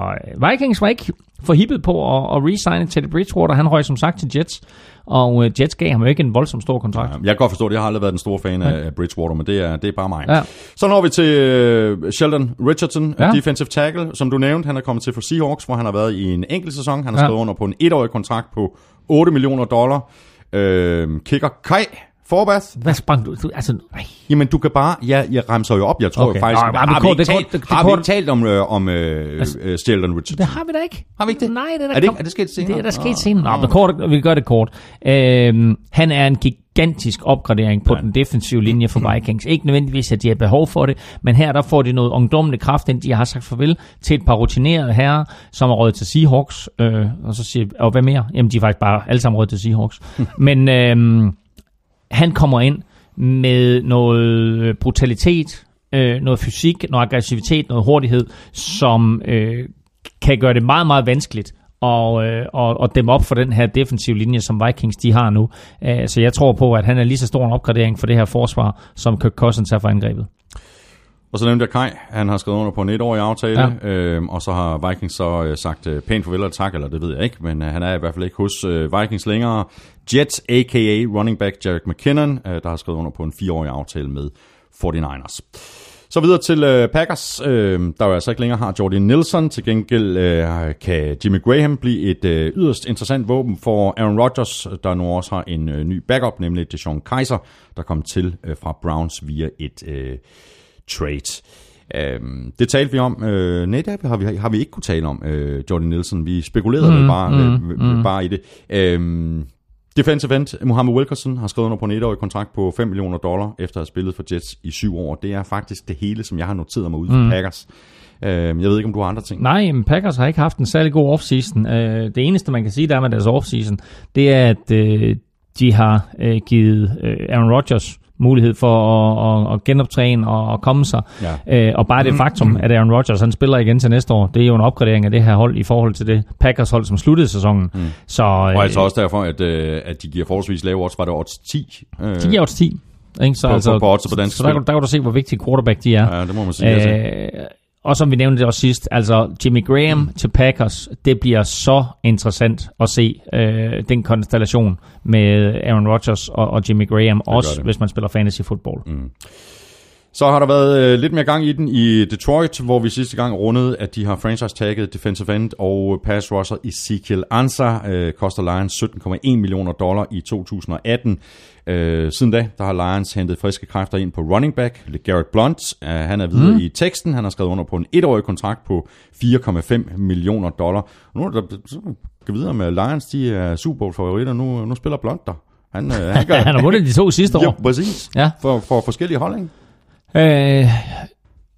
Vikings var ikke forhippet på at, at resigne Teddy Bridgewater. Han røg som sagt til Jets, og øh, Jets gav ham jo ikke en voldsom stor kontrakt. Jeg kan godt forstå det. Jeg har aldrig været den store fan af af Bridgewater, men det er, det er bare mig. Ja. Så når vi til øh, Sheldon Richardson, Ja. ja. defensive tackle, som du nævnte. Han er kommet til for Seahawks, hvor han har været i en enkelt sæson. Han har Ja. skrevet under på en etårig kontrakt på 8 millioner dollar. Øh, kicker Kai Forbath. Hvad sprang du? du altså, nej. Jamen, du kan bare... Ja, jeg remser jo op. Jeg tror Okay. okay. faktisk... Nå, har vi kort- ikke talt, det- det har vi ikke talt om, øh, om øh, øh, Sheldon Richardson? Det har vi da ikke. Har vi ikke det? Nej, det er da Er det- kom- er det sket senere? Det er der sket senere. Nå, Nå. men kort, vi gør det kort. Øhm, han er en gigantisk opgradering på den defensive linje for Vikings. Ikke nødvendigvis, at de har behov for det, men her der får de noget ungdommelig kraft, ind de har sagt farvel til et par rutinerede herrer, som er råd til Seahawks. Øh, og så siger og hvad mere? Jamen, de er faktisk bare alle sammen råd til Seahawks. men øhm, han kommer ind med noget øh, brutalitet, øh, noget fysik, noget aggressivitet, noget hurtighed, som øh, kan gøre det meget, meget vanskeligt og, øh, og, og dem op for den her defensive linje, som Vikings de har nu. Øh, så jeg tror på, at han er lige så stor en opgradering for det her forsvar, som Kirk Cousins er for angrebet. Og så nævnte jeg Kai, han har skrevet under på en etårig aftale, Ja. øhm, og så har Vikings så øh, sagt øh, pænt farvel og tak, eller det ved jeg ikke, men øh, han er i hvert fald ikke hos øh, Vikings længere. Jets, a.k.a. running back Jarek McKinnon, øh, der har skrevet under på en fireårig aftale med 49ers. Så videre til øh, Packers, øh, der jo altså ikke længere har Jordan Nelson. Til gengæld øh, kan Jimmy Graham blive et øh, yderst interessant våben for Aaron Rodgers, der nu også har en øh, ny backup, nemlig Deshaun Kaiser, der kom til øh, fra Browns via et øh, trade. Øhm, det talte vi om. Øh, det har vi, har vi ikke kunne tale om, øh, Jordan Nielsen. Vi spekulerede mm, bare, mm, mm. bare i det. Øhm, defensive end, Mohammed Wilkerson, har skrevet under på en etårig kontrakt på 5 millioner dollar, efter at have spillet for Jets i syv år. Det er faktisk det hele, som jeg har noteret mig ud for mm. Packers. Øhm, jeg ved ikke, om du har andre ting. Nej, men Packers har ikke haft en særlig god offseason. Øh, det eneste, man kan sige, der er med deres offseason, det er, at øh, de har øh, givet øh, Aaron Rodgers mulighed for at, at, at genoptræne og at komme sig. Ja. Øh, og bare det faktum, at Aaron Rodgers han spiller igen til næste år, det er jo en opgradering af det her hold i forhold til det Packers hold, som sluttede sæsonen. Mm. Så Og øh, altså også derfor, at, øh, at de giver forholdsvis lave odds. Var det odds 10? Øh, de giver odds 10. Ikke? Så, På- på- på oddset på dansk så der, kan- der kan du se, hvor vigtig quarterback de er. Ja, det må man sige. altså. Øh, og som vi nævnte også sidst, altså Jimmy Graham mm. til Packers, det bliver så interessant at se øh, den konstellation med Aaron Rodgers og, og Jimmy Graham, også det. hvis man spiller fantasy football. Mm. Så har der været øh, lidt mere gang i den i Detroit, hvor vi sidste gang rundede, at de har franchise-tagget defensive end og pass rusher Ezekiel Ansah. Øh, koster Lions 17,1 millioner dollar i 2018. Øh, siden da, der har Lions hentet friske kræfter ind på running back. Garrett Blunt, øh, han er videre mm. i teksten. Han har skrevet under på en etårig kontrakt på 4,5 millioner dollar. Nu er der så kan vi videre med Lions, de er Super Bowl favoritter. Nu, nu spiller Blunt der. Han, øh, han, gør, Han har vundet de to sidste år. Ja, præcis. Ja. For, for forskellige hold, ikke? Øh,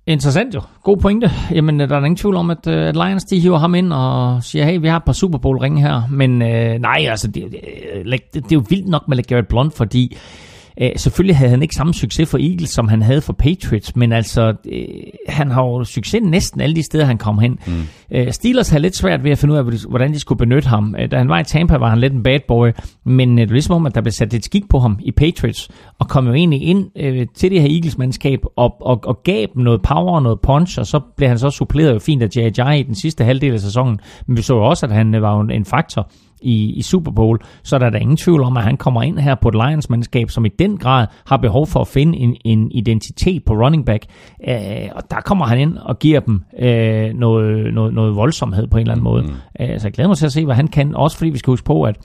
interessant jo. God pointe. Jamen, øh, der er ingen tvivl om, at, øh, at Lions de hiver ham ind og siger, hey, vi har et par Super Bowl ringe her. Men øh, nej, altså, det, det, øh, det, det er jo vildt nok med Garrett Blunt, fordi øh, selvfølgelig havde han ikke samme succes for Eagles, som han havde for Patriots, men altså, øh, han har jo succes næsten alle de steder, han kom hen. Mm. Øh, Steelers havde lidt svært ved at finde ud af, hvordan de skulle benytte ham. Øh, Da han var i Tampa, var han lidt en bad boy, men øh, det er ligesom om, at der blev sat lidt skik på ham i Patriots, og kom jo egentlig ind øh, til det her Eagles-mandskab, og, og, og gav dem noget power og noget punch, og så blev han så suppleret jo fint af J.J. i den sidste halvdel af sæsonen. Men vi så jo også, at han øh, var en faktor i, i Super Bowl, så der er der ingen tvivl om, at han kommer ind her på et Lions-mandskab, som i den grad har behov for at finde en, en identitet på running back. Øh, og der kommer han ind og giver dem øh, noget, noget, noget voldsomhed på en eller anden måde. Mm. Øh, så jeg glæder mig til at se, hvad han kan, også fordi vi skal huske på, at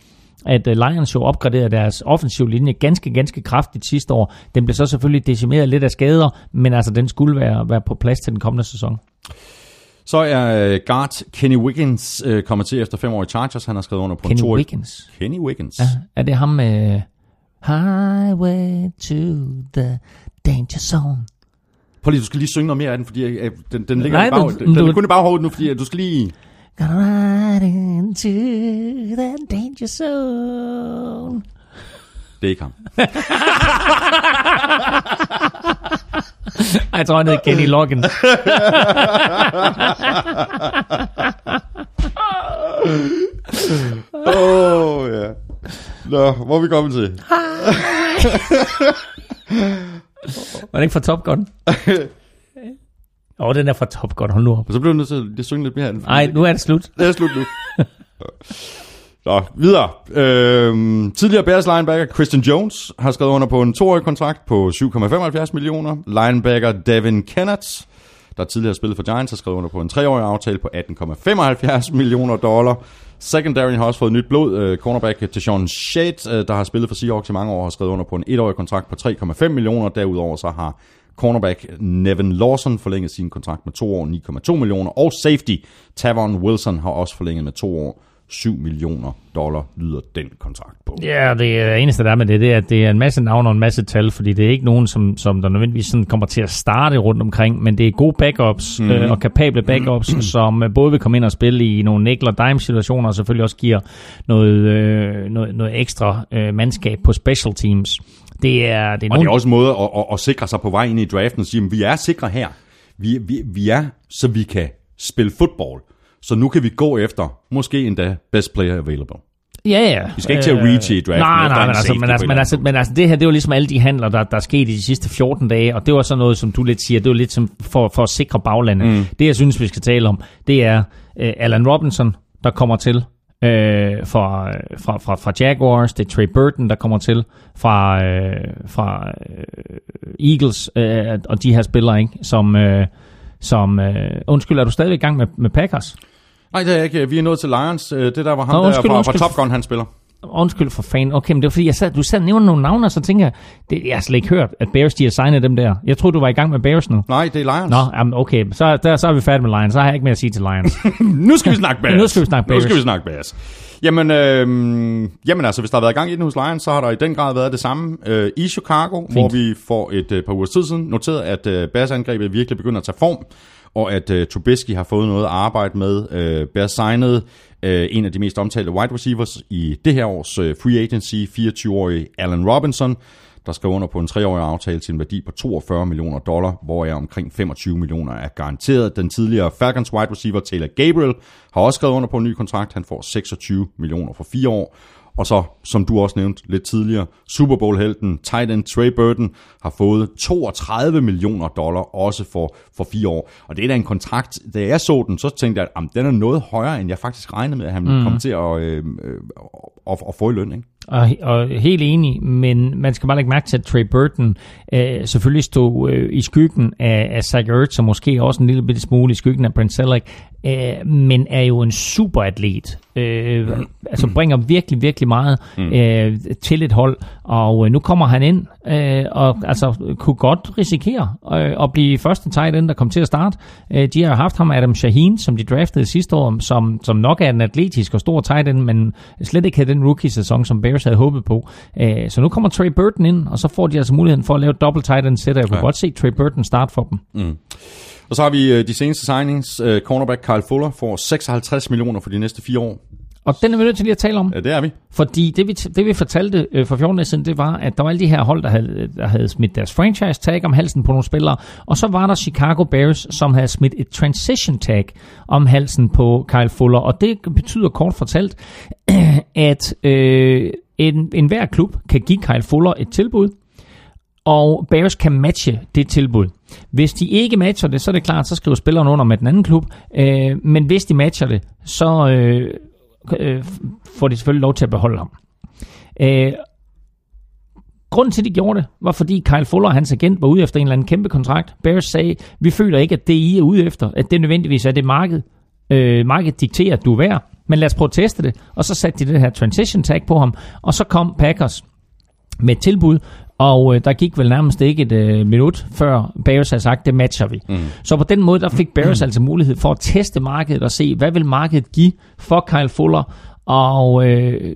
at øh, Lions jo opgraderede deres offensiv linje ganske, ganske kraftigt sidste år. Den blev så selvfølgelig decimeret lidt af skader, men altså den skulle være, være på plads til den kommende sæson. Så er øh, guard Kenny Wiggins øh, kommet til efter fem år i Chargers. Han har skrevet under på Kenny en to Wiggins. Kenny Wiggins. Ja, er det ham med Highway to the Danger Zone? Prøv lige, du skal lige synge noget mere af den, fordi øh, den, den ligger Nej, i bag, du- den, den du- er kun i baghovedet nu, fordi øh, du skal lige... Gonna ride into the danger zone. Det er ikke ham. Jeg tror, han hedder Kenny Loggins. Åh, oh, ja. Nå, hvor er vi kommet til? Var det ikke fra Top Gun? Åh, oh, den er fra Top Gun, hold nu op. Og så blev jeg nødt til at synge lidt mere. Nej, nu er det slut. Det er slut nu. Nå, videre. Øhm, tidligere Bears linebacker Christian Jones har skrevet under på en toårig kontrakt på 7,75 millioner. Linebacker Devin Kennett, der tidligere har spillet for Giants, har skrevet under på en treårig aftale på 18,75 millioner dollar. Secondary har også fået nyt blod. Øh, cornerback til Sean Shade, øh, der har spillet for Seahawks i mange år, har skrevet under på en etårig kontrakt på 3,5 millioner. Derudover så har cornerback Nevin Lawson forlænget sin kontrakt med to år, 9,2 millioner. Og safety Tavon Wilson har også forlænget med to år, 7 millioner dollar lyder den kontrakt på. Ja, det er eneste der er med det, det er, at det er en masse navne og en masse tal, fordi det er ikke nogen, som, som der nødvendigvis sådan kommer til at starte rundt omkring, men det er gode backups mm-hmm. øh, og kapable backups, mm-hmm. som øh, både vil komme ind og spille i nogle nickel og dime situationer, og selvfølgelig også giver noget, øh, noget, noget ekstra øh, mandskab på special teams. Det er, det er, Og nogen, det er også en måde at, at, at sikre sig på vej ind i draften og sige, at vi er sikre her. Vi, vi, vi er, så vi kan spille fodbold. Så nu kan vi gå efter, måske endda, best player available. Ja, ja. Vi skal ikke til at reach i draften Nej, nej, en men altså, men, altså, men, altså, men altså, det her, det var ligesom alle de handler, der, der er sket i de sidste 14 dage, og det var sådan noget, som du lidt siger, det var lidt som for, for at sikre baglandet. Mm. Det, jeg synes, vi skal tale om, det er uh, Alan Robinson, der kommer til uh, fra, fra, fra, fra Jaguars, det er Trey Burton, der kommer til fra, uh, fra uh, Eagles, uh, og de her spillere, ikke, som... Uh, som, uh, undskyld, er du stadig i gang med, med Packers? Nej, det er jeg ikke. Vi er nået til Lions. Øh, Det der var ham Nå, der undskyld, fra, undskyld. fra Top Gun, han spiller. Undskyld for fan. Okay, men det var fordi, jeg sad, du sad og nævnte nogle navne, og så tænker jeg, det, jeg har slet ikke hørt, at Bears de har signet dem der. Jeg troede, du var i gang med Bears nu. Nej, det er Lions. Nå, jamen, okay, så, der, så er vi færdige med Lions. Så har jeg ikke mere at sige til Lions. nu skal vi snakke Bears. Nu skal vi snakke Nu Bears. skal vi snakke Bears. Jamen, øh, jamen altså, hvis der har været gang i den hos Lions, så har der i den grad været det samme øh, i Chicago, Fint. hvor vi for et øh, par uger tid siden noterede, at øh, Bears-angrebet virkelig begynder at tage form, og at øh, Trubisky har fået noget at arbejde med. Øh, Bears signede øh, en af de mest omtalte wide receivers i det her års øh, free agency, 24-årige Allen Robinson, der skal under på en treårig aftale til en værdi på 42 millioner dollar, hvor er omkring 25 millioner er garanteret. Den tidligere Falcons wide receiver Taylor Gabriel har også skrevet under på en ny kontrakt. Han får 26 millioner for fire år. Og så, som du også nævnte lidt tidligere, Super Bowl-helten tight end Trey Burton har fået 32 millioner dollar også for, for fire år. Og det er da en kontrakt, da jeg så den, så tænkte jeg, at den er noget højere, end jeg faktisk regnede med, at han mm. kom til at, øh, øh, at, at få i løn. Ikke? Og, og helt enig, men man skal bare lægge mærke til, at Trey Burton øh, selvfølgelig stod øh, i skyggen af, af Zach Ertz, og måske også en lille bitte smule i skyggen af Brent Selleck, øh, men er jo en superatlet. Øh, altså bringer virkelig, virkelig meget øh, til et hold, og øh, nu kommer han ind, øh, og altså kunne godt risikere øh, at blive første tight end, der kom til at starte. Øh, de har haft ham, Adam Shaheen, som de draftede sidste år, som, som nok er en atletisk og stor tight end, men slet ikke havde den rookie-sæson, som Bears havde håbet på. Øh, så nu kommer Trey Burton ind, og så får de altså muligheden for at lave dobbelt tight end sæt, og jeg kunne Ja. godt se Trey Burton starte for dem. Og så har vi øh, de seneste signings. Øh, cornerback Kyle Fuller får 56 millioner for de næste fire år. Og den er vi nødt til lige at tale om. Ja, det er vi. Fordi det vi, det vi fortalte øh, for 14 dage siden, det var, at der var alle de her hold, der havde, der havde smidt deres franchise tag om halsen på nogle spillere. Og så var der Chicago Bears, som havde smidt et transition tag om halsen på Kyle Fuller. Og det betyder kort fortalt, at øh, en, en hver klub kan give Kyle Fuller et tilbud, og Bears kan matche det tilbud. Hvis de ikke matcher det, så er det klart, så skriver spilleren under med den anden klub. Øh, men hvis de matcher det, så øh, øh, får de selvfølgelig lov til at beholde ham. Øh, grunden til, at de gjorde det, var fordi Kyle Fuller og hans agent var ude efter en eller anden kæmpe kontrakt. Bears sagde, vi føler ikke, at det I er ude efter, at det nødvendigvis er det marked. Øh, markedet dikterer, at du er værd, men lad os prøve at teste det. Og så satte de det her transition tag på ham, og så kom Packers med et tilbud, og øh, der gik vel nærmest ikke et øh, minut, før Bears havde sagt, det matcher vi. Mm. Så på den måde, der fik Bears altså mulighed for at teste markedet og se, hvad vil markedet give for Kyle Fuller, og øh,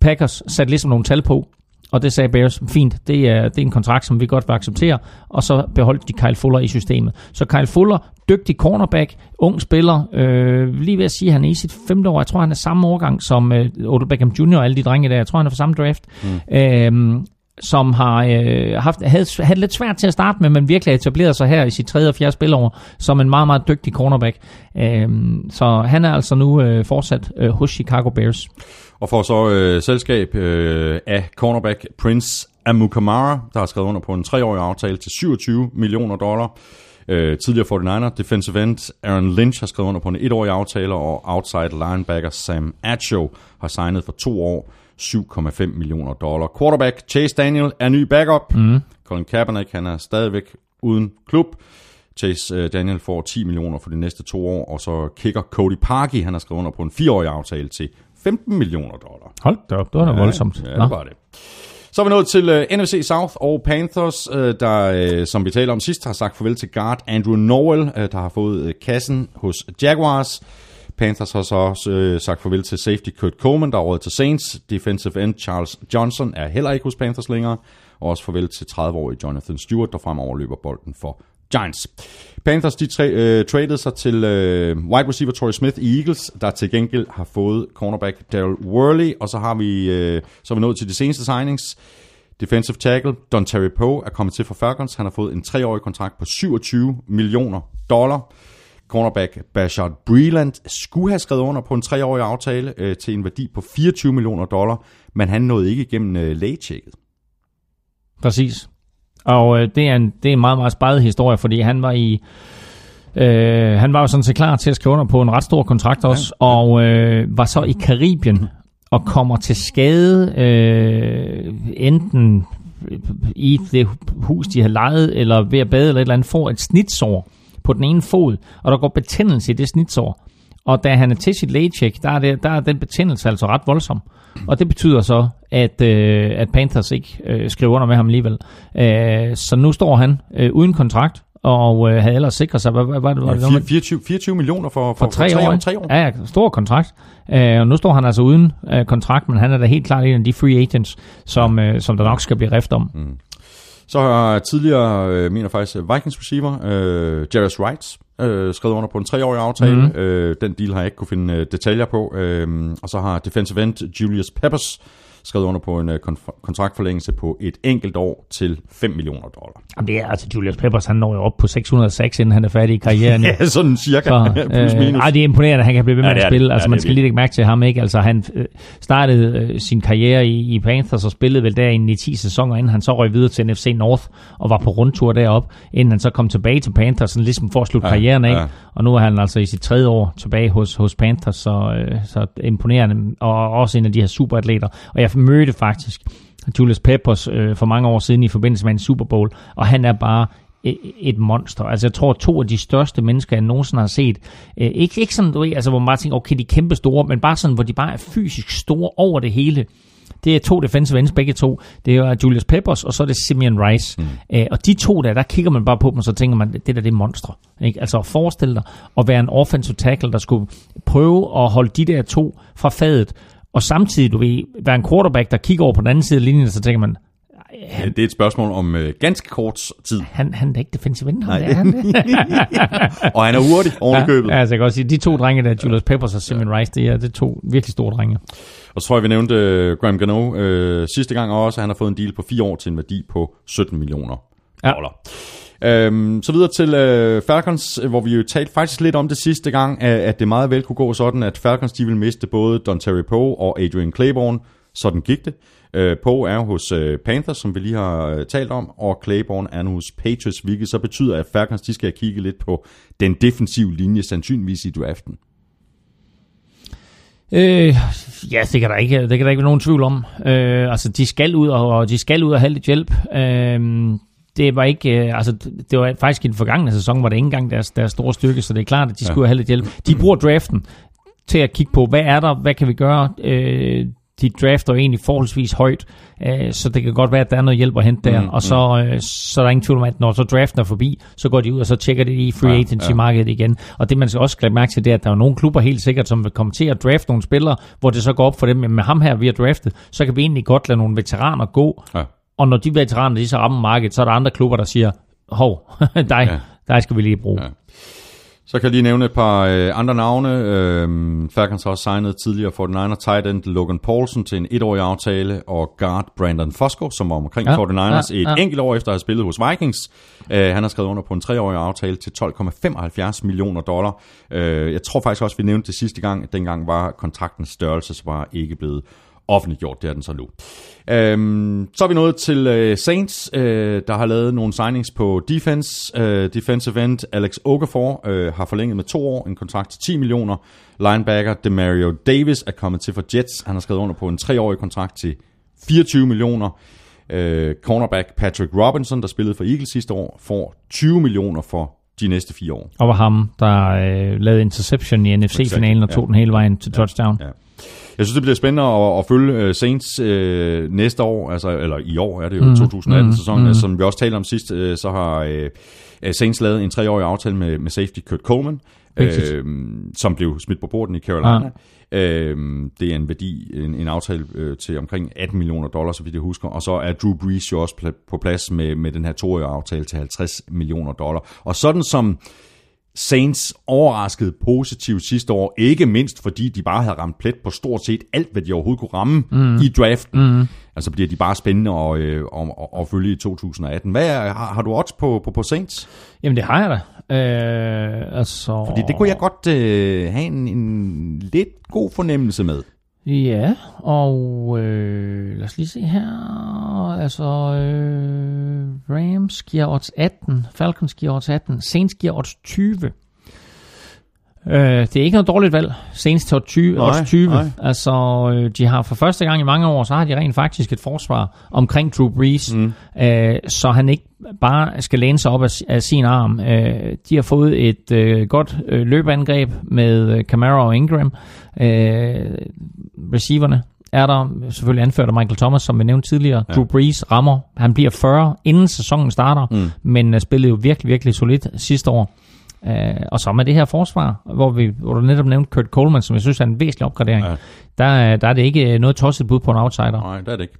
Packers satte ligesom nogle tal på, og det sagde Bears, fint, det er, det er en kontrakt, som vi godt vil acceptere, og så beholdt de Kyle Fuller i systemet. Så Kyle Fuller, dygtig cornerback, ung spiller, øh, lige ved at sige, at han er i sit femte år, jeg tror, han er samme årgang som øh, Odell Beckham Jr. og alle de drenge der, jeg tror, han er fra samme draft, mm. øh, som har øh, haft, havde, havde lidt svært til at starte med, men virkelig etableret sig her i sit tredje og fjerde spilår som en meget, meget dygtig cornerback. Øh, så han er altså nu øh, fortsat øh, hos Chicago Bears. Og får så øh, selskab øh, af cornerback Prince Amukamara, der har skrevet under på en treårig aftale til 27 millioner dollar. Øh, tidligere 49er defensive end Aaron Lynch har skrevet under på en etårig aftale, og outside linebacker Sam Acho har signet for to år 7,5 millioner dollar. Quarterback Chase Daniel er ny backup. Mm. Colin Kaepernick, han er stadigvæk uden klub. Chase øh, Daniel får 10 millioner for de næste to år, og så kicker Cody Parkey, han har skrevet under på en fireårig aftale til 15 millioner dollar. Hold da op, det var da voldsomt. Ja, det var det. Så er vi nået til uh, NFC South og Panthers, uh, der, uh, som vi talte om sidst, har sagt farvel til guard Andrew Norwell, uh, der har fået uh, kassen hos Jaguars. Panthers har så også uh, sagt farvel til safety Kurt Coleman, der er til Saints. Defensive end Charles Johnson er heller ikke hos Panthers længere. Og også farvel til 30-årige Jonathan Stewart, der fremover løber bolden for Giants. Panthers de tra- øh, traded sig til øh, wide receiver Torrey Smith i Eagles, der til gengæld har fået cornerback Daryl Worley, og så har vi øh, så er vi nået til de seneste signings. Defensive tackle Don Terry Poe er kommet til fra Falcons. Han har fået en treårig kontrakt på 27 millioner dollar. Cornerback Bashard Breland skulle have skrevet under på en treårig aftale øh, til en værdi på 24 millioner dollar, men han nåede ikke igennem øh, lægechecket. Præcis. Og øh, det, er en, det er en meget, meget spejlet historie, fordi han var i... Øh, han var jo sådan set klar til at skrive under på en ret stor kontrakt også, ja, og øh, var så i Karibien og kommer til skade øh, enten i det hus, de har lejet, eller ved at bade eller et eller andet, får et snitsår på den ene fod, og der går betændelse i det snitsår. Og da han er til sit lægecheck, der er, det, der er den betændelse altså ret voldsom. Og det betyder så, at, øh, at Panthers ikke øh, skriver under med ham alligevel. Øh, så nu står han øh, uden kontrakt, og øh, havde ellers sikret sig, hvad, hvad, hvad, hvad, Ja, hvad, 24, 24, 24 millioner for, for, for tre, tre år. år. Tre år. Ja, ja, stor kontrakt. Øh, og nu står han altså uden øh, kontrakt, men han er da helt klart en af de free agents, som, øh, som der nok skal blive rift om. Mm. Så har tidligere, øh, mener faktisk, Vikings receiver, øh, Jarvis Wright, øh, skrevet under på en treårig aftale. Mm. Øh, den deal har jeg ikke kunne finde øh, detaljer på. Øh, og så har defensive end Julius Peppers skrevet under på en øh, kon- kontraktforlængelse på et enkelt år til 5 millioner dollar. Jamen, det er altså Julius Peppers, han når jo op på 606, inden han er færdig i karrieren. Ja, sådan cirka. Så, Plus minus. øh, ej, det er imponerende, at han kan blive ved med Ja, at det. spille. Altså, Ja, man skal lige lægge mærke til ham, ikke? Altså, han øh, startede øh, sin karriere i, i Panthers og spillede vel derinde i 10 sæsoner, inden han så røg videre til NFC North og var på rundtur derop, inden han så kom tilbage til Panthers, sådan ligesom for at slutte ja, karrieren af. ja. Og nu er han altså i sit tredje år tilbage hos, hos Panthers, så, øh, så imponerende, og også en af de her superatleter. Og jeg mødte faktisk Julius Peppers øh, for mange år siden i forbindelse med en Super Bowl, og han er bare et, et monster. Altså jeg tror, to af de største mennesker, jeg nogensinde har set, øh, ikke, ikke sådan, du ved, altså, hvor man bare tænker, okay, de er kæmpe store, men bare sådan, hvor de bare er fysisk store over det hele. Det er to defensive ends, begge to. Det er Julius Peppers, og så er det Simeon Rice. Mm. Øh, og de to der, der kigger man bare på dem, og så tænker man, det der det er monstre. Ikke? Altså at forestille dig at være en offensive tackle, der skulle prøve at holde de der to fra fadet, og samtidig, du ved, være en quarterback, der kigger over på den anden side af linjen, så tænker man, Ja, det er et spørgsmål om øh, ganske kort tid. han, han er ikke defensive end, Nej. det er han det? Og han er hurtig oven i købet. Ja, altså jeg kan godt sige, de to drenge der, Julius Peppers og Simeon Rice, det er, det er to virkelig store drenge. Og så tror jeg, vi nævnte øh, Graham Gano øh, sidste gang også. Han har fået en deal på fire år til en værdi på 17 millioner Ja. dollar. Øhm, så videre til øh, Falcons, hvor vi jo talte faktisk lidt om det sidste gang, at, at det meget vel kunne gå sådan, at Falcons de ville miste både Don Terry Poe og Adrian Claiborne. Sådan gik det. Øh, Poe er hos øh, Panthers, som vi lige har øh, talt om, og Claiborne er nu hos Patriots, hvilket så betyder, at Falcons de skal kigge lidt på den defensive linje, sandsynligvis i draften. Øh, ja, det kan der ikke, det kan der ikke være nogen tvivl om. Øh, altså, de skal ud og, og de skal ud og have lidt hjælp. Øh, det var ikke, øh, altså, det var faktisk i den forgangne sæson, var det ikke engang deres, deres store styrke, så det er klart, at de skulle have lidt hjælp. De bruger draften til at kigge på, hvad er der, hvad kan vi gøre? Øh, de drafter egentlig forholdsvis højt, øh, så det kan godt være, at der er noget hjælp at hente der, Mm, mm, og så, øh, så er der ingen tvivl om, at når så draften er forbi, så går de ud, og så tjekker de i free Ja, agency-markedet igen. Og det man skal også lægge mærke til, det er, at der er nogle klubber helt sikkert, som vil komme til at drafte nogle spillere, hvor det så går op for dem, at med ham her, vi har draftet, så kan vi egentlig godt lade nogle veteraner gå, Ja. og når de veteraner, de så rammer markedet, så er der andre klubber, der siger, hov, dig, Ja. ja. dig skal vi lige bruge. Ja. Så kan jeg lige nævne et par øh, andre navne. Øhm, Falcons har signet tidligere 49er tight end Logan Paulsen til en etårig aftale, og guard Brandon Fosco, som var omkring ja, Ja, 49ers ja, et ja. enkelt år efter at have spillet hos Vikings. Øh, han har skrevet under på en treårig aftale til 12,75 millioner dollar. Øh, jeg tror faktisk også, vi nævnte det sidste gang. Dengang var kontraktens størrelse så bare ikke blevet offentliggjort. Det er den så nu. Øhm, så er vi nået til øh, Saints, øh, der har lavet nogle signings på defense. Øh, defensive end Alex Okafor øh, har forlænget med to år, en kontrakt til 10 millioner. Linebacker Demario Davis er kommet til for Jets. Han har skrevet under på en treårig kontrakt til 24 millioner. Øh, cornerback Patrick Robinson, der spillede for Eagles sidste år, får 20 millioner for de næste fire år. Og var ham, der øh, lavede interception i NFC-finalen og tog Ja. den hele vejen til touchdown. Ja. Jeg synes, det bliver spændende at, at følge uh, Saints uh, næste år, altså, eller i år er det jo mm, 2018-sæsonen, mm. som vi også talte om sidst, uh, så har uh, Saints lavet en treårig aftale med, med safety Kurt Coleman, øh, som blev smidt på borden i Carolina. Øh, det er en værdi, en, en aftale øh, til omkring 18 millioner dollars, så vidt jeg husker. Og så er Drew Brees jo også på plads med, med den her toårige aftale til 50 millioner dollar. Og sådan som Saints overraskede positivt sidste år, ikke mindst fordi de bare havde ramt plet på stort set alt, hvad de overhovedet kunne ramme mm. i draften. Mm. Altså bliver de bare spændende at, øh, at, at, at følge i 2018. Hvad er, har, har du odds på, på, på Saints? Jamen, det har jeg da. Øh, altså... Fordi det kunne jeg godt øh, have en, en lidt god fornemmelse med. Ja, og øh, lad os lige se her. Altså, øh, Rams giver odds 18, Falcons giver odds 18, Saints giver odds 20. Øh, det er ikke noget dårligt valg. Saints til odds 20. Nej, odds 20. nej. Altså, øh, de har for første gang i mange år, så har de rent faktisk et forsvar omkring Drew Brees, mm. øh, så han ikke bare skal læne sig op af, af sin arm. Øh, de har fået et øh, godt øh, løbeangreb med øh, Camara og Ingram. Øh, receiverne er der selvfølgelig anført af Michael Thomas, som vi nævnte tidligere. Ja. Drew Brees rammer. Han bliver 40, inden sæsonen starter, mm. men uh, spillede jo virkelig, virkelig solidt sidste år. Uh, og så med det her forsvar, hvor, vi, hvor du netop nævnte Kurt Coleman, som jeg synes er en væsentlig opgradering, Ja. der, er- der er det ikke øh, noget tosset bud på en outsider. Nej, det er det ikke.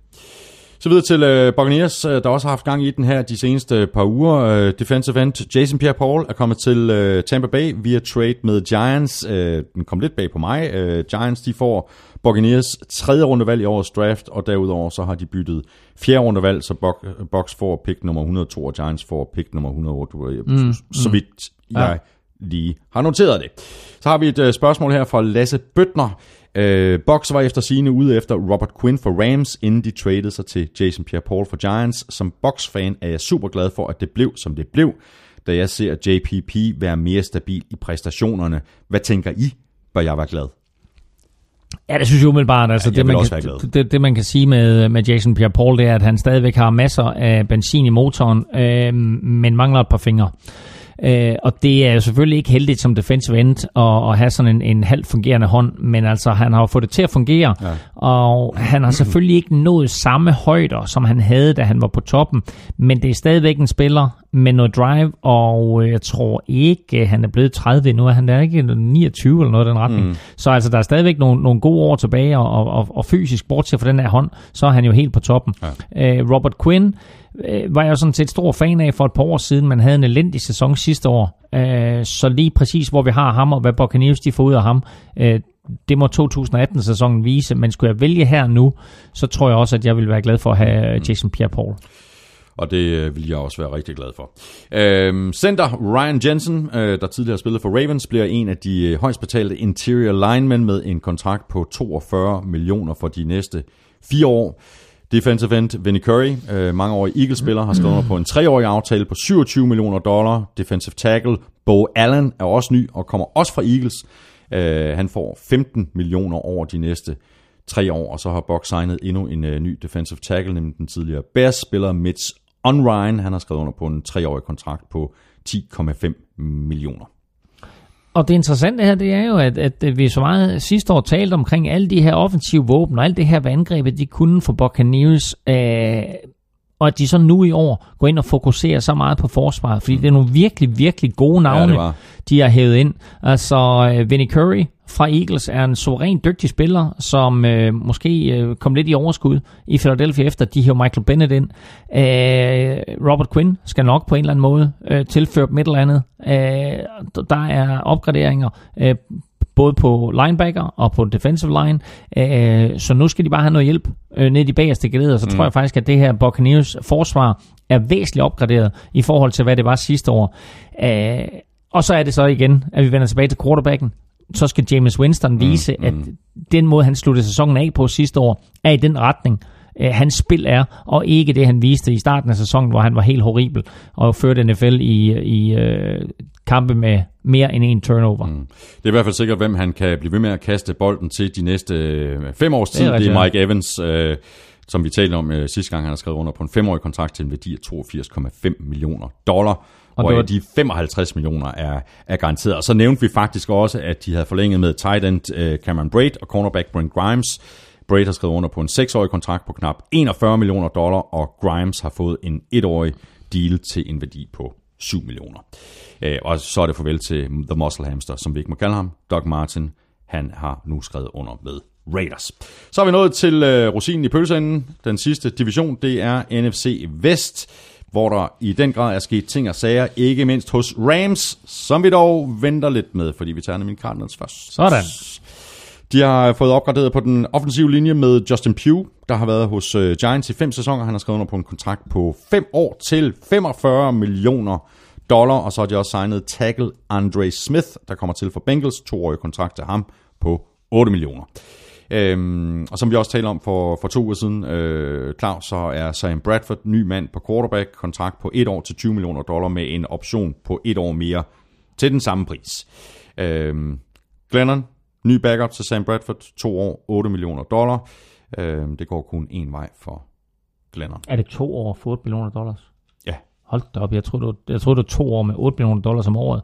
Så videre til øh, Buccaneers, øh, der også har haft gang i den her de seneste par uger. Øh, defensive end Jason Pierre-Paul er kommet til øh, Tampa Bay via trade med Giants. Øh, den kom lidt bag på mig. Øh, Giants de får Buccaneers tredje rundevalg i årets draft, og derudover så har de byttet fjerde rundevalg, så Buc- Bucks får pick nummer 102, og Giants får pick nummer 108, mm, så vidt jeg lige har noteret det. Så har vi et øh, spørgsmål her fra Lasse Bøtner. Øh, Bucks var efter sine ude efter Robert Quinn for Rams, inden de traded sig til Jason Pierre-Paul for Giants. Som Bucks-fan er jeg super glad for, at det blev, som det blev, da jeg ser JPP være mere stabil i præstationerne. Hvad tænker I? Bør jeg være glad? Ja, det synes jeg umiddelbart. Altså, Ja, jeg det, man også kan, glad. det, det, man kan sige med, med Jason Pierre-Paul, det er, at han stadigvæk har masser af benzin i motoren, øh, men mangler et par fingre. Øh, og det er jo selvfølgelig ikke heldigt som defensive end at, at have sådan en, en halvt fungerende hånd, men altså han har jo fået det til at fungere, ja. og han har selvfølgelig ikke nået samme højder, som han havde, da han var på toppen, men det er stadigvæk en spiller med noget drive, og øh, jeg tror ikke, øh, han er blevet 30 endnu, han er ikke 29 eller noget i den retning. Mm. Så altså, der er stadigvæk nogle, nogle gode år tilbage, og, og, og fysisk, bortset fra den her hånd, så er han jo helt på toppen. Ja. Øh, Robert Quinn, øh, var jeg sådan set stor fan af for et par år siden. Man havde en elendig sæson sidste år. Øh, så lige præcis, hvor vi har ham, og hvad Buccaneers de får ud af ham, øh, det må 2018-sæsonen vise. Men skulle jeg vælge her nu, så tror jeg også, at jeg vil være glad for at have Jason Pierre-Paul. Og det øh, vil jeg også være rigtig glad for. Øhm, center Ryan Jensen, øh, der tidligere har spillet for Ravens, bliver en af de øh, højst betalte interior linemen med en kontrakt på 42 millioner for de næste fire år. Defensive end Vinnie Curry, øh, mange år Eagles-spiller, har skrevet under på en treårig aftale på 27 millioner dollar. Defensive tackle Bo Allen er også ny og kommer også fra Eagles. Øh, han får 15 millioner over de næste tre år, og så har Buck signet endnu en øh, ny defensive tackle, nemlig den tidligere Bears-spiller Mitch Unrein. Han har skrevet under på en treårig kontrakt på 10,5 millioner. Og det interessante her, det er jo, at, at vi så meget sidste år talte omkring alle de her offensive våben, og alt det her, hvad angrebet de kunne for Buccaneers, øh, og at de så nu i år går ind og fokuserer så meget på forsvaret, fordi det er nogle virkelig, virkelig gode navne, var. de har hævet ind. Altså, øh, Vinnie Curry fra Eagles er en suveræn dygtig spiller, som øh, måske øh, kom lidt i overskud i Philadelphia efter, de hæver Michael Bennett ind. Øh, Robert Quinn skal nok på en eller anden måde øh, tilføre dem et eller andet. Øh, der er opgraderinger øh, både på linebacker og på defensive line. Øh, så nu skal de bare have noget hjælp øh, ned i bagerste geleder. Så mm. tror jeg faktisk, at det her Buccaneers forsvar er væsentligt opgraderet i forhold til, hvad det var sidste år. Øh, og så er det så igen, at vi vender tilbage til quarterbacken. så skal James Winston vise, mm, at den måde, han sluttede sæsonen af på sidste år, er i den retning, øh, hans spil er, og ikke det, han viste i starten af sæsonen, hvor han var helt horribel og førte NFL i, i øh, kampe med mere end en turnover. Mm. Det er i hvert fald sikkert, hvem han kan blive ved med at kaste bolden til de næste øh, fem års tid. Det er, det er ja. Mike Evans, øh, som vi talte om øh, sidste gang, han har skrevet under på en femårig kontrakt til en værdi af 82,5 millioner dollar. Og det var- hvor de 55 millioner er, er garanteret. Og så nævnte vi faktisk også, at de havde forlænget med tight end øh, Cameron Braid og cornerback Brent Grimes. Braid har skrevet under på en seksårig kontrakt på knap 41 millioner dollar, og Grimes har fået en 1-årig deal til en værdi på 7 millioner. Øh, og så er det farvel til The Muscle Hamster, som vi ikke må kalde ham. Doug Martin, han har nu skrevet under med Raiders. Så er vi nået til øh, rosinen i pølseenden. Den sidste division, det er NFC Vest, hvor der i den grad er sket ting og sager, ikke mindst hos Rams, som vi dog venter lidt med, fordi vi tager nemlig Cardinals først. Sådan. De har fået opgraderet på den offensive linje med Justin Pugh, der har været hos øh, Giants i fem sæsoner. Han har skrevet under på en kontrakt på 5 år til 45 millioner dollar, og så har de også signet tackle Andre Smith, der kommer til for Bengals, toårig kontrakt til ham på 8 millioner. Øhm, og som vi også talte om for, for to uger siden, øh, Claus, så er Sam Bradford ny mand på quarterback, kontrakt på et år til 20 millioner dollar med en option på et år mere til den samme pris. Øhm, Glennon, ny backup til Sam Bradford, to år, 8 millioner dollar. Øhm, det går kun en vej for Glennon. Er det to år for 8 millioner dollars? Ja. Hold da op, jeg troede, det var, jeg troede, det var to år med 8 millioner dollars om året.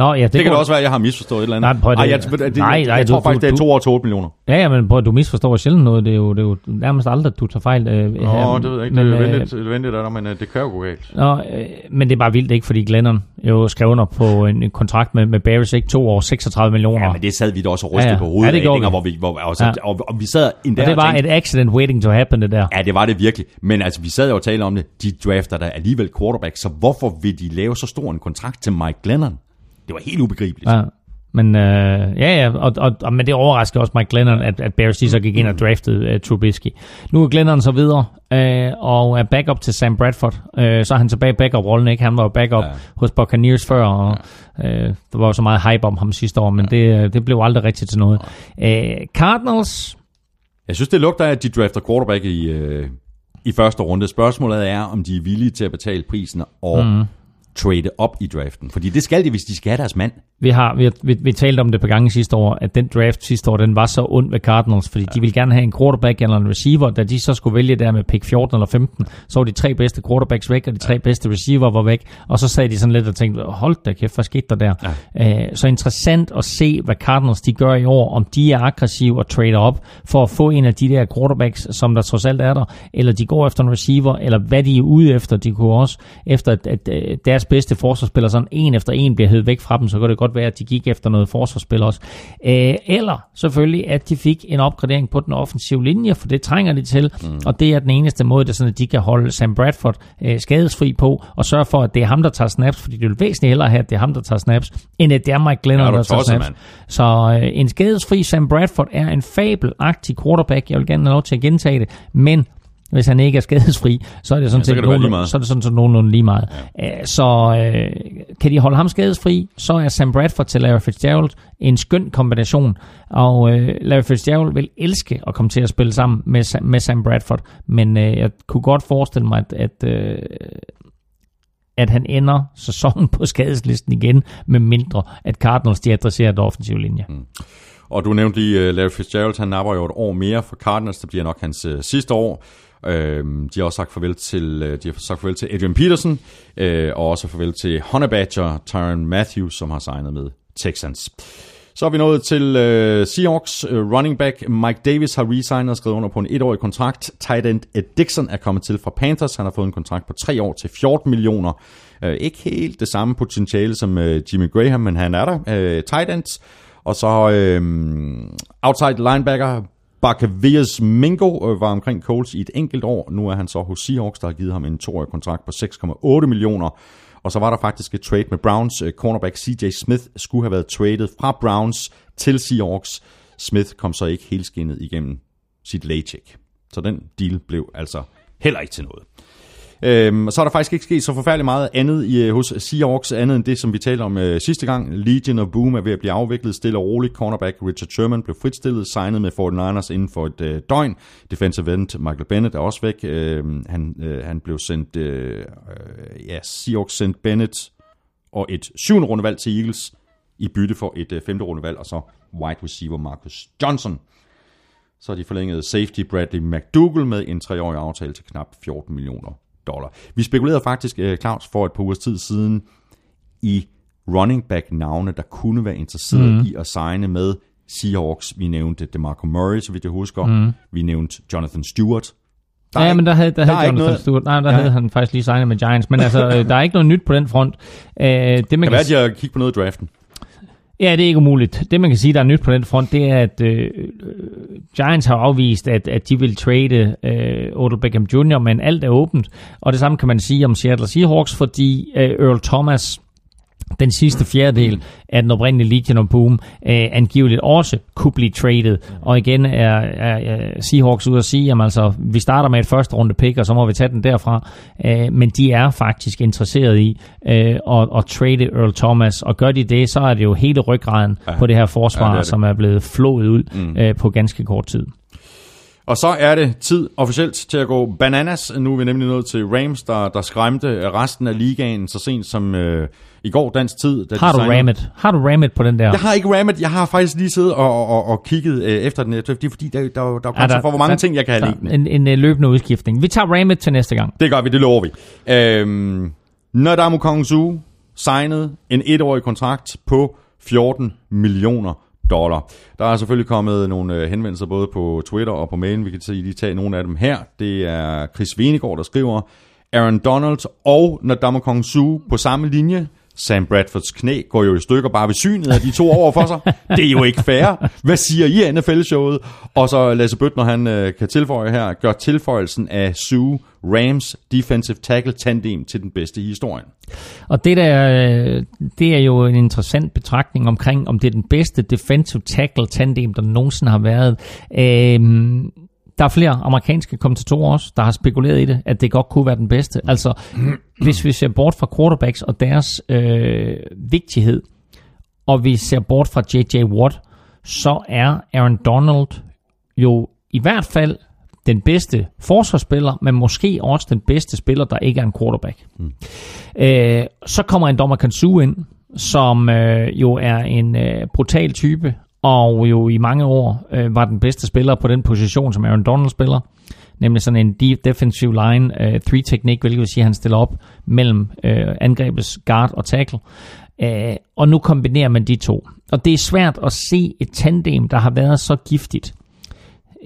Nå, ja, det, Det, det kan det også være, at jeg har misforstået et eller andet. Nej, prøv at- Ej, jeg, det, det, nej, jeg, nej, jeg du- tror faktisk, du- det er du- to år til 8 millioner. Ja, ja, men prøv, at- du misforstår sjældent noget. Det er jo, det er jo nærmest aldrig, at du tager fejl. Øh, Nå, her. det ved jeg ikke. Men, det er øh, venligt, det er venligt dig, men øh, det kan jo gå galt. Nå, øh, men det er bare vildt ikke, fordi Glennon jo skrev under på en, kontrakt med, med Bears, ikke? To år, 36 millioner. Ja, men det sad vi da også og rystede Ja, ja. på hovedet Ja, det gjorde vi. hvor vi, hvor, altså, Ja. og, og, vi sad endda og det og var tænkte, et accident waiting to happen, det der. Ja, det var det virkelig. Men altså, vi sad jo og talte om det. De drafter der alligevel quarterback, så hvorfor vil de lave så stor en kontrakt til Mike Glennon? Det var helt ubegribeligt. Ja. Men øh, ja, ja, og, og, og, men det overrasker også Mike Glennon, at, at Bears så gik ind og draftede uh, Trubisky. Nu er Glennon så videre, øh, og er backup til Sam Bradford. Øh, så er han tilbage i backup-rollen, ikke? Han var jo backup Ja. ja. hos Buccaneers før, og øh, der var jo så meget hype om ham sidste år, men ja. det, øh, det blev aldrig rigtigt til noget. Øh, Cardinals, Jeg synes, det lugter af, at de drafter quarterback i, øh, i første runde. Spørgsmålet er, om de er villige til at betale prisen og mm trade op i draften. Fordi det skal de, hvis de skal have deres mand. Vi har vi, vi, vi talte om det et par gange sidste år, at den draft sidste år, den var så ond ved Cardinals, fordi ja. de ville gerne have en quarterback eller en receiver, da de så skulle vælge der med pick 14 eller 15, så var de tre bedste quarterbacks væk, og de tre bedste receiver var væk, og så sad de sådan lidt og tænkte, hold da kæft, hvad skete der der? Ja. Øh, så interessant at se, hvad Cardinals de gør i år, om de er aggressive og trader op for at få en af de der quarterbacks, som der trods alt er der, eller de går efter en receiver, eller hvad de er ude efter. De kunne også, efter at, at, at deres bedste forsvarsspiller sådan en efter en bliver hævet væk fra dem, så kan det godt være, at de gik efter noget forsvarsspil også. Øh, eller selvfølgelig, at de fik en opgradering på den offensive linje, for det trænger de til, mm. og det er den eneste måde, det er sådan, at de kan holde Sam Bradford øh, skadesfri på, og sørge for, at det er ham, der tager snaps, fordi det vil væsentligt hellere have, at det er ham, der tager snaps, end at det er Mike Glennon, Ja, der tager snaps. mand. Så øh, en skadesfri Sam Bradford er en fabelagtig quarterback. Jeg vil gerne have lov til at gentage det, men hvis han ikke er skadesfri, så er det sådan Ja, så set lige nogenlunde, meget. så er det sådan set nogenlunde lige meget. Ja. Så øh, kan de holde ham skadesfri, så er Sam Bradford til Larry Fitzgerald en skøn kombination, og øh, Larry Fitzgerald vil elske at komme til at spille sammen med, med Sam Bradford, men øh, jeg kunne godt forestille mig, at, at øh, at han ender sæsonen på skadeslisten igen, med mindre at Cardinals de adresserer den offensive linje. Mm. Og du nævnte lige uh, Larry Fitzgerald, han napper jo et år mere for Cardinals, det bliver nok hans uh, sidste år. Uh, de har også sagt farvel til, øh, de har sagt farvel til Adrian Peterson, øh, og også farvel til Honey Badger, Tyron Matthews, som har signet med Texans. Så er vi nået til øh, Seahawks Øh, running back. Mike Davis har resignet og skrevet under på en etårig kontrakt. Tight end Ed Dixon er kommet til fra Panthers. Han har fået en kontrakt på tre år til 14 millioner. Øh, ikke helt det samme potentiale som øh, Jimmy Graham, men han er der. Øh, tight ends. Og så øh, outside linebacker Barcavias Mingo øh, var omkring Colts i et enkelt år. Nu er han så hos Seahawks, der har givet ham en toårig kontrakt på 6,8 millioner. Og så var der faktisk et trade med Browns. Øh, cornerback CJ Smith skulle have været traded fra Browns til Seahawks. Smith kom så ikke helt skinnet igennem sit laycheck. Så den deal blev altså heller ikke til noget. Øhm, og så er der faktisk ikke sket så forfærdeligt meget andet i, øh, hos Seahawks, andet end det, som vi talte om øh, sidste gang. Legion of Boom er ved at blive afviklet stille og roligt. Cornerback Richard Sherman blev fritstillet, signet med 49ers inden for et øh, døgn. Defensive end Michael Bennett er også væk. Øhm, han, øh, han blev sendt, øh, øh, ja, Seahawks sendt Bennett og et syvende rundevalg til Eagles i bytte for et øh, femte rundevalg, og så wide receiver Marcus Johnson. Så har de forlænget safety Bradley McDougall med en treårig aftale til knap 14 millioner dollar. Vi spekulerede faktisk, øh, Claus, for et par ugers tid siden i running back navne, der kunne være interesseret mm. i at signe med Seahawks. Vi nævnte DeMarco Murray, så vidt jeg husker. Mm. Vi nævnte Jonathan Stewart. Der ja, men der havde, der der er havde ikke Jonathan noget- Stewart, nej, der Ja. havde han faktisk lige signet med Giants, men altså, øh, der er ikke noget nyt på den front. Øh, det, man Kan være, at jeg kigge på noget i draften. Ja, det er ikke umuligt. Det, man kan sige, der er nyt på den front, det er, at øh, øh Giants har afvist, at, at de vil trade øh, Odell Beckham Jr., men alt er åbent. Og det samme kan man sige om Seattle Seahawks, fordi øh, Earl Thomas, den sidste fjerdedel af den oprindelige Legion of Boom, øh, angiveligt også kunne blive traded. Og igen er, er, er Seahawks ude at sige, at altså, vi starter med et første runde pick, og så må vi tage den derfra. Øh, men de er faktisk interesseret i øh, at, at trade Earl Thomas, og gør de det, så er det jo hele ryggraden ja. på det her forsvar, Ja, det er det. som er blevet flået ud mm. øh, på ganske kort tid. Og så er det tid officielt til at gå bananas. Nu er vi nemlig nået til Rams, der, der skræmte resten af ligaen så sent som øh, i går dansk tid. Da Har du signede- rammet? Har du rammet på den der? Jeg har ikke rammet, jeg har faktisk lige siddet og, og, og kigget øh, efter den. Det er fordi, der, der, der, der er grænser for, hvor mange ting, jeg kan have der- liggende. En, en, en løbende udskiftning. Vi tager rammet til næste gang. Det gør vi, det lover vi. Øhm, Nadamu Kongsu signede en etårig kontrakt på 14 millioner dollar. Der er selvfølgelig kommet nogle øh, henvendelser både på Twitter og på mailen. Vi kan se, lige tage nogle af dem her. Det er Chris Venegård, der skriver, Aaron Donald og Nadamu Kongsu på samme linje. Sam Bradfords knæ går jo i stykker bare ved synet af de to over for sig. Det er jo ikke fair. Hvad siger I af NFL-showet? Og så Lasse Bøtner, han øh, kan tilføje her, gør tilføjelsen af Sue Rams defensive tackle tandem til den bedste i historien. Og det, der, øh, det er jo en interessant betragtning omkring, om det er den bedste defensive tackle tandem, der nogensinde har været. Øhm, der er flere amerikanske kommentatorer også, der har spekuleret i det, at det godt kunne være den bedste. Altså, hvis vi ser bort fra quarterbacks og deres øh, vigtighed, og vi ser bort fra J.J. Watt, så er Aaron Donald jo i hvert fald den bedste forsvarsspiller, men måske også den bedste spiller, der ikke er en quarterback. Mm. Øh, så kommer en dommer Kansu ind, som øh, jo er en øh, brutal type, og jo i mange år øh, var den bedste spiller på den position, som Aaron Donald spiller. Nemlig sådan en deep defensive line, øh, three teknik, hvilket vil sige, at han stiller op mellem øh, angrebets guard og tackle. Øh, og nu kombinerer man de to. Og det er svært at se et tandem, der har været så giftigt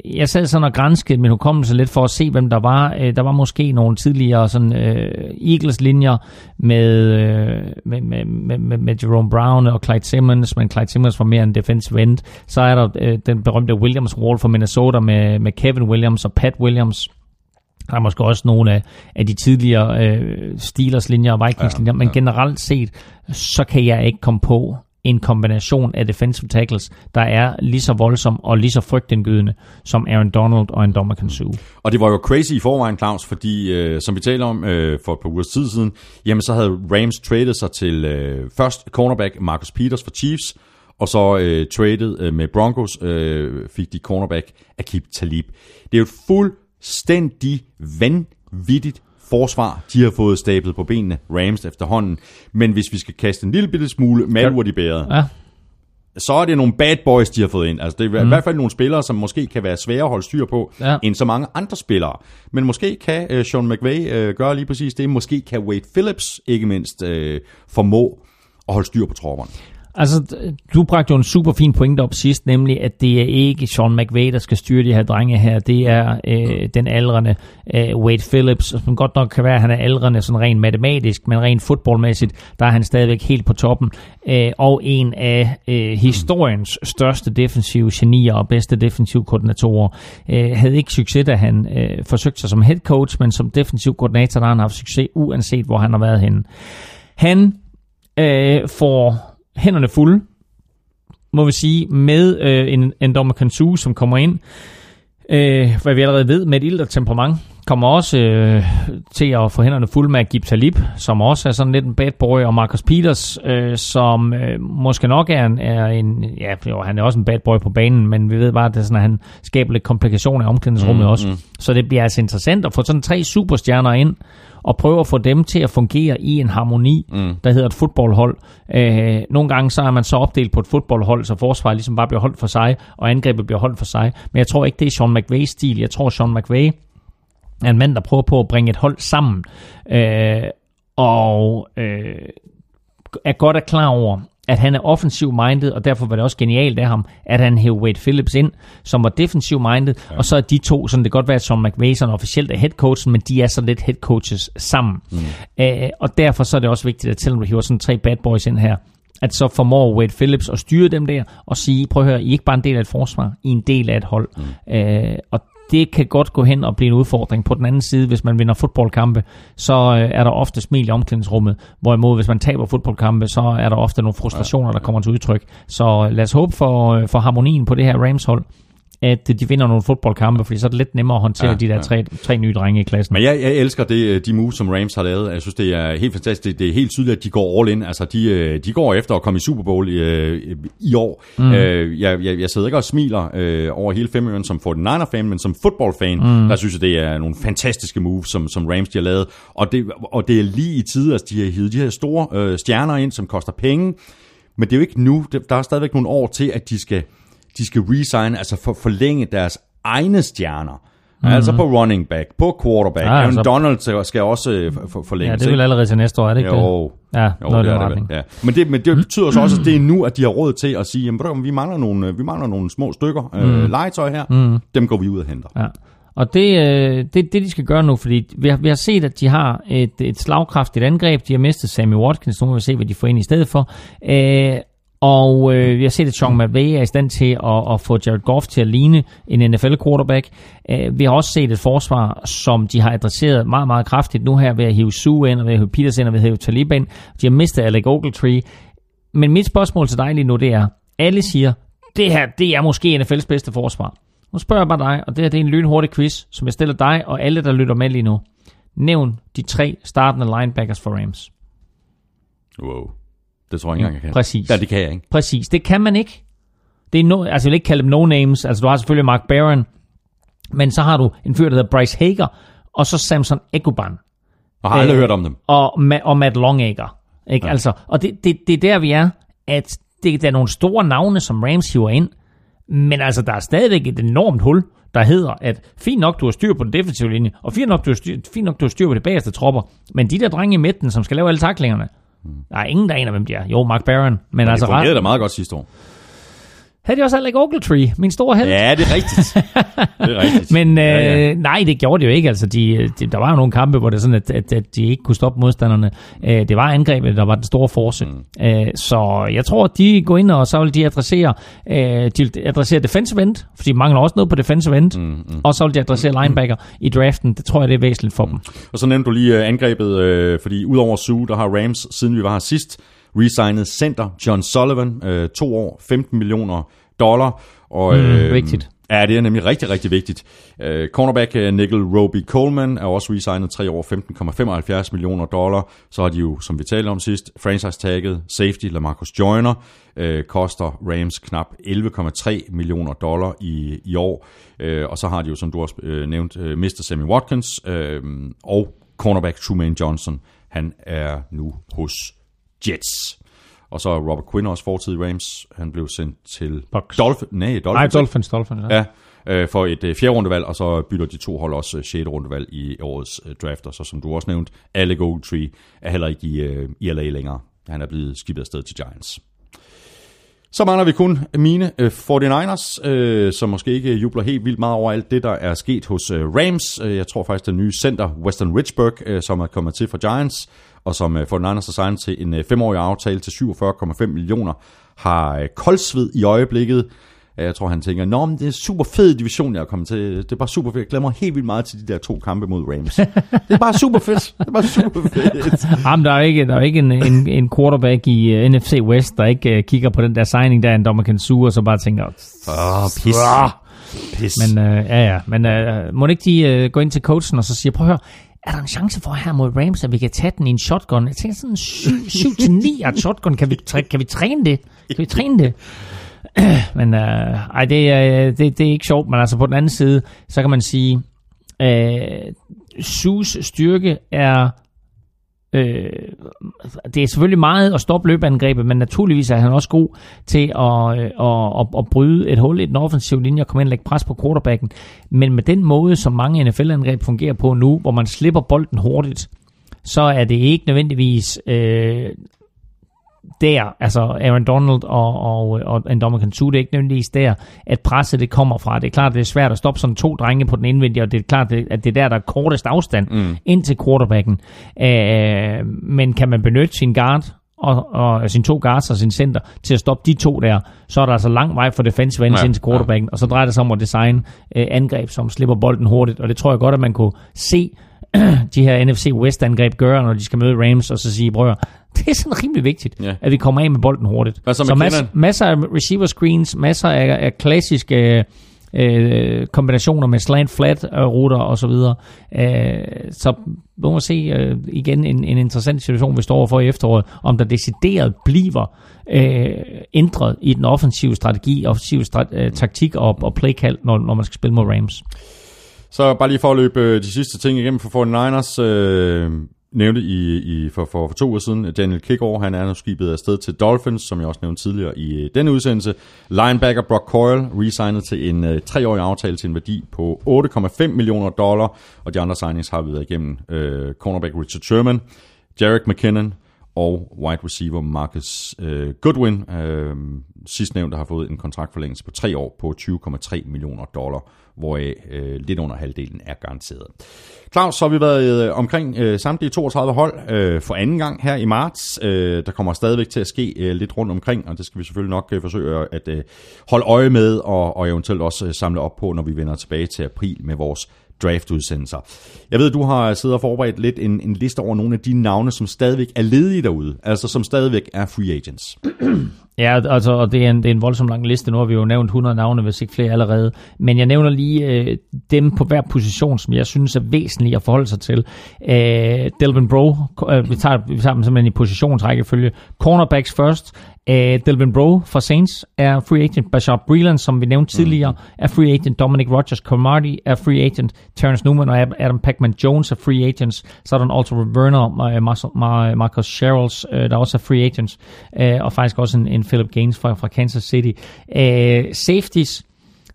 jeg sad sådan og granskede min hukommelse lidt for at se, hvem der var. Øh, Der var måske nogle tidligere sådan, øh, Eagles-linjer med, øh, med, med, med, med, Jerome Brown og Clyde Simmons, men Clyde Simmons var mere en defensive end. Så er der øh, den berømte Williams Wall fra Minnesota med, med Kevin Williams og Pat Williams. Der er måske også nogle af, af de tidligere øh, Steelers-linjer og Vikings-linjer, men generelt set, så kan jeg ikke komme på en kombination af defensive tackles, der er lige så voldsom og lige så frygtindgydende som Aaron Donald og en dommer kan suge. Og det var jo crazy i forvejen, Claus, fordi øh, som vi taler om øh, for et par ugers tid siden, jamen så havde Rams traded sig til øh, først cornerback Marcus Peters for Chiefs, og så øh, traded øh, med Broncos øh, fik de cornerback Akib Talib. Det er jo et fuldstændig vanvittigt forsvar, de har fået stablet på benene, Rams efterhånden. Men hvis vi skal kaste en lille bitte smule malurt i bæret, Ja, så er det nogle bad boys, de har fået ind. Altså, det er mm. i hvert fald nogle spillere, som måske kan være svære at holde styr på, Ja. end så mange andre spillere. Men måske kan uh, Sean McVay uh, gøre lige præcis det. Måske kan Wade Phillips, ikke mindst, uh, formå at holde styr på tropperne. Altså, du bragte jo en super fin pointe op sidst, nemlig at det er ikke Sean McVay, der skal styre de her drenge her. Det er øh, den aldrende øh, Wade Phillips, som godt nok kan være, at han er aldrende sådan rent matematisk, men rent fodboldmæssigt, der er han stadigvæk helt på toppen. Øh, og en af øh, historiens største defensive genier og bedste defensive koordinatorer. Øh, havde ikke succes, da han øh, forsøgte sig som head coach, men som defensiv koordinator, der har han haft succes, uanset hvor han har været henne. Han øh, får hænderne fulde, må vi sige, med øh, en, en dommer Kansu, som kommer ind. øh, hvad vi allerede ved, med et ildt temperament. Kommer også øh, til at få hænderne fulde med Gib Talib, som også er sådan lidt en bad boy, og Marcus Peters, øh, som øh, måske nok er en, er en, ja, jo, han er også en bad boy på banen, men vi ved bare, at, det er sådan, at han skaber lidt komplikationer i omklædningsrummet mm, også. Mm. Så det bliver altså interessant at få sådan tre superstjerner ind, og prøve at få dem til at fungere i en harmoni, mm. der hedder et fodboldhold. Øh, nogle gange så er man så opdelt på et fodboldhold, så forsvaret ligesom bare bliver holdt for sig, og angrebet bliver holdt for sig. Men jeg tror ikke, det er Sean McVays stil. Jeg tror, Sean McVay er en mand, der prøver på at bringe et hold sammen. Øh, og øh, er godt er klar over, at han er offensiv minded, og derfor var det også genialt af ham, at han hævde Wade Phillips ind, som var defensiv minded, ja. og så er de to, sådan det kan godt være, at Sean McVay sådan officielt er head coachen, men de er så lidt head coaches sammen. Mm. Øh, og derfor så er det også vigtigt, at selvom du hiver sådan tre bad boys ind her, at så formår Wade Phillips at styre dem der, og sige, prøv at høre, I er ikke bare en del af et forsvar, I er en del af et hold. Mm. Øh, og det kan godt gå hen og blive en udfordring. På den anden side, hvis man vinder fodboldkampe, så øh, er der ofte smil i omklædningsrummet. Hvorimod, hvis man taber fodboldkampe, så er der ofte nogle frustrationer, der kommer til udtryk. Så øh, lad os håbe for, øh, for harmonien på det her Rams-hold, at de vinder nogle fodboldkampe, fordi så er det lidt nemmere at håndtere Ja, de der ja. tre, tre nye drenge i klassen. Men jeg, jeg elsker det, de moves, som Rams har lavet. Jeg synes, det er helt fantastisk. Det, det er helt tydeligt, at de går all in. Altså, de, øh, de går efter at komme i Super Bowl i, øh, i år. Mm. Øh, jeg, jeg, jeg sidder ikke og smiler øh, over hele femøren som 49er-fan, men som football-fan, mm. der synes jeg, det er nogle fantastiske moves, som, som Rams de har lavet. Og det, og det er lige i tide, at de har hivet de her store øh, stjerner ind, som koster penge. Men det er jo ikke nu. Der er stadigvæk nogle år til, at de skal, de skal resign, altså for, forlænge deres egne stjerner. Mm. Altså på running back, på quarterback. Ja, Aaron altså- Donald skal- også øh, for, for, forlænges. Ja, det er vel allerede til næste år, er det ikke Jo, det? Ja, jo, noget det er det. Ja. Men, det, men det betyder så også, at det er nu, at de har råd til at sige, jamen, vi mangler nogle, øh, vi mangler nogle små stykker øh, legetøj her. Mm. Dem går vi ud og henter. Ja. Og det, øh, det, det, de skal gøre nu, fordi vi har, vi har set, at de har et, et slagkraftigt angreb. De har mistet Sammy Watkins. Nu må vi se, hvad de får ind i stedet for. Øh, og øh, vi har set, at Sean McVay er i stand til at, at få Jared Goff til at ligne en NFL-quarterback. Øh, vi har også set et forsvar, som de har adresseret meget, meget kraftigt nu her ved at hive Sue ind, og ved at hive Peters ind, og ved at hive Taliban. De har mistet Alec Ogletree. Men mit spørgsmål til dig lige nu, det er, alle siger, det her, det er måske NFL's bedste forsvar. Nu spørger jeg bare dig, og det her det er en lynhurtig quiz, som jeg stiller dig og alle, der lytter med lige nu. Nævn de tre startende linebackers for Rams. Wow. Det tror jeg ikke engang, jeg kan. Præcis. Ja, det kan jeg ikke. Præcis, det kan man ikke. Det er no, altså jeg vil ikke kalde dem no-names. Altså du har selvfølgelig Mark Barron, men så har du en fyr, der hedder Bryce Hager, og så Samson Ekuban Jeg har aldrig Øh, hørt om dem. og, og Matt Longacre. Ikke? Ja. Altså, og det, det, det er der, vi er, at det, der er nogle store navne, som Rams hiver ind, men altså, der er stadigvæk et enormt hul, der hedder, at fint nok, du har styr på den defensive linje, og fint nok, du har styr, fint nok, du har styr på de bagerste tropper, men de der drenge i midten, som skal lave alle taklingerne, der er ingen, der aner, hvem de er. Jo, Mark Barron, men Det altså fungerede ret. da meget godt sidste år. Havde de også Alec Ogletree, min store held? Ja, det er rigtigt. det er rigtigt. Men øh, ja, ja. nej, det gjorde det jo ikke. Altså, de, de, der var jo nogle kampe, hvor det sådan, at, at, at de ikke kunne stoppe modstanderne. Øh, det var angrebet, der var den store force. Mm. Øh, så jeg tror, at de går ind, og så vil de adressere, øh, de vil adressere defensive end, fordi de mangler også noget på defensive end, mm, mm. og så vil de adressere linebacker i draften. Det tror jeg, det er væsentligt for mm. dem. Og så nævnte du lige øh, angrebet, øh, fordi udover Sue, der har Rams, siden vi var her sidst, resignet center John Sullivan, øh, to år, 15 millioner dollar. Og, Mm, vigtigt. Ja, det er nemlig rigtig, rigtig vigtigt. Øh, cornerback øh, Nickel Roby Coleman er også resignet tre år, 15,75 millioner dollar. Så har de jo, som vi talte om sidst, franchise-tagget safety Lamarcus Joyner, øh, koster Rams knap 11,3 millioner dollar i, i år. Øh, og så har de jo, som du også øh, nævnt, øh, mistet Sammy Watkins øh, og cornerback Truman Johnson. Han er nu hos Jets. Og så er Robert Quinn også fortid i Rams. Han blev sendt til Bucks. Dolphin, nej, Dolphins. Nej? Dolphins, Dolphins. Ja. Ja, øh, for et øh, fjerde rundevalg, og så bytter de to hold også øh, sjette rundevalg i årets øh, draft. Og så som du også nævnt, Alec Ogletree er heller ikke i, øh, i LA længere. Han er blevet skibet afsted til Giants. Så mangler vi kun mine øh, 49ers, øh, som måske ikke jubler helt vildt meget over alt det, der er sket hos øh, Rams. Jeg tror faktisk, den nye center, Western Richburg, som er kommet til fra Giants, og som øh, 49ers har signet til en øh, femårig aftale til 47,5 millioner, har øh, koldsved i øjeblikket. Øh, Jeg tror, han tænker, Nå, men det er super fed division, jeg er kommet til. Det er bare super fedt. Jeg glemmer helt vildt meget til de der to kampe mod Rams. det er bare super fedt. Det er bare super fedt. Jamen, der er ikke, der er ikke en, en, en quarterback i uh, NFC West, der ikke uh, kigger på den der signing, der er en dommer kan suge, og så bare tænker, Åh, pis. Pis. Men øh, ja, ja. Men øh, må ikke de øh, gå ind til coachen og så sige, prøv at høre, er der en chance for her mod Rams, at vi kan tage den i en shotgun? Jeg tænker sådan 7-9 af shotgun. Kan vi, træ, kan vi træne det? Kan vi træne det? men øh, ej, det, er, det, det er ikke sjovt, men altså på den anden side, så kan man sige, øh, Sus styrke er Øh, det er selvfølgelig meget at stoppe løbeangrebet, men naturligvis er han også god til at, øh, at, at, at bryde et hul i den offensive linje og komme ind og lægge pres på quarterbacken. Men med den måde, som mange NFL-angreb fungerer på nu, hvor man slipper bolden hurtigt, så er det ikke nødvendigvis øh, der, altså Aaron Donald og, og, og Dominican Sue, det er ikke nødvendigvis der, at presset det kommer fra. Det er klart, det er svært at stoppe sådan to drenge på den indvendige, og det er klart, at det er der, der er kortest afstand mm. ind til quarterbacken. Uh, men kan man benytte sin guard og, og sine to guards og sin center til at stoppe de to der, så er der altså lang vej for defensive ends Ja, ja, ind til quarterbacken, og så drejer det sig om at designe uh, angreb, som slipper bolden hurtigt, og det tror jeg godt, at man kunne se de her NFC West-angreb gøre, når de skal møde Rams, og så sige, bror, det er sådan rimelig vigtigt, Ja. at vi kommer af med bolden hurtigt. Hvad så så masser, masser af receiver screens, masser af, af klassiske øh, kombinationer med slant flat øh, ruter og så videre. Øh, så må man se øh, igen en, en interessant situation, vi står overfor i efteråret, om der decideret bliver øh, ændret i den offensive strategi, offensive strat- øh, taktik og, og playkald, når, når man skal spille mod Rams. Så bare lige for at løbe øh, de sidste ting igennem for 49ers. Øh, nævnte i, i for, for, for to uger siden, Daniel Kickor, han er nu skibet afsted til Dolphins, som jeg også nævnte tidligere i øh, denne udsendelse. Linebacker Brock Coyle resignet til en øh, treårig aftale til en værdi på 8,5 millioner dollar, og de andre signings har vi været igennem. Øh, cornerback Richard Sherman, Jarek McKinnon og wide receiver Marcus øh, Goodwin. Øh, sidstnævnte har fået en kontraktforlængelse på tre år på 20,3 millioner dollar, hvoraf øh, lidt under halvdelen er garanteret. Claus, så har vi været øh, omkring øh, samtlige 32 hold øh, for anden gang her i marts. Øh, der kommer stadigvæk til at ske øh, lidt rundt omkring, og det skal vi selvfølgelig nok øh, forsøge at øh, holde øje med, og, og eventuelt også øh, samle op på, når vi vender tilbage til april med vores draftudsendelser. Jeg ved, du har siddet og forberedt lidt en, en liste over nogle af de navne, som stadigvæk er ledige derude, altså som stadigvæk er free agents. Ja, altså, og det er, en, det er en voldsom lang liste. Nu har vi jo nævnt 100 navne, hvis ikke flere allerede. Men jeg nævner lige øh, dem på hver position, som jeg synes er væsentlige at forholde sig til. Øh, Delvin Bro, øh, vi, tager, vi tager dem simpelthen i positionsrækkefølge. Cornerbacks først. Øh, Delvin Bro fra Saints er free agent. Bashard Breeland, som vi nævnte tidligere, mm. er free agent. Dominic Rogers Cromartie er free agent. Terrence Newman og Adam Pacman Jones er free agents. Så er der en Alter Werner og Marcus Sherrills, uh, der også er free agents. Uh, og faktisk også en, en Philip Gaines fra, fra Kansas City. Uh, safeties,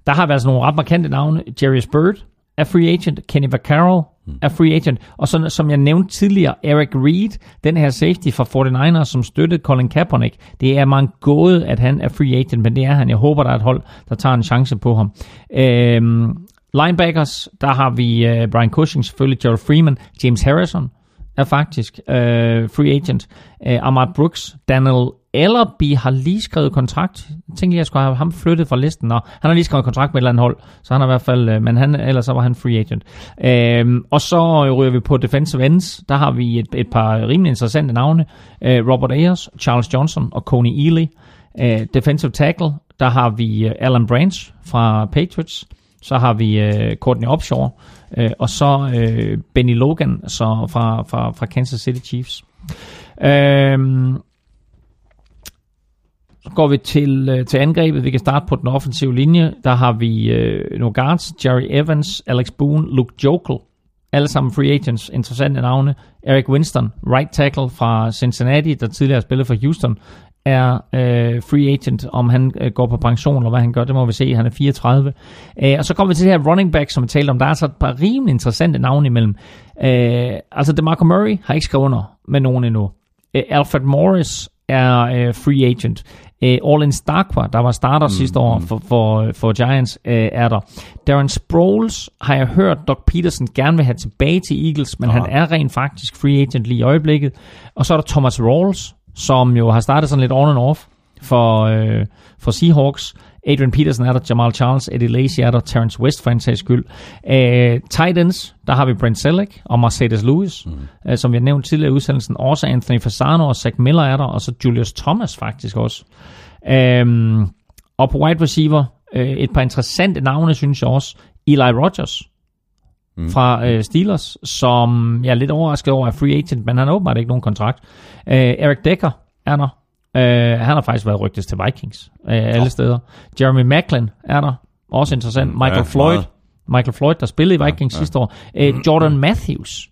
der har vi altså nogle ret markante navne. Jarius Bird er free agent. Kenny Vaccaro er free agent. Og så, som jeg nævnte tidligere, Eric Reed, den her safety fra 49ers, som støttede Colin Kaepernick. Det er meget gået, at han er free agent, men det er han. Jeg håber, der er et hold, der tager en chance på ham. Øhm, linebackers, der har vi øh, Brian Cushing, selvfølgelig Gerald Freeman, James Harrison er faktisk øh, free agent. Øh, Ahmad Brooks, Daniel Ellerby har lige skrevet kontrakt. Jeg tænkte lige, at jeg skulle have ham flyttet fra listen. Nå, han har lige skrevet kontrakt med et eller andet hold, så han er i hvert fald, øh, men han, ellers så var han free agent. Øhm, og så ryger vi på defensive ends. Der har vi et, et par rimelig interessante navne. Øh, Robert Ayers, Charles Johnson og Coney Ely. Øh, defensive tackle, der har vi øh, Alan Branch fra Patriots. Så har vi øh, Courtney Upshaw, øh, og så øh, Benny Logan så fra, fra, fra Kansas City Chiefs. Øhm, går vi til, øh, til angrebet. Vi kan starte på den offensive linje. Der har vi øh, nogle guards. Jerry Evans, Alex Boone, Luke Jokel. Alle sammen free agents. Interessante navne. Eric Winston, right tackle fra Cincinnati, der tidligere har spillet for Houston, er øh, free agent. Om han øh, går på pension, eller hvad han gør, det må vi se. Han er 34. Øh, og så kommer vi til det her running back, som vi talte om. Der er altså et par rimelig interessante navne imellem. Øh, altså, DeMarco Murray har ikke skrevet under med nogen endnu. Øh, Alfred Morris er øh, free agent. Øh, Orlin Starkwa, der var starter mm, sidste år for, for, for Giants, øh, er der. Darren Sproles har jeg hørt, Doc Peterson gerne vil have tilbage til Eagles, men Aha. han er rent faktisk free agent lige i øjeblikket. Og så er der Thomas Rawls, som jo har startet sådan lidt on and off for, øh, for Seahawks. Adrian Peterson er der, Jamal Charles, Eddie Lacy er der, Terrence West for en sags skyld. Øh, Titans, der har vi Brent Selleck og Mercedes Lewis, mm. øh, som vi har nævnt tidligere i udsendelsen. Også Anthony Fasano og Zach Miller er der, og så Julius Thomas faktisk også. Øhm, og på wide receiver, Øh, et par interessante navne, synes jeg også. Eli Rogers mm. fra øh, Steelers, som jeg er lidt overrasket over er free agent, men han har åbenbart ikke nogen kontrakt. Øh, Eric Decker er der. Øh, han har faktisk været rygtes til Vikings øh, alle steder. Jeremy Macklin er der. Også interessant. Michael ja, Floyd. meget. Michael Floyd, der spillede i Vikings ja, sidste år. Øh, Jordan Matthews,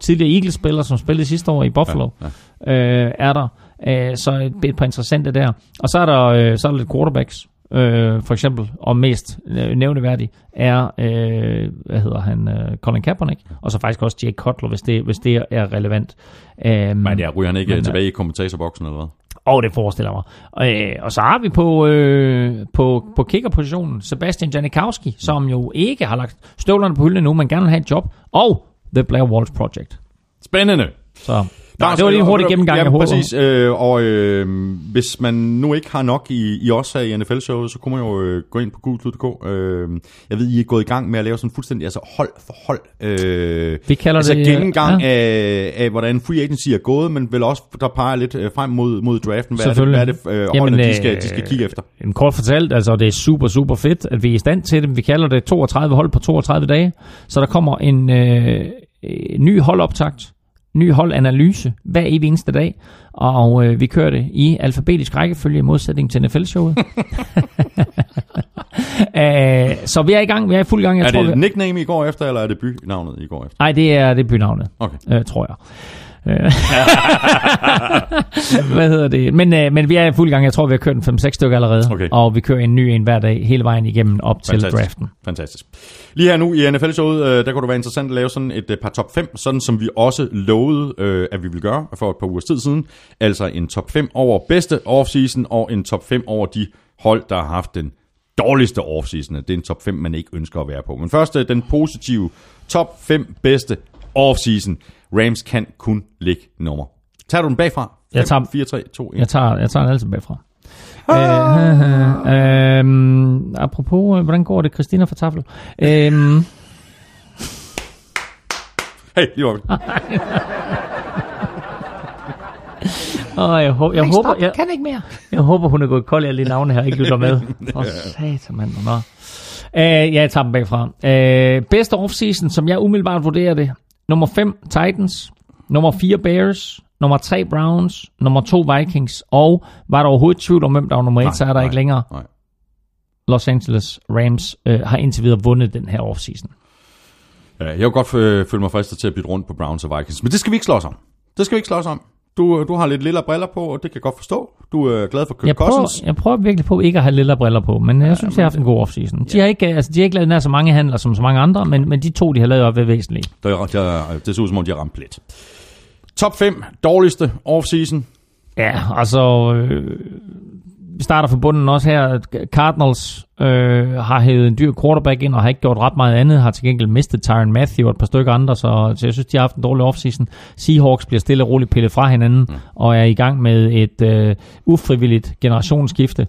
tidligere Eagles-spiller, som spillede sidste år i Buffalo, ja, Øh, er der. Øh, så et, et par interessante der. Og så er der, øh, så er der lidt quarterbacks. Øh, for eksempel, og mest øh, nævneværdig, er, øh, hvad hedder han, øh, Colin Kaepernick, og så faktisk også Jake Cutler, hvis det, hvis det er relevant. Øh, Men ja, ryger han ikke Men, men, tilbage i kommentatorboksen eller hvad? Og det forestiller mig. Og, øh, og så har vi på, øh, på, på kickerpositionen Sebastian Janikowski, som jo ikke har lagt støvlerne på hylden nu, men gerne vil have et job. Og The Blair Walsh Project. Spændende! Så Nå, det var lige en hurtig gennemgang, ja, jeg håber. præcis. Øh, og øh, hvis man nu ikke har nok i, i os her i NFL-showet, så kunne man jo øh, gå ind på gulklud.dk. Øh, jeg ved, I er gået i gang med at lave sådan fuldstændig altså hold for hold. Øh, Vi kalder altså det, gennemgang ja. af, af, hvordan free agency er gået, men vel også, der peger lidt øh, frem mod, mod draften. Hvad er det, hvad er det øh, Jamen, holdene, de, øh, skal, de skal kigge efter? En kort fortalt, altså det er super, super fedt, at vi er i stand til det. Vi kalder det 32 hold på 32 dage. Så der kommer en øh, øh, ny holdoptakt, ny holdanalyse hver evig eneste dag. Og øh, vi kører det i alfabetisk rækkefølge i modsætning til NFL-showet. øh, så vi er i gang, vi er i fuld gang. Jeg Er tror, det vi... nickname, I går efter, eller er det bynavnet, I går efter? Nej, det er, det bynavnet, Okay. øh, tror jeg. Øh. Hvad hedder det? Men, øh, men vi er i fuld gang. Jeg tror, vi har kørt en 5-6 stykker allerede. Okay. Og vi kører en ny en hver dag, hele vejen igennem op til Fantastisk. draften. Fantastisk. Lige her nu i NFL-showet, øh, der kunne det være interessant at lave sådan et øh, par top 5, sådan som vi også lovede, øh, at vi ville gøre for et par ugers tid siden. Altså en top 5 over bedste offseason, og en top 5 over de hold, der har haft den dårligste offseason. Det er en top 5, man ikke ønsker at være på. Men først øh, den positive top 5 bedste offseason. Rams kan kun ligge nummer. Tager du den bagfra? Jeg tager- 4, 3, 2, 1. Jeg tager, jeg tager den altid bagfra. Øh, øh, apropos, øh, hvordan går det, Christina for Tafel? Øh, Hey, lige vi. og jeg, hå- jeg, håber, jeg, kan ikke mere. Jeg håber, hun er gået kold i alle de navne her, ikke lytter med. For satan, mand. Nå. Øh, ja, jeg tager dem bagfra. Øh, bedste offseason, som jeg umiddelbart vurderer det. Nummer 5, Titans. Nummer 4, Bears. Nummer 3, Browns. Nummer 2, Vikings. Og var der overhovedet tvivl om, hvem der var nummer 1, så er der nej, ikke længere. Nej. Los Angeles Rams øh, har indtil videre vundet den her offseason. Ja, jeg vil godt øh, føle mig fristet til at bytte rundt på Browns og Vikings, men det skal vi ikke slås om. Det skal vi ikke slås om. Du, du har lidt lille briller på, og det kan jeg godt forstå. Du er glad for Kirk Jeg prøver, Cousins. jeg prøver virkelig på ikke at have lille briller på, men jeg synes, jeg har haft en god offseason. De, har ikke, altså, de har ikke lavet nær så mange handler som så mange andre, men, men de to, de har lavet op, er væsentlige. Der, er- der, det ser ud som om, de har ramt plet. Top 5 dårligste offseason. Ja, altså... Øh, vi starter fra bunden også her. Cardinals øh, har hævet en dyr quarterback ind og har ikke gjort ret meget andet. Har til gengæld mistet Tyron Matthew og et par stykker andre, så, så jeg synes, de har haft en dårlig offseason. Seahawks bliver stille og roligt pillet fra hinanden mm. og er i gang med et øh, ufrivilligt generationsskifte.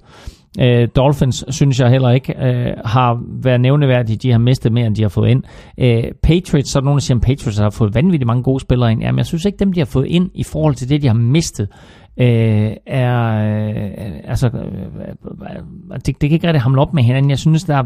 Øh, Dolphins synes jeg heller ikke øh, har været nævneværdige. De har mistet mere, end de har fået ind. Øh, Patriots, så er der nogen, der siger, at Patriots har fået vanvittigt mange gode spillere ind. Jamen, jeg synes ikke, dem de har fået ind i forhold til det, de har mistet, øh, er, øh, altså, øh, det, det kan ikke rigtig hamle op med hinanden. Jeg synes, der er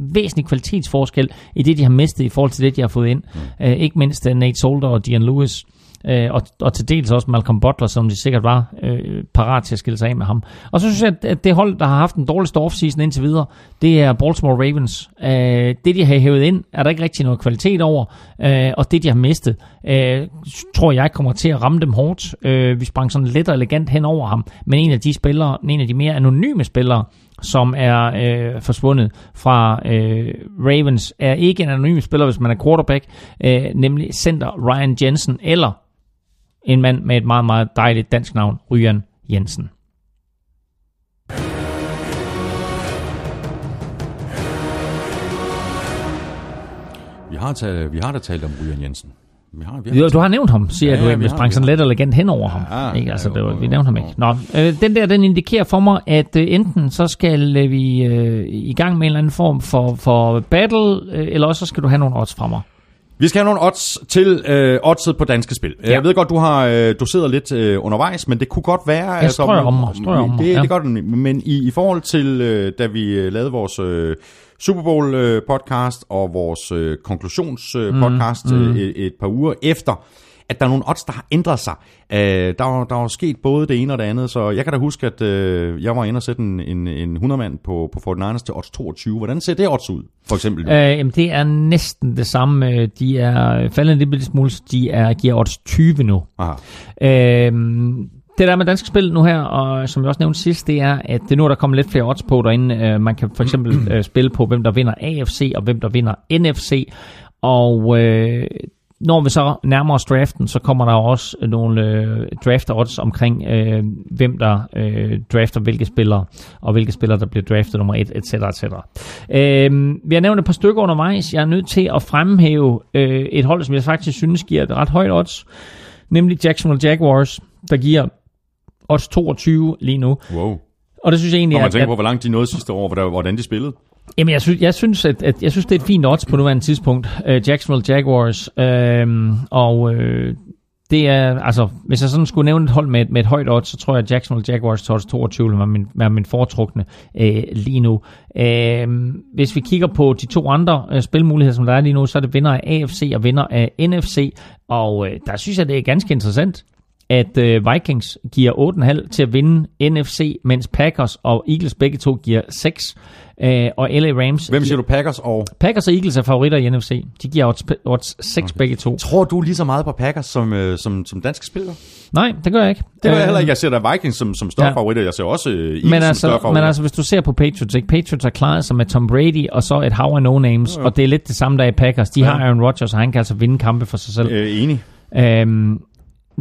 væsentlig kvalitetsforskel i det, de har mistet i forhold til det, de har fået ind. Mm. Øh, ikke mindst uh, Nate Solder og Dion Lewis. Øh, og, og til dels også Malcolm Butler, som de sikkert var øh, parat til at skille sig af med ham. Og så synes jeg, at- det hold, der har haft den dårligste offseason indtil videre, det er Baltimore Ravens. Øh, det, de har hævet ind, er der ikke rigtig noget kvalitet over, øh, og det, de har mistet, øh, tror jeg kommer til at ramme dem hårdt. Øh, vi sprang sådan let og elegant hen over ham, men en af de spillere, en af de mere anonyme spillere, som er øh, forsvundet fra øh, Ravens, er ikke en anonym spiller, hvis man er quarterback, øh, nemlig center Ryan Jensen, eller en mand med et meget, meget dejligt dansk navn, Ryan Jensen. Vi har, talt, vi har da talt om Ryan Jensen. Vi har, vi har Du, du har nævnt ham, siger Ja, du, ja, vi sprang sådan let og elegant hen over ham. Ja, ikke? Altså, ja, det var, jo, vi jo, nævnte ham jo. ikke. Nå, øh, den der, den indikerer for mig, at øh, enten så skal øh, vi øh, i gang med en eller anden form for, for battle, øh, eller også så skal du have nogle odds fra mig. Vi skal have nogle odds til øh, oddset på danske spil. Ja. Jeg ved godt, du har øh, du sidder lidt øh, undervejs, men det kunne godt være... Jeg strøger om mig, strøger om mig, Det, ja. det gør du, men i, i forhold til, øh, da vi øh, lavede vores øh, Super Bowl øh, podcast og vores øh, konklusions øh, podcast mm, mm. Øh, et, et par uger efter, at der er nogle odds, der har ændret sig. Øh, der, var, der var sket både det ene og det andet, så jeg kan da huske, at øh, jeg var inde og sætte en, en, en 100-mand på, på 49ers til odds 22. Hvordan ser det odds ud, for eksempel? Øh, jamen, det er næsten det samme. Øh, De er faldet en lille smule, de er, giver odds 20 nu. Aha. Øhm, det der med danske spil nu her, og som jeg også nævnte sidst, det er, at det nu er der kommet lidt flere odds på derinde. Øh, man kan for eksempel øh, spille på, hvem der vinder AFC, og hvem der vinder NFC. Og øh, når vi så nærmer os draften, så kommer der også nogle øh, draft odds omkring, øh, hvem der øh, drafter hvilke spillere, og hvilke spillere, der bliver draftet nummer et, etc. etc. Øh, vi har nævnt et par stykker undervejs. Jeg er nødt til at fremhæve øh, et hold, som jeg faktisk synes giver et ret højt odds, nemlig Jacksonville Jaguars, der giver odds 22 lige nu. Wow. Og det synes jeg egentlig Når man tænker at- på, hvor langt de nåede sidste år, hvordan de spillede. Jamen, jeg synes, jeg synes, at, at, jeg synes det er et fint odds på nuværende tidspunkt. Uh, Jacksonville Jaguars. Uh, og øh, det er, altså, hvis jeg sådan skulle nævne et hold med, et- med et højt odds, så tror jeg, at Jacksonville Jaguars til 22 var min, var min foretrukne øh, lige nu. Øh, hvis vi kigger på de to andre øh, spilmuligheder, som der er lige nu, så er det vinder af AFC og vinder af NFC. Og øh, der synes jeg, det er ganske interessant at øh, Vikings giver 8,5 til at vinde NFC, mens Packers og Eagles begge to giver 6. Øh, og LA Rams... Hvem siger du, Packers og... Packers og Eagles er favoritter i NFC. De giver odds, odds 6 okay. begge to. Tror du lige så meget på Packers som, øh, som, som danske spillere? Nej, det gør jeg ikke. Det Øh, jeg heller ikke. Jeg ser da Vikings som, som større Ja. ja. favoritter. Jeg ser også øh, Eagles Men som større altså, favoritter. men altså, hvis du ser på Patriots, ikke? Patriots har klaret sig med Tom Brady og så et hav af no-names, og det er lidt det samme der er i Packers. De Ja. har Aaron Rodgers, og han kan altså vinde kampe for sig selv. øh, enig. Øhm,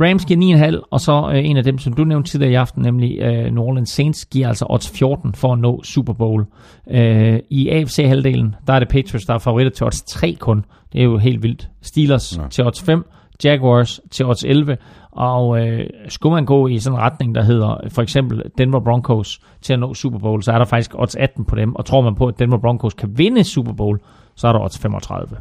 Rams giver 9,5, og så øh, en af dem, som du nævnte tidligere i aften, nemlig øh, New Orleans Saints, giver altså odds 14 for at nå Super Bowl. Øh, I AFC-halvdelen, der er det Patriots, der er favoritter til odds 3 kun. Det er jo helt vildt. Steelers Ja. til odds 5, Jaguars til odds 11, og øh, skulle man gå i sådan en retning, der hedder for eksempel Denver Broncos til at nå Super Bowl, så er der faktisk odds 18 på dem, og tror man på, at Denver Broncos kan vinde Super Bowl, så er der odds 35.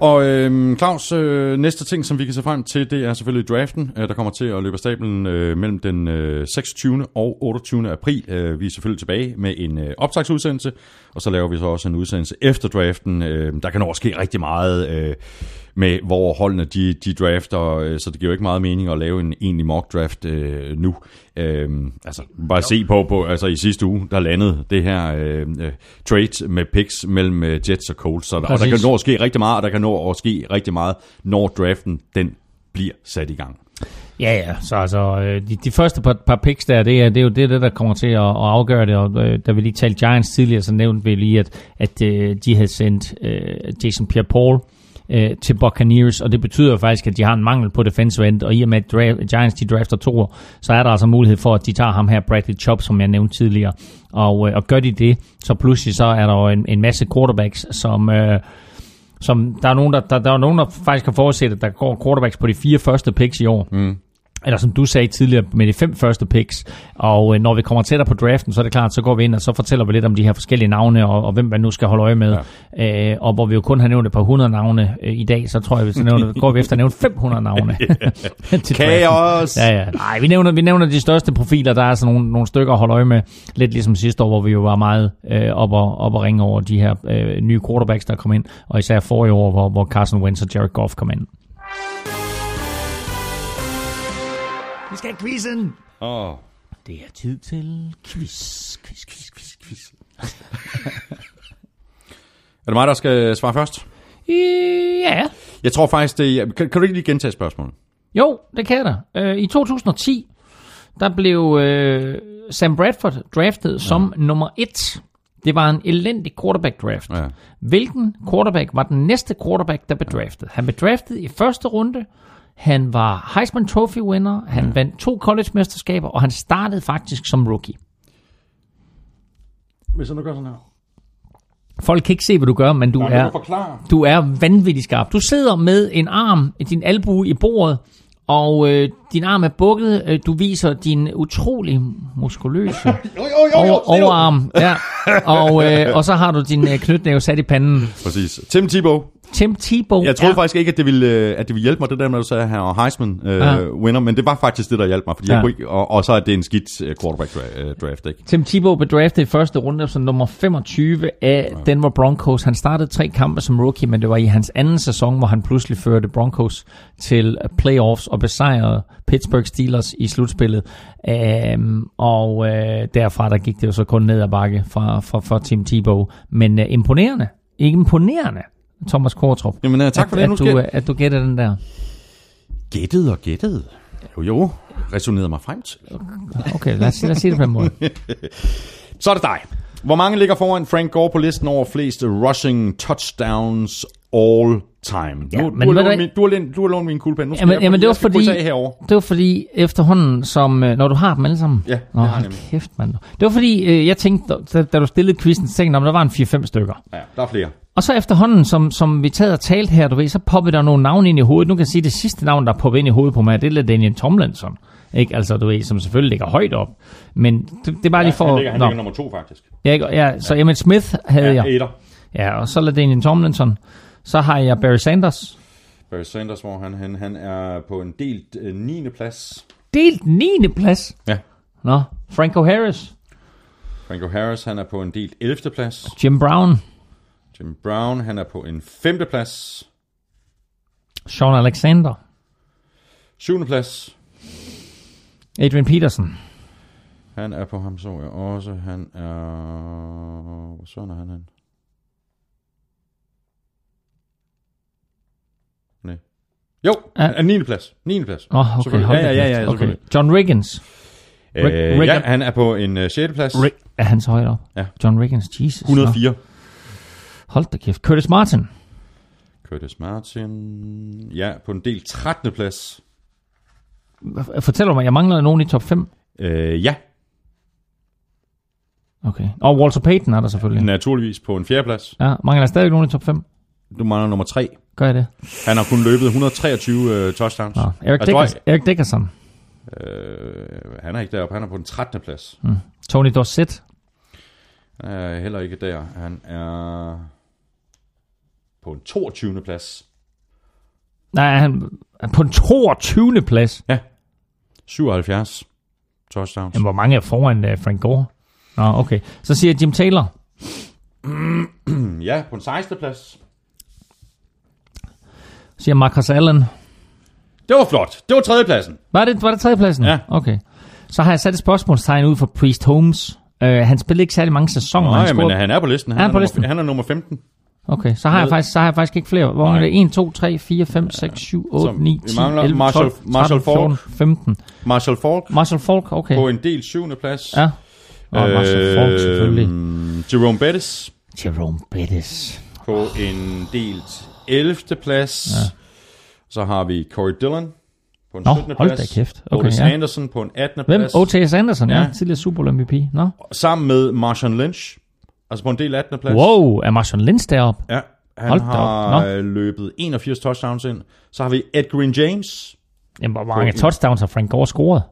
Og øh, Claus, øh, næste ting, som vi kan se frem til, det er selvfølgelig draften, øh, der kommer til at løbe af stablen øh, mellem den øh, 26. og 28. april. Øh, vi er selvfølgelig tilbage med en øh, optagsudsendelse, og så laver vi så også en udsendelse efter draften. Øh, der kan også ske rigtig meget øh, med, hvor holdene de, de drafter, øh, så det giver jo ikke meget mening at lave en egentlig mock draft øh, nu. Øh, altså, bare se på, på, altså i sidste uge, der landede det her øh, øh, trade med picks mellem øh, Jets og Colts, så der, og der kan nå at ske rigtig meget, og der kan nå at ske rigtig meget, når draften den bliver sat i gang. Ja, ja, så altså, de, de første par, par picks der, det er, det er jo det, der kommer til at, at afgøre det, og øh, da vi lige talte Giants tidligere, så nævnte vi lige, at, at øh, de havde sendt øh, Jason Pierre-Paul øh, til Buccaneers, og det betyder jo faktisk, at de har en mangel på defensive end, og i og med, at dra- Giants de drafter to, så er der altså mulighed for, at de tager ham her, Bradley Chubb, som jeg nævnte tidligere, og, øh, og gør de det, så pludselig så er der jo en, en masse quarterbacks, som... Øh, som der er nogen, der, der, der er nogen, der faktisk har forudset, at der går quarterbacks på de fire første picks i år. Mm. Eller som du sagde tidligere, med de fem første picks. Og øh, når vi kommer tættere på draften, så er det klart, så går vi ind, og så fortæller vi lidt om de her forskellige navne, og, og hvem man nu skal holde øje med. Ja. Øh, og hvor vi jo kun har nævnt et par hundrede navne øh, i dag, så tror jeg, vi nævner, går vi efter at nævne 500 navne. til. Kaos! Ja, ja. Nej, vi nævner, vi nævner de største profiler. Der er sådan nogle, nogle stykker at holde øje med. Lidt ligesom sidste år, hvor vi jo var meget øh, op, og, op og ringe over de her øh, nye quarterbacks, der kom ind. Og især forrige år, hvor, hvor Carson Wentz og Jared Goff kom ind. Vi skal have quizzen! Oh. Det er tid til quiz, quiz, quiz, quiz, quiz. Er det mig, der skal svare først? Ja, Jeg tror faktisk, det er... Kan, kan du ikke lige gentage spørgsmålet? Jo, det kan jeg da. Øh, I 2010, der blev øh, Sam Bradford draftet ja. som nummer et. Det var en elendig quarterback draft. Ja. Hvilken quarterback var den næste quarterback, der blev draftet? Han blev draftet i første runde. Han var Heisman Trophy winner. Han ja. vandt to college-mesterskaber, og han startede faktisk som rookie. Hvis jeg nu gør sådan her. Folk kan ikke se, hvad du gør, men du Nej, er... du er vanvittig skarp. Du sidder med en arm, din albue i bordet, Og øh, din arm er bukket. Øh, du viser din utrolig muskuløse over, overarm. Ja. Og, øh, og så har du din øh, knytnæve sat i panden. Præcis. Tim Tebow. Tim Tebow. Jeg troede er, faktisk ikke, at det ville, øh, at det ville hjælpe mig, det der med, at du sagde, at han var Heisman øh, Ja. winner, men det var faktisk det, der hjalp mig, fordi ja. Ja. jeg kunne ikke, og, og så er det en skidt øh, quarterback dra- øh, draft, ikke? Tim Tebow blev draftet i første runde som nummer 25 af Denver Broncos. Han startede tre kampe som rookie, men det var i hans anden sæson, hvor han pludselig førte Broncos til playoffs og besejrede Pittsburgh Steelers i slutspillet. Um, og øh, derfra der gik det jo så kun ned ad bakke for, for, for Tim Tebow. Men øh, imponerende. Ikke imponerende, Thomas Kortrup. Jamen, øh, tak for at, det. Nu at, skal du, øh, at du gætter den der. Gættet og gættet. Jo, jo. Resonerede mig frem til. Okay, lad os, lad os sige det på den måde. Så er det dig. Hvor mange ligger foran Frank Gore på listen over flest rushing touchdowns all time? Ja, nu, men du, har lånt min, du, har lånt, du har lånt min kuglepen. Nu skal Jamen, jeg, jamen det var fordi, det var fordi efterhånden, som, øh, når du har dem alle sammen. Ja, Nå, har jeg nemlig. kæft, mand. Det var fordi, jeg tænkte, da, da du stillede quizzen, så tænkte jeg, "Nå, men der var en 4-5 stykker. Ja, der er flere. Og så efterhånden, som, som vi taget og talt her, du ved, så poppede der nogle navne ind i hovedet. Nu kan jeg sige, at det sidste navn, der poppede ind i hovedet på mig, det er Daniel Tomlinson. Ikke? Altså, du ved, som selvfølgelig ligger højt op. Men det, det er bare lige for... han ligger, han ligger nummer to, faktisk. Ja, ikke? ja, så Emmett Smith havde jeg. etter. Ja, og så Daniel Tomlinson. Så har jeg Barry Sanders. Barry Sanders, hvor han, han, han er på en delt øh, 9. plads. Delt 9. plads. Ja. Nå, Franco Harris. Franco Harris, han er på en delt 11. plads. Jim Brown. Jim Brown, han er på en 5. plads. Sean Alexander. 7. plads. Adrian Peterson. Han er på ham, så jeg også. Han er... Hvor søren er han hen? Nej. Jo, Ja. han er 9. plads. 9. plads. Nå, okay, hold ja, ja, ja, ja, okay. John Riggins. Øh, Rick- ja, han er på en uh, 6. plads. Rick, er han så højt op? Ja. John Riggins, Jesus. 104. Nå, Hold da kæft. Curtis Martin. Curtis Martin. Ja, på en del 13. plads. Fortæl mig, jeg mangler nogen i top 5. Øh, ja, Okay. Og Walter Payton er der selvfølgelig. naturligvis på en 4. plads. Ja, mangler der stadig nogen i top 5? Du mangler nummer 3. Gør jeg det? Han har kun løbet 123 uh, touchdowns. Nå. Eric, Altså, Dickers, Eric Dickerson. Øh, han er ikke deroppe, han er på den 13. plads. Tony Dorsett. Er heller ikke der. Han er på en 22. plads. Nej, han er på en 22. plads. 77 touchdowns. Jamen, hvor mange er foran uh, Frank Gore? Nå, okay. Så siger Jim Taylor. Ja, på en 16. plads. Siger Marcus Allen. Det var flot. Det var tredje pladsen. Var det, var det tredjepladsen? Ja. Okay. Så har jeg sat et spørgsmålstegn ud for Priest Holmes. Uh, han spillede ikke særlig mange sæsoner. Nej, han men han er på listen. Han Er han på nummer, listen? Han er nummer 15. Okay, så har, jeg faktisk, så har jeg faktisk ikke flere. Hvor er det? 1, 2, 3, 4, 5, 6, 7, 8, Så 9, vi 10, mangler 11, Marshall- 12, Marshall 13, 14, 15. Marshall Falk Marshall Falk, okay. på en del 7. plads. Ja. Og Marshall Falk selvfølgelig. Øhm, Jerome Bettis Jerome Bettis. på en delt 11. plads. Ja. Så har vi Corey Dillon på en Nå, 17. hold plads. da kæft. Okay, Otis ja. Anderson på en 18. Hvem? plads. O.T.S. Anderson, ja. Ja. Tidligere Super Bowl MVP. Nå. Sammen med Marshawn Lynch. Altså på en del 18. plads. Wow, er Marshawn Lynch deroppe? Ja, han Hold op. har øh, løbet 81 touchdowns ind. Så har vi Ed Green James, Jamen, hvor mange touchdowns har Frank Gore scoret?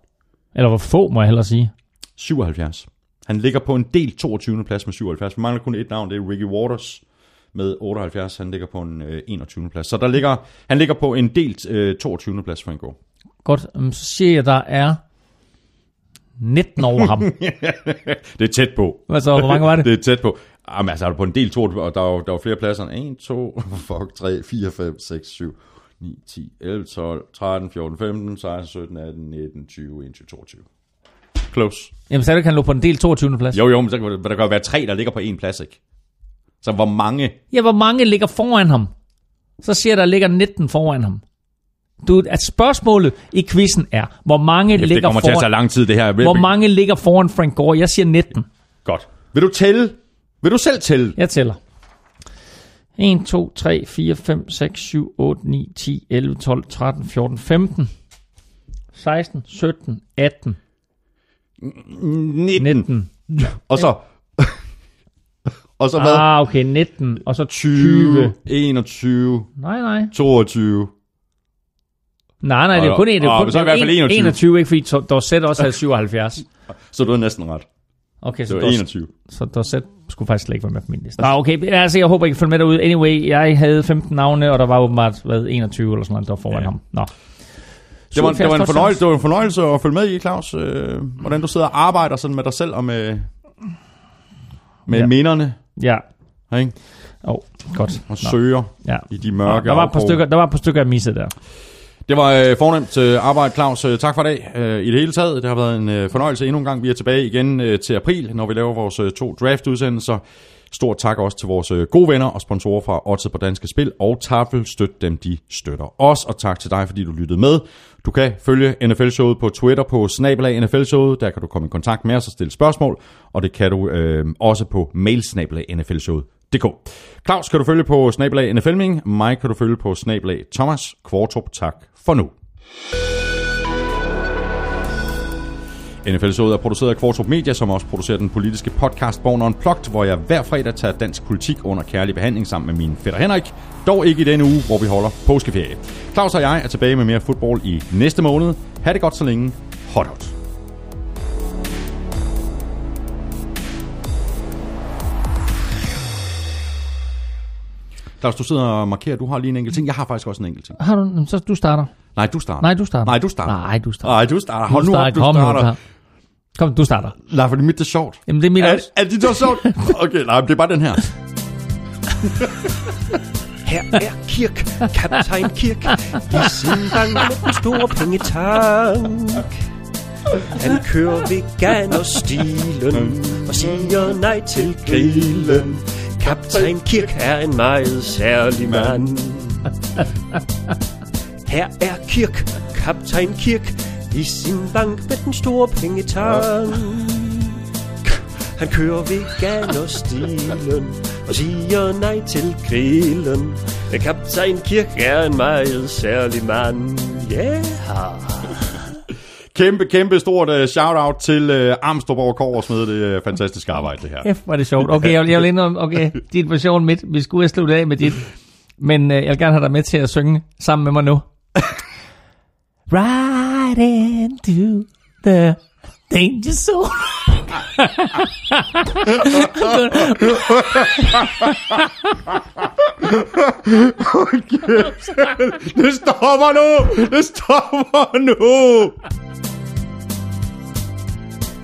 Eller hvor få, må jeg hellere sige. 77. Han ligger på en del 22. plads med 77. Vi mangler kun et navn, det er Ricky Waters med 78. Han ligger på en øh, 21. plads. Så der ligger, han ligger på en delt øh, 22. plads, Frank Gore. Godt, så siger jeg, der er 19 over ham. Det er tæt på. Altså, hvor mange var det? Det er tæt på. Jamen, altså, er du på en del 22, og der er, jo- der er jo flere pladser end 1, 2, fuck, 3, 4, 5, 6, 7, 9, 10, 11, 12, 13, 14, 15, 16, 17, 18, 19, 20, 21, 22. Close. Jamen, så er det, kan han lå på en del 22. plads. Jo, jo, men så kan der, jo være tre, der ligger på en plads, ikke? Så hvor mange? Ja, hvor mange ligger foran ham? Så siger der ligger 19 foran ham. Du, at spørgsmålet i quizzen er, hvor mange, Det ligger kommer til foran, lang tid, det her. hvor mange ligger foran Frank Gore? Jeg siger 19. Godt. Vil du tælle? Vil du selv tælle? Jeg tæller. 1, 2, 3, 4, 5, 6, 7, 8, 9, 10, 11, 12, 13, 14, 15, 16, 17, 18, 19. 19. Og så... og så hvad? Ah, okay, 19. Og så 20, 20. 21, Nej, nej. 22, Nej, nej, det er Og- kun en. Det er og kun så i hvert fald 21. 21, ikke? Fordi Dorset også havde 77. Så du er næsten ret. Okay, så Det var Dorset- 21. Så Dorset skulle faktisk slet ikke være med på min liste. Nå, okay. Altså, jeg håber, I kan følge med derude. Anyway, jeg havde 15 navne, og der var åbenbart hvad, 21 eller sådan noget, der foran Ja. ham. Nå. Det var, det, var en 77 fornøjelse, det var en fornøjelse at følge med i, Claus. Øh, hvordan du sidder og arbejder sådan med dig selv og med, med Ja. ja. minderne. Ja. Ikke? Åh, oh, godt. Og Nå. søger Ja. i de mørke der, var et par stykker, der var et par stykker, jeg missede der. Det var øh, fornemt øh, arbejde, Claus. Øh, tak for i dag. Øh, I det hele taget, det har været en øh, fornøjelse endnu en gang. Vi er tilbage igen øh, til april, når vi laver vores øh, to draft-udsendelser. Stort tak også til vores øh, gode venner og sponsorer fra Odds på Danske Spil og Tafel. Støt dem, de støtter os. Og tak til dig, fordi du lyttede med. Du kan følge NFL-showet på Twitter på snabelag NFL-showet. Der kan du komme i kontakt med os og stille spørgsmål. Og det kan du øh, også på mail snabelag NFL-showet.dk. Claus kan du følge på snabelag NFLming. Mig kan du følge på snabelag Thomas Kvartrup. Tak for nu. NFL-showet er produceret af Kvartrup Media, som også producerer den politiske podcast Born Unplugged, hvor jeg hver fredag tager dansk politik under kærlig behandling sammen med min fætter Henrik. Dog ikke i denne uge, hvor vi holder påskeferie. Claus og jeg er tilbage med mere fodbold i næste måned. Ha' det godt så længe. Hot hot. Claus, du sidder og markerer, du har lige en enkelt ting. Jeg har faktisk også en enkelt ting. Har du, så du starter. Nej, du starter. Nej, du starter. Nej, du starter. Nej, du starter. Nej, du starter. Du Hold nu op, du starter. Kom, du starter. Nej, fordi mit det er sjovt. Jamen, det er mit Er, også. er det så sjovt? Okay, nej, det er bare den her. Her er Kirk, kaptajn Kirk, i sin bank med den store pengetank. Han kører veganerstilen og siger nej til grillen. Kaptajn Kirk er en meget særlig mand. Her er Kirk, kaptajn Kirk, i sin bank med den store pengetank. Han kører veganerstilen og siger nej til grillen. Kaptajn Kirk er en meget særlig mand. Yeah. Kæmpe, kæmpe stort uh, shout-out til uh, Armstrong over Korsmed. Det er fantastisk arbejde, det her. F, var det sjovt. Okay, jeg vil, jeg vil indrømme, okay, din version midt. Vi skulle have sluttet af med dit. Men øh, jeg vil gerne have dig med til at synge sammen med mig nu. right into the danger zone. Det stopper nu! Det stopper nu!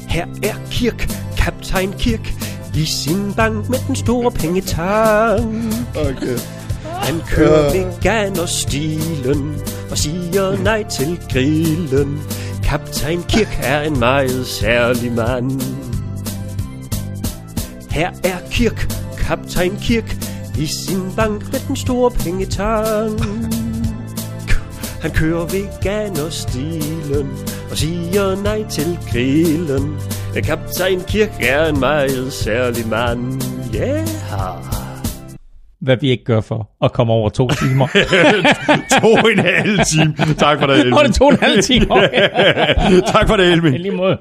Her er Kirk, kaptajn Kirk, i sin bank med den store pengetank. Okay. Han kører veganerstilen og siger nej til grillen. Kaptajn Kirk er en meget særlig mand. Her er Kirk, kaptajn Kirk, i sin bank med den store pengetank. Han kører veganerstilen og siger nej til grillen. Kaptajn Kirk er en meget særlig mand. Yeah. Hvad vi ikke gør for at komme over to timer. To og en halv time. Tak for det, Nå, det er to og en halv time. Okay. tak for det, Elvin. I lige måde.